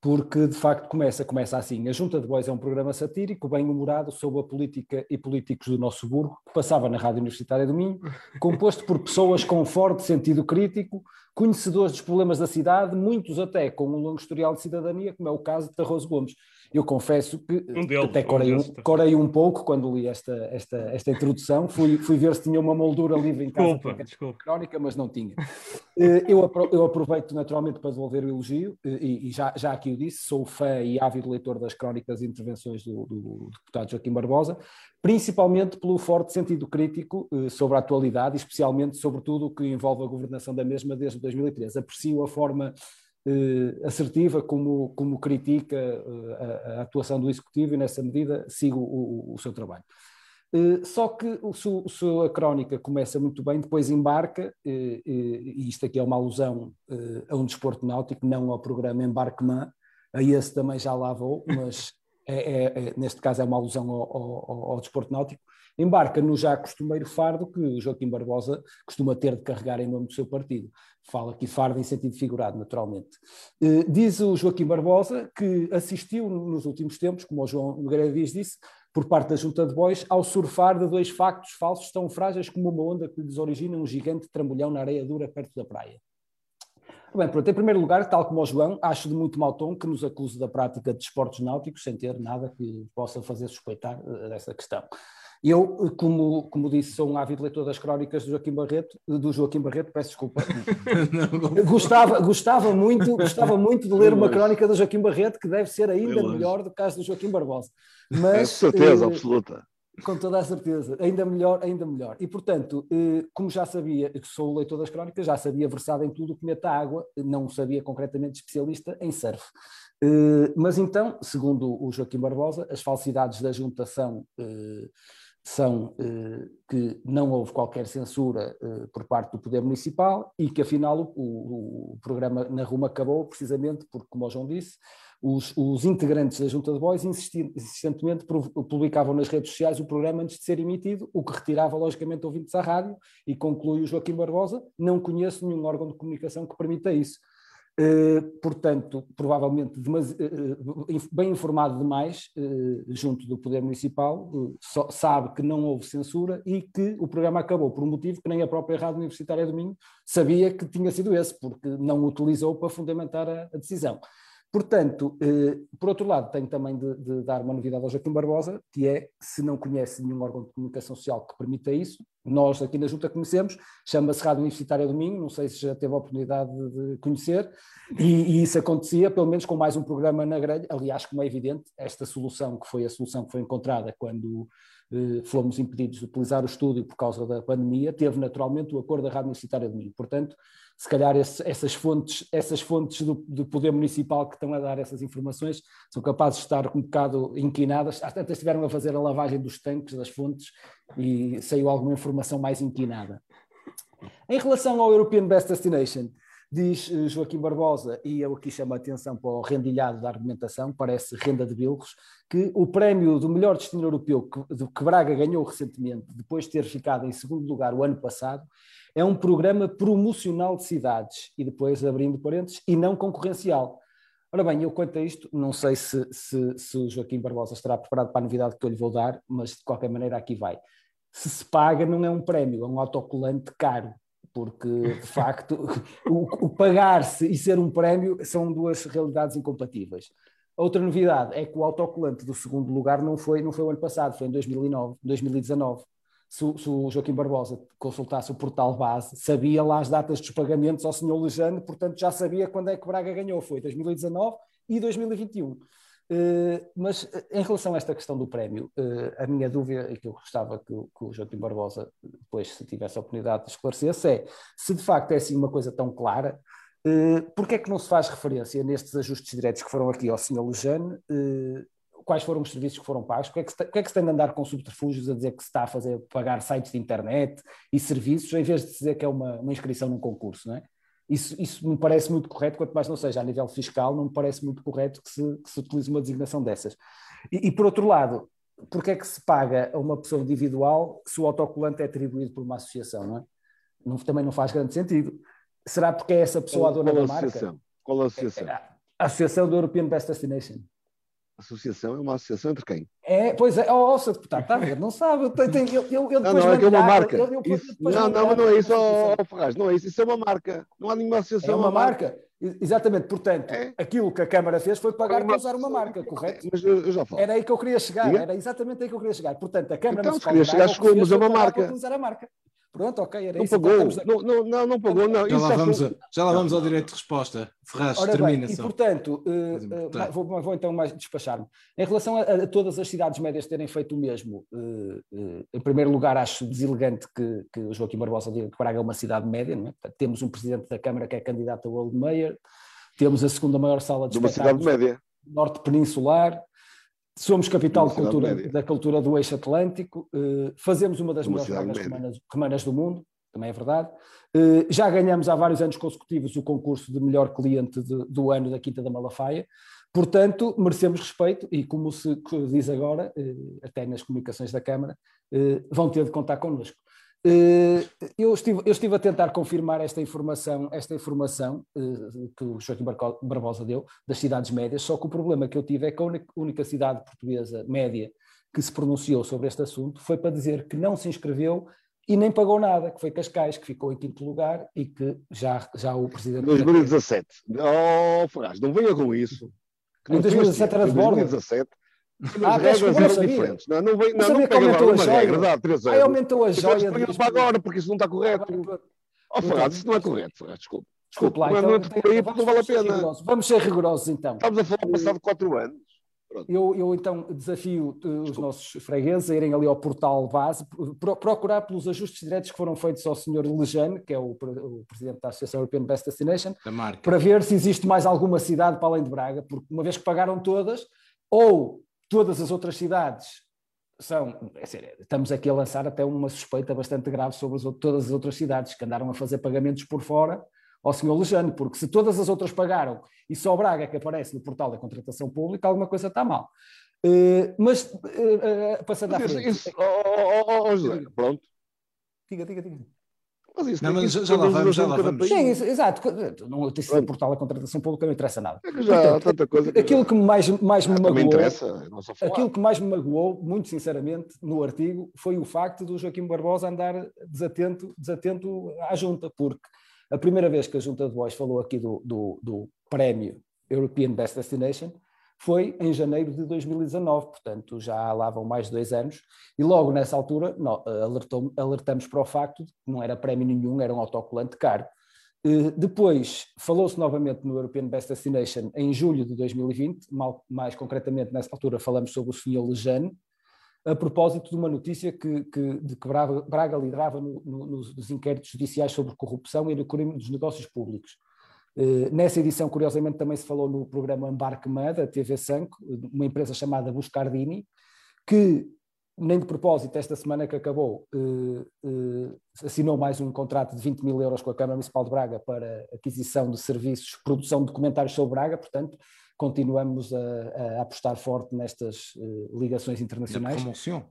Porque, de facto, começa, começa assim. A Junta de Bois é um programa satírico, bem-humorado, sobre a política e políticos do nosso subúrbio, que passava na Rádio Universitária do Minho, composto por pessoas com forte sentido crítico, conhecedores dos problemas da cidade, muitos até com um longo historial de cidadania, como é o caso de Tarroso Gomes. Eu confesso que Um deles, até corei um, deles. corei um pouco quando li esta, esta, esta introdução, fui, fui ver se tinha uma moldura livre em casa Desculpa, para desculpa. crónica, mas não tinha. Eh, Eu, apro- eu aproveito naturalmente para devolver o elogio, eh, e, e já, já aqui o disse, sou fã e ávido leitor das crónicas e intervenções do, do deputado Joaquim Barbosa, principalmente pelo forte sentido crítico eh, sobre a atualidade e especialmente sobre tudo o que envolve a governação da mesma desde 2013. Aprecio a forma assertiva como, como critica eh, a, a atuação do Executivo e nessa medida sigo o- o- seu trabalho. Eh, Só que o seu- o seu- a crónica começa muito bem, depois embarca, eh, eh, e isto aqui é uma alusão eh, a um desporto náutico, não ao programa Embarquement, a esse também já lá vou, mas é- é- é- neste caso é uma alusão ao- ao- ao desporto náutico, embarca no já costumeiro fardo que o Joaquim Barbosa costuma ter de carregar em nome do seu partido. Fala aqui fardo em sentido figurado, naturalmente. Eh, Diz o Joaquim Barbosa que assistiu nos últimos tempos, como o João Nogueira diz, disse, por parte da Junta de Bois, ao surfar de dois factos falsos tão frágeis como uma onda que lhes origina um gigante trambolhão na areia dura perto da praia. Bem, pronto, em primeiro lugar, tal como o João, acho de muito mau tom que nos acuse da prática de desportos náuticos sem ter nada que possa fazer suspeitar eh, dessa questão. Eu, como, como disse, sou um ávido leitor das crónicas do Joaquim Barreto, do Joaquim Barreto, peço desculpa. Não, gostava, gostava, muito, gostava muito de ler uma crónica do Joaquim Barreto, que deve ser ainda melhor do que a do Joaquim Barbosa. Mas, com certeza, eh, absoluta. com toda a certeza, ainda melhor, ainda melhor. E portanto, eh, como já sabia, que sou o leitor das crónicas, já sabia versado em tudo o que mete a água, não sabia concretamente especialista em surf. Eh, Mas então, segundo o Joaquim Barbosa, as falsidades da juntação eh, são eh, que não houve qualquer censura eh, por parte do Poder Municipal e que afinal o, o- programa na Ruma acabou precisamente porque, como o João disse, os, os integrantes da Junta de Bois insistentemente publicavam nas redes sociais o programa antes de ser emitido, o que retirava logicamente ouvintes à rádio e conclui o Joaquim Barbosa, não conheço nenhum órgão de comunicação que permita isso. Uh, portanto, provavelmente demasi- uh, bem informado demais, junto do Poder Municipal, sabe que não houve censura e que o programa acabou por um motivo que nem a própria Rádio Universitária do Minho sabia que tinha sido esse, porque não o utilizou para fundamentar a decisão. Portanto, eh, por outro lado, tenho também de, de, dar uma novidade ao Joaquim Barbosa, que é, se não conhece nenhum órgão de comunicação social que permita isso, nós aqui na Junta conhecemos, chama-se Rádio Universitária Domingo, não sei se já teve a oportunidade de conhecer, e, e, isso acontecia, pelo menos com mais um programa na grelha, aliás, como é evidente, esta solução, que foi a solução que foi encontrada quando eh, fomos impedidos de utilizar o estúdio por causa da pandemia, teve naturalmente o acordo da Rádio Universitária Domingo. Portanto, se calhar esse, essas fontes, essas fontes do, do, poder municipal que estão a dar essas informações são capazes de estar um bocado inquinadas. Tantas estiveram a fazer a lavagem dos tanques, das fontes, e saiu alguma informação mais inquinada. Em relação ao European Best Destination, diz eh, Joaquim Barbosa, e eu aqui chamo a atenção para o rendilhado da argumentação, parece renda de bilros, que o prémio do melhor destino europeu que, que Braga ganhou recentemente, depois de ter ficado em segundo lugar o ano passado, é um programa promocional de cidades, e depois abrindo parênteses, e não concorrencial. Ora bem, eu quanto a isto, não sei se, se, se o Joaquim Barbosa estará preparado para a novidade que eu lhe vou dar, mas de qualquer maneira aqui vai. Se se paga, não é um prémio, é um autocolante caro, porque de facto o, o pagar-se e ser um prémio são duas realidades incompatíveis. Outra novidade é que o autocolante do segundo lugar não foi, não foi o ano passado, foi em 2009, 2019 se, se, o Joaquim Barbosa consultasse o portal base, sabia lá as datas dos pagamentos ao senhor Lejane, portanto já sabia quando é que Braga ganhou, foi 2019 e 2021. Uh, eh, mas eh, em relação a esta questão do prémio, uh, a minha dúvida, e que eu gostava que, que, o Joaquim Barbosa, depois, se tivesse a oportunidade de esclarecesse, é se de facto é assim uma coisa tão clara, uh, porque é que não se faz referência nestes ajustes diretos que foram aqui ao Sr. Lejane quais foram os serviços que foram pagos, porque é que, se, porque é que se tem de andar com subterfúgios a dizer que se está a fazer pagar sites de internet e serviços, em vez de dizer que é uma, uma inscrição num concurso, não é? Isso, isso me parece muito correto, quanto mais não seja a nível fiscal, não me parece muito correto que se, que se utilize uma designação dessas. E, e, por outro lado, porque é que se paga a uma pessoa individual se o autocolante é atribuído por uma associação, não é? Não, também não faz grande sentido. Será porque é essa pessoa qual, a dona qual da marca? Associação? Qual a associação? A, a Associação do European Best Destination. Associação é uma associação entre quem? É, pois é, oh, oh, deputado, está a ver, não sabe, eu, eu, eu, eu não, não, é que é uma marca. Eu, eu, isso, não, não, não é isso, oh, oh, Ferraz, não é isso, isso é uma marca, não há nenhuma associação. É uma, marca. marca. Exatamente, portanto, é? aquilo que a Câmara fez foi pagar para usar uma marca, correto? Mas eu, já falo. Era aí que eu queria chegar, Diga? era exatamente aí que eu queria chegar. Portanto, a Câmara então, Municipal queria chegar, chegou, mas é uma marca. Usar a marca. Pronto, ok, era não isso. Pagou. Não, não, não, não pagou, não. Já, lá, vamos, a, já lá vamos ao direito de resposta. Ferraz, Ora termina bem, E portanto, uh, uh, vou, vou, então mais despachar-me. Em relação a, a, todas as cidades médias terem feito o mesmo, uh, em primeiro lugar, acho deselegante que, que o Joaquim Barbosa diga que Braga é uma cidade média. Não é? Portanto, temos um presidente da Câmara que é candidato a World Mayor, temos a segunda maior sala de, de uma cidade média. norte peninsular, Somos capital cultura, da cultura do eixo atlântico, uh, fazemos uma das uma melhores vagas romanas, do mundo, também é verdade. Uh, já ganhamos há vários anos consecutivos o concurso de melhor cliente de, do ano da Quinta da Malafaia, portanto, merecemos respeito e, como se diz agora, uh, até nas comunicações da Câmara, vão ter de contar connosco. Eh, eu estive, eu estive, a tentar confirmar esta informação, esta informação eh, que o Joaquim Barbosa deu, das cidades médias, só que o problema que eu tive é que a única cidade portuguesa média que se pronunciou sobre este assunto foi para dizer que não se inscreveu e nem pagou nada, que foi Cascais, que ficou em quinto lugar e que já, já o presidente... 2017. Oh, Ferraz, não venha com isso. Em 2017 era de bordo? 2017 as ah, regras eram sabia. diferentes. Não, não, vem, não, não, não pega agora uma regra, dá 3 anos. Aí aumentou a joia. Depois para agora, porque isso não está correto. Oh, Ferraz, isso não é correto, Ferraz, desculpa. Desculpe lá, então, não é por aí, porque não vale a pena. Vamos ser rigorosos, então. Estamos a falar passado 4 anos. Eu, eu, então desafio eh, os Desculpa. nossos fregueses a irem ali ao portal base, procurar pelos ajustes diretos que foram feitos ao Sr. Lejane, que é o, o, presidente da Associação European Best Destination, para ver se existe mais alguma cidade para além de Braga, porque uma vez que pagaram todas, ou Todas as outras cidades são. É estamos aqui a lançar até uma suspeita bastante grave sobre as, todas as outras cidades que andaram a fazer pagamentos por fora ao Sr. Lejano, porque se todas as outras pagaram e só Braga que aparece no portal da contratação pública, alguma coisa está mal. Uh, mas, uh, uh, passando à frente... Isso, oh, oh, oh, José, pronto. Diga, diga, diga. Mas isso Não, mas isso já lá vamos, já lá vamos. Sim, isso- exato. Não tem sido portal a contratação pública, não interessa nada. É que já há Portanto, tanta coisa que Aquilo que mais, mais me também magoou, interessa. Não aquilo que mais me magoou, muito sinceramente, no artigo, foi o facto do Joaquim Barbosa andar desatento, desatento à junta, porque a primeira vez que a junta de voz falou aqui do, do, do prémio European Best Destination foi em janeiro de 2019, portanto já lá vão mais de dois anos, e logo nessa altura nó- alertou- alertamos para o facto de que não era prémio nenhum, era um autocolante caro. Eh, Depois falou-se novamente no European Best Destination em julho de 2020, mal- mais concretamente nessa altura falamos sobre o Sr. Lejane, a propósito de uma notícia que, que- de que Braga, Braga liderava no- no- nos, nos inquéritos judiciais sobre corrupção e no crime dos negócios públicos. Eh, Nessa edição, curiosamente, também se falou no programa Embarque Man, da TV Sanco, uma empresa chamada Buscardini, que, nem de propósito, esta semana que acabou, eh, eh, assinou mais um contrato de 20 mil euros com a Câmara Municipal de Braga para aquisição de serviços, produção de documentários sobre Braga, portanto, continuamos a, a apostar forte nestas ligações Na internacionais. promoção.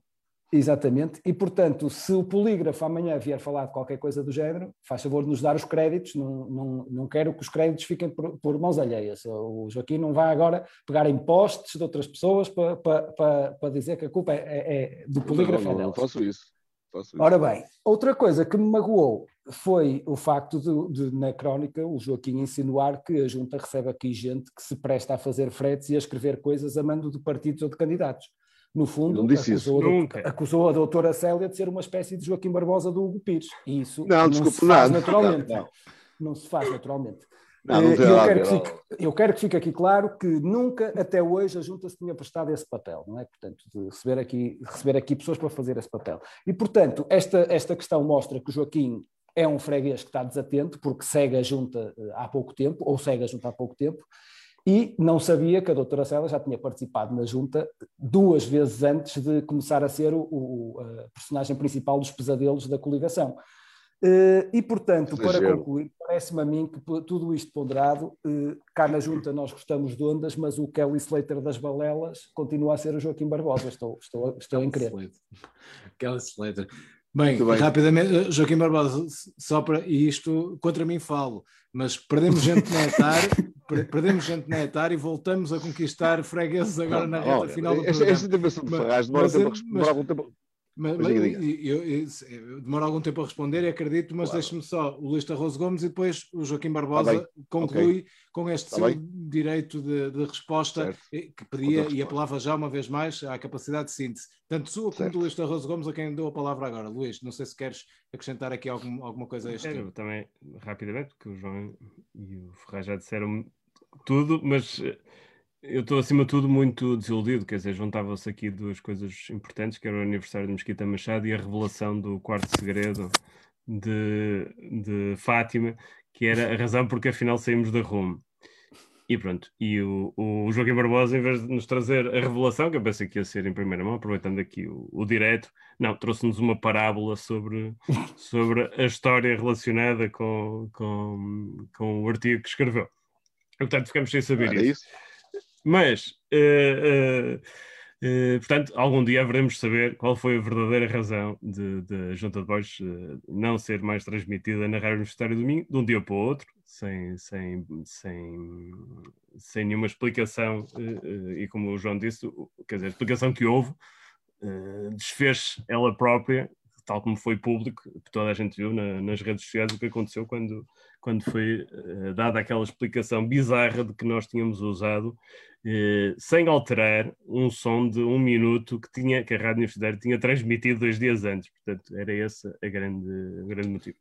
Exatamente, e portanto, se o polígrafo amanhã vier falar de qualquer coisa do género, faz favor de nos dar os créditos, não, não, não quero que os créditos fiquem por, por mãos alheias. O Joaquim não vai agora pegar em postes de outras pessoas para, para, para, dizer que a culpa é, é- é do polígrafo. Não, é não, não delas. faço isso. Faço isso. Ora bem, outra coisa que me magoou foi o facto de, de, na crónica, o Joaquim insinuar que a Junta recebe aqui gente que se presta a fazer fretes e a escrever coisas a mando de partidos ou de candidatos. No fundo, Não disse isso. acusou, a Nunca. acusou a doutora Célia de ser uma espécie de Joaquim Barbosa do Hugo Pires. E isso Não, não, desculpe, se faz não, naturalmente. não, Não se faz naturalmente. Não, não Eh, eu, quero fique, eu quero que fique aqui claro que nunca até hoje a Junta se tinha prestado esse papel, não é? Portanto, de receber aqui, receber aqui pessoas para fazer esse papel. E, portanto, esta, esta questão mostra que o Joaquim é um freguês que está desatento, porque segue a Junta eh, há pouco tempo, ou segue a Junta há pouco tempo, e não sabia que a doutora Célia já tinha participado na Junta duas vezes antes de começar a ser o, o- a personagem principal dos pesadelos da coligação. Eh, E, portanto, para concluir, parece-me a mim que tudo isto ponderado, eh, cá na Junta nós gostamos de ondas, mas o Kelly Slater das balelas continua a ser o Joaquim Barbosa. Estou, estou, estou em crer. Slater. Kelly Slater. Bem, bem. rapidamente, eh, Joaquim Barbosa, só para, e isto contra mim falo, mas perdemos gente na etar, per- perdemos gente na etar e voltamos a conquistar fregueses agora na Não, reta olha, final do esta, programa. esta intervenção de Ferraz demora, mas tempo a res- mas- demora algum tempo. Mas, Mas mas diga, eu, eu- eu- demora algum tempo a responder e acredito, mas Claro. deixe-me só o Luís Arroso Gomes e depois o Joaquim Barbosa bem. conclui com este Tá seu bem. direito de, de resposta Certo. que pedia Outra e resposta. apelava já uma vez mais à capacidade de síntese. Tanto sua como Certo. do Luís Arroso Gomes, a quem deu a palavra agora. Luís, não sei se queres acrescentar aqui algum- alguma coisa a este Quero tema. também, rapidamente, porque o João e o Ferraz já disseram tudo, mas eh, eu estou acima de tudo muito desiludido, quer dizer, juntavam-se aqui duas coisas importantes, que era o aniversário de Mesquita Machado e a revelação do quarto segredo de, de Fátima, que era a razão porque afinal saímos da Rome. E pronto, e o, o Joaquim Barbosa, em vez de nos trazer a revelação, que eu pensei que ia ser em primeira mão, aproveitando aqui o, o direto, não, trouxe-nos uma parábola sobre, sobre a história relacionada com, com, com o artigo que escreveu. Portanto, ficamos sem saber Era isso. isso? Mas, eh, eh, eh, portanto, algum dia haveremos saber qual foi a verdadeira razão de, de a Junta de Bois não ser mais transmitida na Rádio Universitária do Domingo, de um dia para o outro, sem, sem, sem, sem nenhuma explicação, e como o João disse, quer dizer, a explicação que houve desfez ela própria, tal como foi público, que toda a gente viu na- nas redes sociais o que aconteceu quando, quando foi eh, dada aquela explicação bizarra de que nós tínhamos usado, eh, sem alterar um som de um minuto que, tinha, que a Rádio Universitária tinha transmitido dois dias antes. Portanto, era esse a grande, o grande motivo.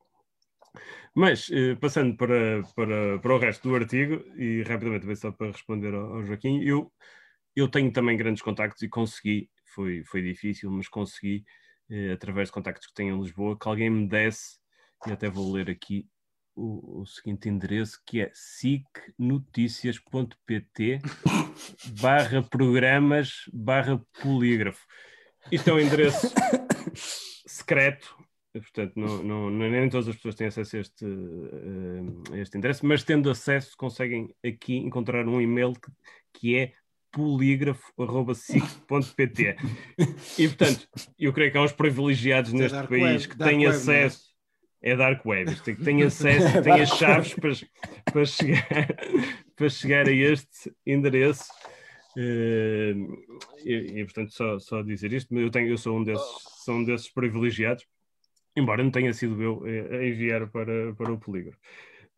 Mas, eh, passando para, para, para o resto do artigo, e rapidamente, também só para responder ao, ao Joaquim, eu, eu tenho também grandes contactos e consegui, foi, foi difícil, mas consegui, através de contactos que tenho em Lisboa, que alguém me desse, e até vou ler aqui o, o seguinte endereço, que é sicnoticias.pt barra programas barra polígrafo. Isto é um endereço secreto, portanto, não, não, nem todas as pessoas têm acesso a este, eh, a este endereço, mas tendo acesso, conseguem aqui encontrar um e-mail que, que é polígrafo.sic.pt e portanto, eu creio que há uns privilegiados é neste país web, que têm web, é? acesso é Dark Web. Isto tem, tem acesso, tem as chaves para, para, chegar, para chegar a este endereço. Uh, e, e, portanto, só, só dizer isto, mas eu, tenho, eu sou um desses, sou um desses privilegiados, embora não tenha sido eu a enviar para, para o polígrafo.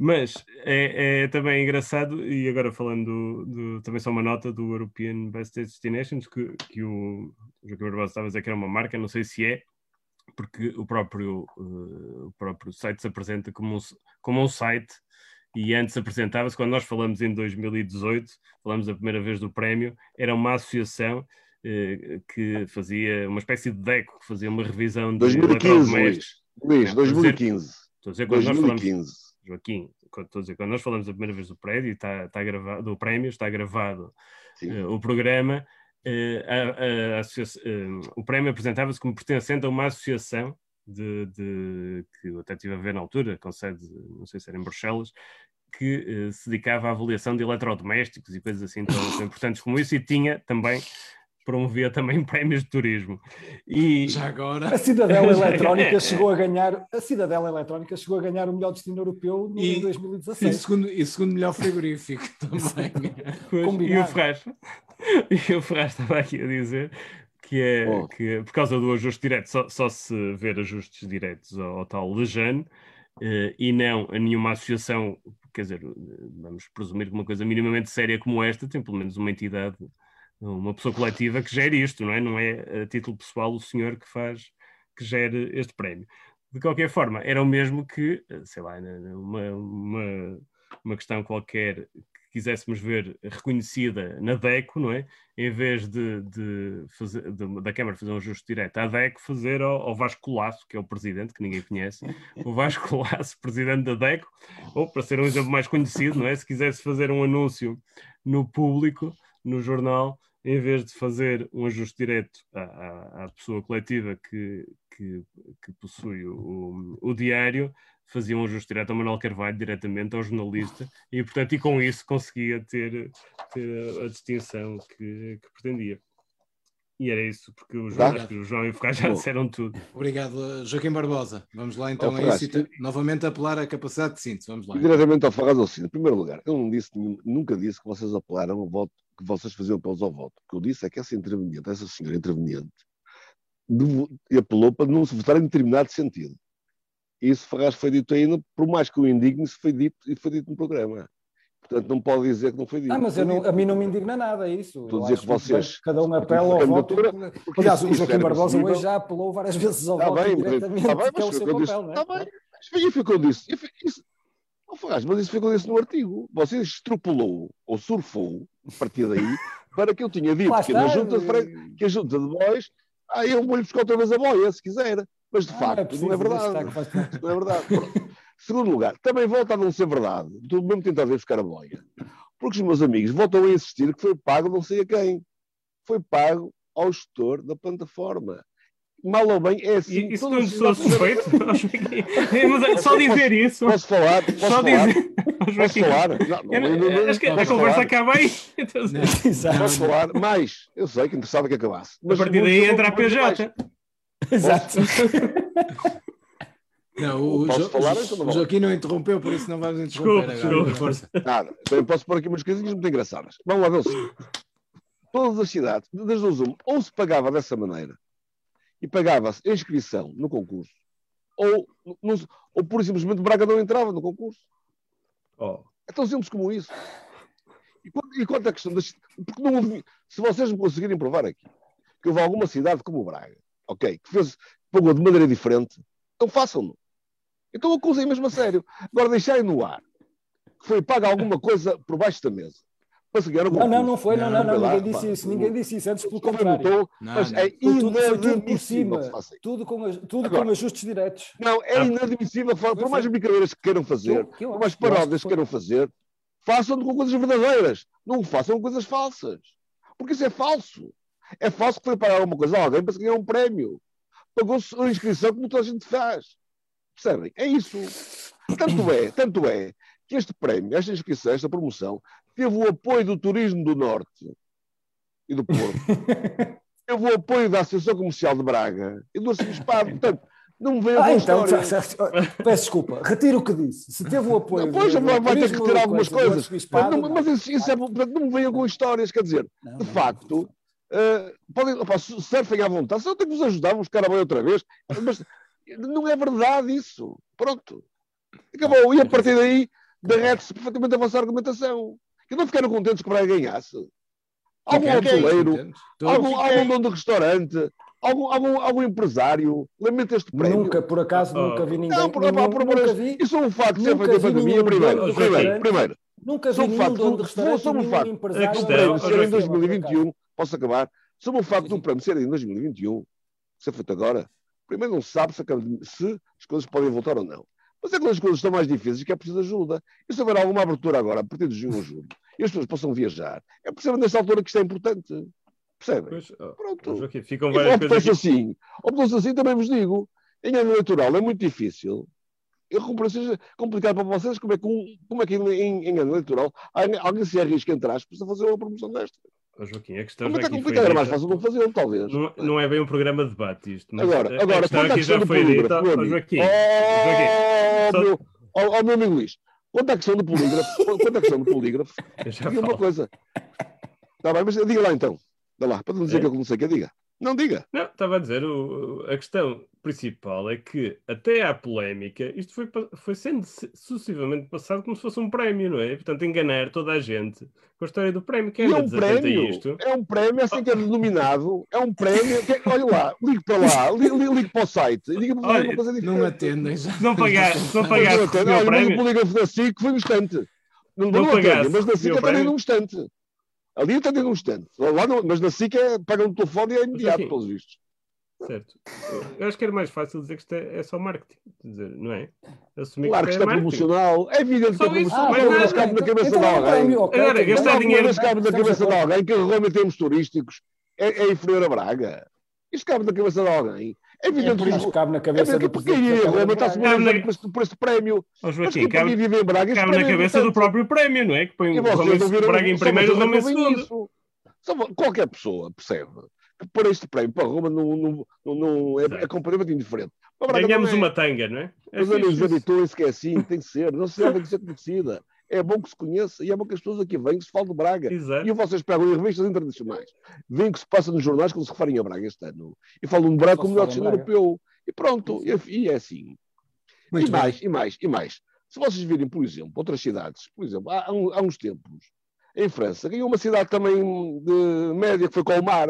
Mas é, é, também engraçado, e agora falando do, do, também só uma nota do European Best Destinations, que, que o Joaquim Barbosa estava a dizer que era uma marca, não sei se é, porque o próprio, uh, o próprio site se apresenta como um, como um site, e antes apresentava-se, quando nós falamos em 2018, falamos a primeira vez do prémio, era uma associação uh, que fazia uma espécie de DECO, que fazia uma revisão de 2015, Luís, Luís, 2015. Estou a dizer, quando 2015. nós falamos Joaquim, estou a dizer, quando nós falamos a primeira vez do prédio, está, está gravado, do prémio, está gravado uh, o programa, uh, a, a, uh, o prémio apresentava-se como pertencente a uma associação de, de, que eu até estive a ver na altura, com sede, não sei se era em Bruxelas, que se dedicava à avaliação de eletrodomésticos e coisas assim tão, tão importantes como isso, e tinha também promovia também prémios de turismo. E já agora a Cidadela Eletrónica chegou a ganhar a Cidadela Eletrónica chegou a ganhar o melhor destino europeu no e, 2016. E segundo, e segundo melhor frigorífico também. e o Ferraz, e o Ferraz estava aqui a dizer que é oh. que por causa do ajuste direto só, só se ver ajustes diretos ao, ao tal Lejane uh, e não a nenhuma associação, quer dizer, vamos presumir que uma coisa minimamente séria como esta tem pelo menos uma entidade uma pessoa coletiva que gere isto, não é? Não é a título pessoal o senhor que faz, que gere este prémio. De qualquer forma, era o mesmo que, sei lá, uma, uma, uma questão qualquer que quiséssemos ver reconhecida na DECO, não é? Em vez de, de fazer, de, da Câmara fazer um ajuste direto à DECO, fazer ao, ao Vasco Colasso, que é o presidente, que ninguém conhece, o Vasco Colasso, presidente da DECO, ou para ser um exemplo mais conhecido, não é? Se quisesse fazer um anúncio no público, no jornal, em vez de fazer um ajuste direto à, à, pessoa coletiva que, que, que possui o, o, diário, fazia um ajuste direto ao Manuel Carvalho, diretamente ao jornalista, e portanto, e com isso conseguia ter, ter a, a distinção que, que pretendia. E era isso, porque o João, tá. o João e o Focá já disseram tudo. Obrigado, Joaquim Barbosa. Vamos lá então a isso e novamente apelar a capacidade de síntese. Vamos lá. Diretamente ao Ferraz ao Em primeiro lugar, eu não disse, nunca disse que vocês apelaram ao voto, que vocês faziam apelos ao voto. O que eu disse é que essa interveniente, essa senhora interveniente, apelou para não se votar em determinado sentido. E isso Ferraz foi dito ainda, por mais que o indigne, isso foi dito e foi dito no programa. Portanto, não pode dizer que não foi dito. Ah, mas não, a mim não me indigna nada é isso. Estou a dizer que vocês. Cada um apela ao voto. Aliás, o Joaquim Barbosa hoje já apelou várias vezes ao está voto bem, diretamente, está bem, que é o seu papel, disse, não é? Está bem, mas foi o que eu disse. Isso, não faz, mas isso ficou disse no artigo. Você extrapolou ou surfou, a partir daí, para que eu tinha dito que, na junta de, que a junta de bois, ah, eu vou-lhe buscar outra vez a boia, se quiser. Mas de ah, facto, não é, não é verdade. Não é verdade. Segundo lugar, também volta a não ser verdade. Tu mesmo tentar ver buscar a boia porque os meus amigos voltam a insistir que foi pago não sei a quem. Foi pago ao gestor da plataforma. Mal ou bem, é assim. Isso não sou suspeito? Mas é só dizer isso. Posso falar? Posso só falar? dizer. Posso falar? Não, acho que a conversa acaba aí. Posso falar? Mais. Eu sei que interessava que acabasse. Mas a partir daí entra a PJ. Exato. Não, o, posso jo falar, então o Joaquim não interrompeu, por isso não vamos interromper desculpa, agora. Desculpa. Nada, eu posso pôr aqui umas coisinhas muito engraçadas. Vamos lá ver o Todas as cidades, das duas uma, ou se pagava dessa maneira e pagava-se inscrição no concurso, ou, no, ou por simplesmente Braga não entrava no concurso. Oh. É tão simples como isso. E, e quanto à questão das. Porque não, se vocês me conseguirem provar aqui que houve alguma cidade como Braga, ok, que fez, pagou de maneira diferente, então façam-no. Então acusem mesmo a sério. Agora deixarem no ar que foi paga alguma coisa por baixo da mesa. Para seguir não, não, não foi, não, não, não, ninguém disse isso, ninguém disse isso, antes pelo contrário. mas é inadmissível. Tudo com, tudo com ajustes diretos. Não, é inadmissível. Por mais brincadeiras que queiram fazer, por mais paródias que queiram fazer, façam com coisas verdadeiras. Não façam com coisas falsas. Porque isso é falso. É falso que foi pagar alguma coisa a alguém para se ganhar um prémio. Pagou-se a inscrição como toda a gente faz. Percebem? É isso. Tanto é, tanto é que este prémio, esta inscrição, esta promoção, teve o apoio do Turismo do Norte e do Porto. teve o apoio da Associação Comercial de Braga e do Arcebispado. Portanto, Não me venham Ah, então, já- já- peço desculpa, retiro o que disse. Se teve o apoio. Não, pois, vai, vai ter que retirar algumas coisas. Mas, não, mas isso, isso é, portanto, não me venham com histórias, quer dizer, Não, de não. facto, eh, podem, opa, su- surfem à vontade, só tenho que vos ajudar, vos buscar a bem outra vez, mas não é verdade isso. Pronto. Acabou. E a partir daí, derrete-se perfeitamente a vossa argumentação. Que não ficaram contentes que o Braga ganhasse. Algum hoteleiro, algum, algum dono de restaurante, algum, algum, algum empresário, lamenta este prémio. Nunca, por acaso, Oh. nunca vi ninguém. Não, por, nenhum- por amor de nunca Deus, vi, Isso é um facto de ser nunca feito a vi pandemia. Primeiro, primeiro, primeiro. nunca vi um nenhum facto, dono de restaurante, só um facto. empresário. A Um questão- ser em Joaquim. 2021, posso acabar? Sob o facto um sim. prémio ser em 2021, ser feito agora, primeiro não sabe se, se as coisas podem voltar ou não. Mas é quando as coisas estão mais difíceis que é preciso ajuda. E se houver alguma abertura agora, a partir de junho ou julho, e as pessoas possam viajar, é percebem nesta altura que isto é importante. Percebem? Pois, Pronto. Ficam E várias optou-se coisas aqui. assim. Optou-se assim, também vos digo. Em ano eleitoral é muito difícil. Eu compreendo seja complicado para vocês como é que, como é que em, em ano eleitoral alguém alguém se arrisca, entre aspas, a fazer uma promoção desta. Oh, Joaquim, a questão é já que é complicado? Era mais fácil não fazê-lo, talvez. Não, não é bem um programa de debate isto, mas Agora, a- a agora, questão aqui já foi dita. Oh? Joaquim, Joaquim, Oh, só- meu, oh, oh, meu amigo Luís, quanto à questão do polígrafo, quanto à questão do polígrafo, diga uma coisa. Está bem, mas diga lá então. Dá lá, para não dizer É? que eu não sei que diga. Não diga. Não, estava a dizer, o- a questão principal é que até à polémica, isto foi, foi sendo su- sucessivamente passado como se fosse um prémio, não é? Portanto, enganar toda a gente com a história do prémio. Quem E é um prémio, isto? é um prémio, é assim que é denominado, é um prémio. que- olha lá, ligue para lá, ligue, ligue- ligue para o site e diga-me Olha, uma coisa diferente. Não atendem. Se não pagar, se não pagar não o atende. Olha, mas o prémio, polígrafo da SIC foi um instante. Não, Não não, pagasse atende, mas na o SIC meu é também prémio. num instante. Ali num instante. Lá não, mas na SIC é, pagam no telefone e é imediato, Joaquim, pelos vistos. certo. Eu acho que era mais fácil dizer que isto é, é só marketing, quer dizer, não é? Assumir Claro que isto é promocional. É evidente que Só é isso, promocional. mas cabe na cabeça Então de é um alguém. prémio, ok, Agora, gastar dinheiro- Mas cabe na cabeça de alguém que Roma em termos turísticos é, é inferior a Braga. Isto cabe na cabeça de alguém. É evidente Por que isso cabe na é cabeça evidente do que porque presidente em Roma está-se na- por este, por este prémio. Mas Joaquim, para cabe, mim viver em Braga, cabe na é cabeça do próprio prémio, não é? Que põe E o Braga em primeiro e o Roma em segundo. qualquer pessoa percebe que para este prémio, para Roma, não, não, não, é, é completamente indiferente. Ganhamos é. uma tanga, não é? É Os amigos habituem-se que é assim, tem que ser. Não se tem que ser conhecida. É bom que se conheça e é bom que as pessoas aqui venham que se fale de Braga. Exato. E vocês pegam em revistas internacionais, veem o que se passa nos jornais quando se referem a Braga este ano e falam de Braga como melhor destino europeu. E pronto, e é, e é assim. Muito e bem. mais, e mais, e mais. Se vocês virem, por exemplo, outras cidades, por exemplo, há, há uns tempos, em França, ganhou uma cidade também de média que foi Colmar.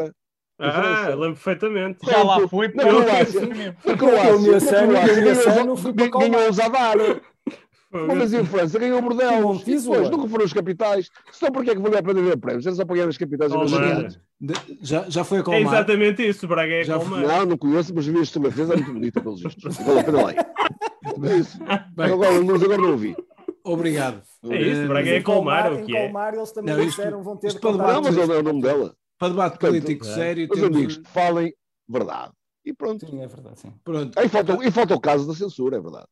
Ah, lembro perfeitamente. Já lá fui, na Croácia. mesmo. Na Croácia, ganhou- ano fui para ganhou Colmar. o Zadar. Mas em França ganhou Bordeaux. E depois, nunca foram as capitais. Só porque é que valia a pena ver prémios? Era só para ganhar as capitais e Oh, Já, já foi a É Colmar. exatamente isso, Braga é Já Colmar. Não, não conheço, mas vi as fotografias, é muito bonita pelos vistos. Vale a pena lá. ir. É isso. Bem, Agora, mas agora não ouvi. obrigado. É isso, Braga é Colmar, Colmar, o que é? Colmar eles também Não, isto- disseram vão ter isto de para contar Não, debate- mas é o isto. nome dela. Para debate político é. sério, Meus temos... amigos, falem verdade. E pronto. Sim, é verdade, sim. Pronto. Aí falta, e falta o caso da censura, é verdade.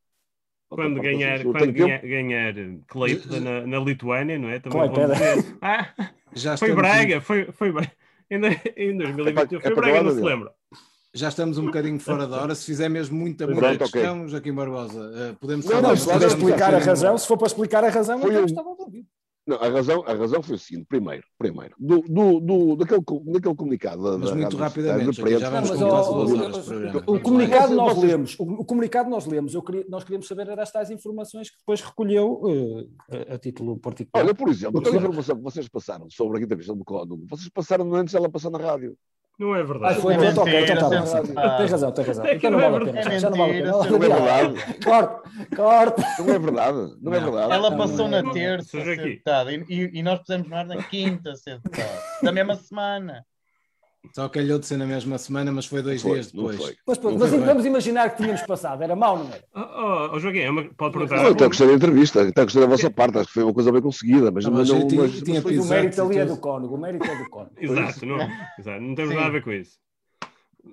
Quando ganhar, quando Tem tempo? ganhar, ganhar Kleipeda na, na Lituânia, não é? Também dizer. Ah, Já foi Braga, foi, foi Braga. Ainda em 2021 É foi é Braga, não se lembra. já estamos um bocadinho fora da hora. Se fizer mesmo muita, Pronto, muita ok. questão, Joaquim Barbosa, eh, podemos Não, falar não, se não, explicar a razão, se for para explicar a razão, Foi então um- estava a ouvir. Não, a razão, a razão foi o seguinte: primeiro, primeiro do, do, do, daquele, daquele comunicado da, Mas da muito rapidamente, de já vamos com quase duas horas de ó, programa. O comunicado nós vocês- lemos, o, o comunicado nós lemos, eu queria- nós queríamos saber era tais informações que depois recolheu eh, a, a título particular. Olha, por exemplo, aquela informação que vocês passaram sobre a entrevista do Código, vocês passaram antes dela passar na rádio. Não é Ah, verdade. foi É então, ok, então está bem. Tem razão, tem razão. É Então não não é vale a pena, verdade. já não vale a pena. É Não é verdade. Corta, corta. Não é verdade. Não é verdade. Ela passou não é. na terça Seja a ser aqui. deputada e, e- nós pusemos no ar na quinta a ser deputada, da mesma semana. Só calhou de ser na mesma semana, mas foi dois Foi, dias não depois. Mas, Não mas vamos imaginar que tínhamos passado, era mau, não era? Oh, oh, oh, Joaquim, é pode perguntar. Não, até gostei da entrevista, até gostei da vossa parte, acho que foi uma coisa bem conseguida, mas, Ah, mas mas não. eu tinha- mas- tinha mas o mérito ali é do Cónigo, o mérito é do Cónigo. Exato, não, exato, não temos Sim. nada a ver com isso.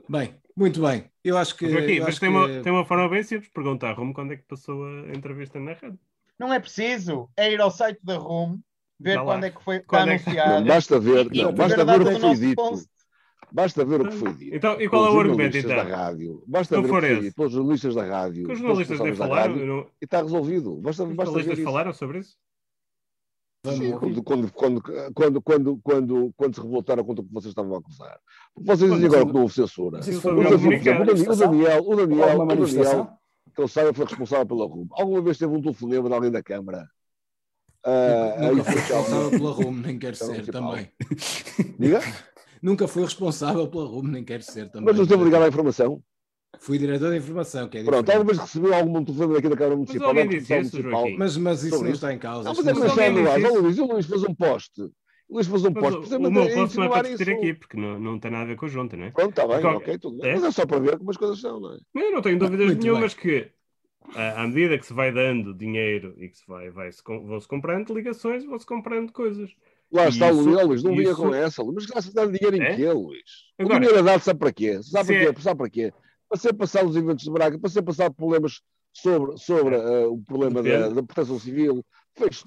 Bem, muito bem. Eu acho que. Joaquim, mas tem, que- uma, tem uma forma bem simples de perguntar a Rumo quando é que passou a entrevista na rádio. Não é preciso, é ir ao site da RUM, ver quando é que foi está Quando é que- anunciado. Não, basta ver, não, basta a ver o que foi dito. Basta ver o que foi dito. Então, e qual é o argumento, então? Da rádio. Basta Não ver o que foi dito pelos jornalistas da rádio. Que os jornalistas nem falaram, rádio, eu não- E está resolvido. Basta, os basta ver jornalistas isso. falaram sobre isso? Sim, quando, quando, quando, quando, quando, quando, quando se revoltaram contra o que vocês estavam a acusar. Porque vocês dizem agora que não houve censura. O Daniel, o Daniel, o Daniel, que ele saiba, foi responsável pela RUM. Alguma vez teve um telefonema de alguém da Câmara? Nunca aí foi foi responsável pela RUM, nem quer Então, ser também. Diga? Nunca fui responsável pela RUM, nem quer ser também. Mas não esteve ligado à informação? Fui diretor de informação, que é Pronto, diferente. alguma vez recebeu algum telefonema daqui da Câmara Municipal? alguém da disse isso, Municipal? Mas, mas isso Sobre não isso. está em causa. Não, mas é não Mas está- alguém no isso? Luís, o Luís fez um post. O Luís fez um Mas post. o, meu a posto não é para discutir isso. aqui, porque não, não tem nada a ver com a junta, não é? Pronto, está bem, Qual- ok, tudo bem. É? Mas é só para ver como as coisas são, não é? Eu não tenho dúvidas Muito nenhumas que, à medida que se vai dando dinheiro e que se vai, vai -se, vão-se comprando ligações, vão-se comprando coisas. Lá está Isso- o Luís, Luís, não vinha com essa, Luís. Mas está a dar dinheiro em É? quê, Luís? O Agora- dinheiro é dado, sabe para quê? Sabe para é- quê? Sabe para quê? Para ser passado os eventos de Braga, para ser passado problemas sobre, sobre eh, o problema da, da proteção civil,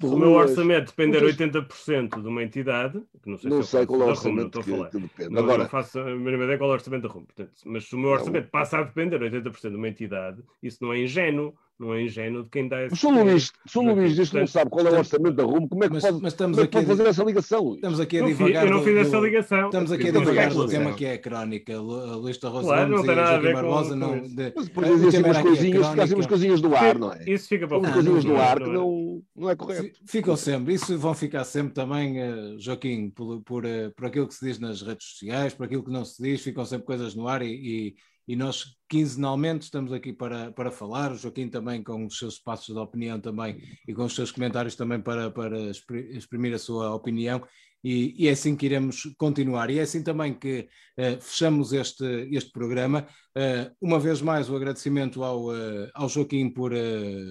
o meu orçamento depender muitas- 80% de uma entidade, que não sei Não se sei qual é o não orçamento a que, que depende. Não, Agora, não faço a mínima ideia qual é o orçamento da RUM. Portanto, mas se o meu Não. orçamento passa a depender 80% de uma entidade, isso não é ingênuo. Não é ingênuo de quem dá esse se o Luís, se o Joaquim, Luís diz que não sabe qual é o orçamento da RUM, como é que Mas, pode, mas estamos é aqui, a, pode fazer essa ligação, Luís? estamos aqui a divagar. eu não do- fiz essa do- ligação. Estamos aqui a divagar do tema que é a crónica. Lu- Luís Torroso Claro, não tem e nada a ver com- Barbosa não. isso. de- Mas depois dizem assim umas era aqui a coisinhas, fica assim umas coisinhas do ar, não é? Isso fica para o Umas coisinhas do é- ar que não é- não, é correto. Fi- Ficam sempre, isso vão ficar sempre também, eh, Joaquim, por, por, eh, por aquilo que se diz nas redes sociais, por aquilo que não se diz, ficam sempre coisas no ar e, e, nós quinzenalmente estamos aqui para, para falar, o Joaquim também com os seus espaços de opinião também e com os seus comentários também para, para expri- exprimir a sua opinião e, e é assim que iremos continuar. E é assim também que eh, fechamos este, este programa. Eh, uma vez mais o agradecimento ao, eh, ao Joaquim por,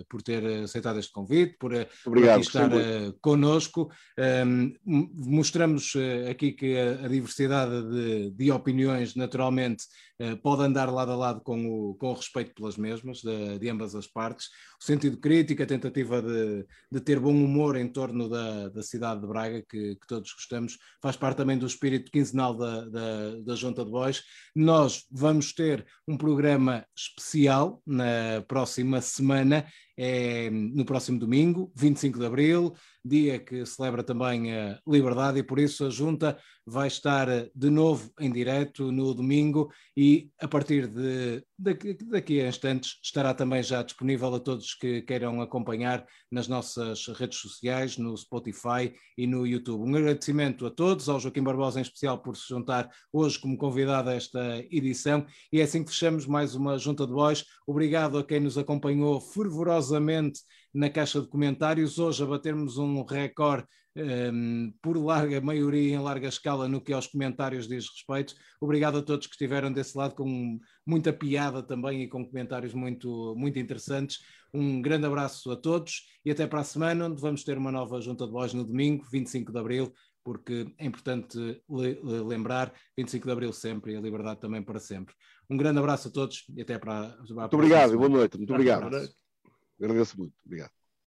por ter aceitado este convite, por, por Obrigado, aqui estar connosco. Um, m- mostramos aqui que a, a diversidade de, de opiniões, naturalmente, pode andar lado a lado com o, com o respeito pelas mesmas, de, de ambas as partes. O sentido crítico, a tentativa de, de ter bom humor em torno da, da cidade de Braga, que, que todos gostamos, faz parte também do espírito quinzenal da, da, da Junta de Bois. Nós vamos ter um programa especial na próxima semana, é, no próximo domingo, 25 de abril, dia que celebra também a liberdade, e por isso a Junta vai estar de novo em direto no domingo e a partir de daqui, daqui a instantes estará também já disponível a todos que queiram acompanhar nas nossas redes sociais, no Spotify e no YouTube. Um agradecimento a todos, ao Joaquim Barbosa em especial por se juntar hoje como convidado a esta edição e é assim que fechamos mais uma Junta de Voz. Obrigado a quem nos acompanhou fervorosamente na caixa de comentários. Hoje a batermos um recorde um, por larga maioria, em larga escala, no que aos comentários diz respeito. Obrigado a todos que estiveram desse lado com muita piada também e com comentários muito, muito interessantes. Um grande abraço a todos e até para a semana, onde vamos ter uma nova junta de voz no domingo, 25 de abril, porque é importante le- le- lembrar 25 de abril sempre e a liberdade também para sempre. Um grande abraço a todos e até para, para Muito obrigado e boa noite. Muito obrigado. Agradeço muito. Obrigado.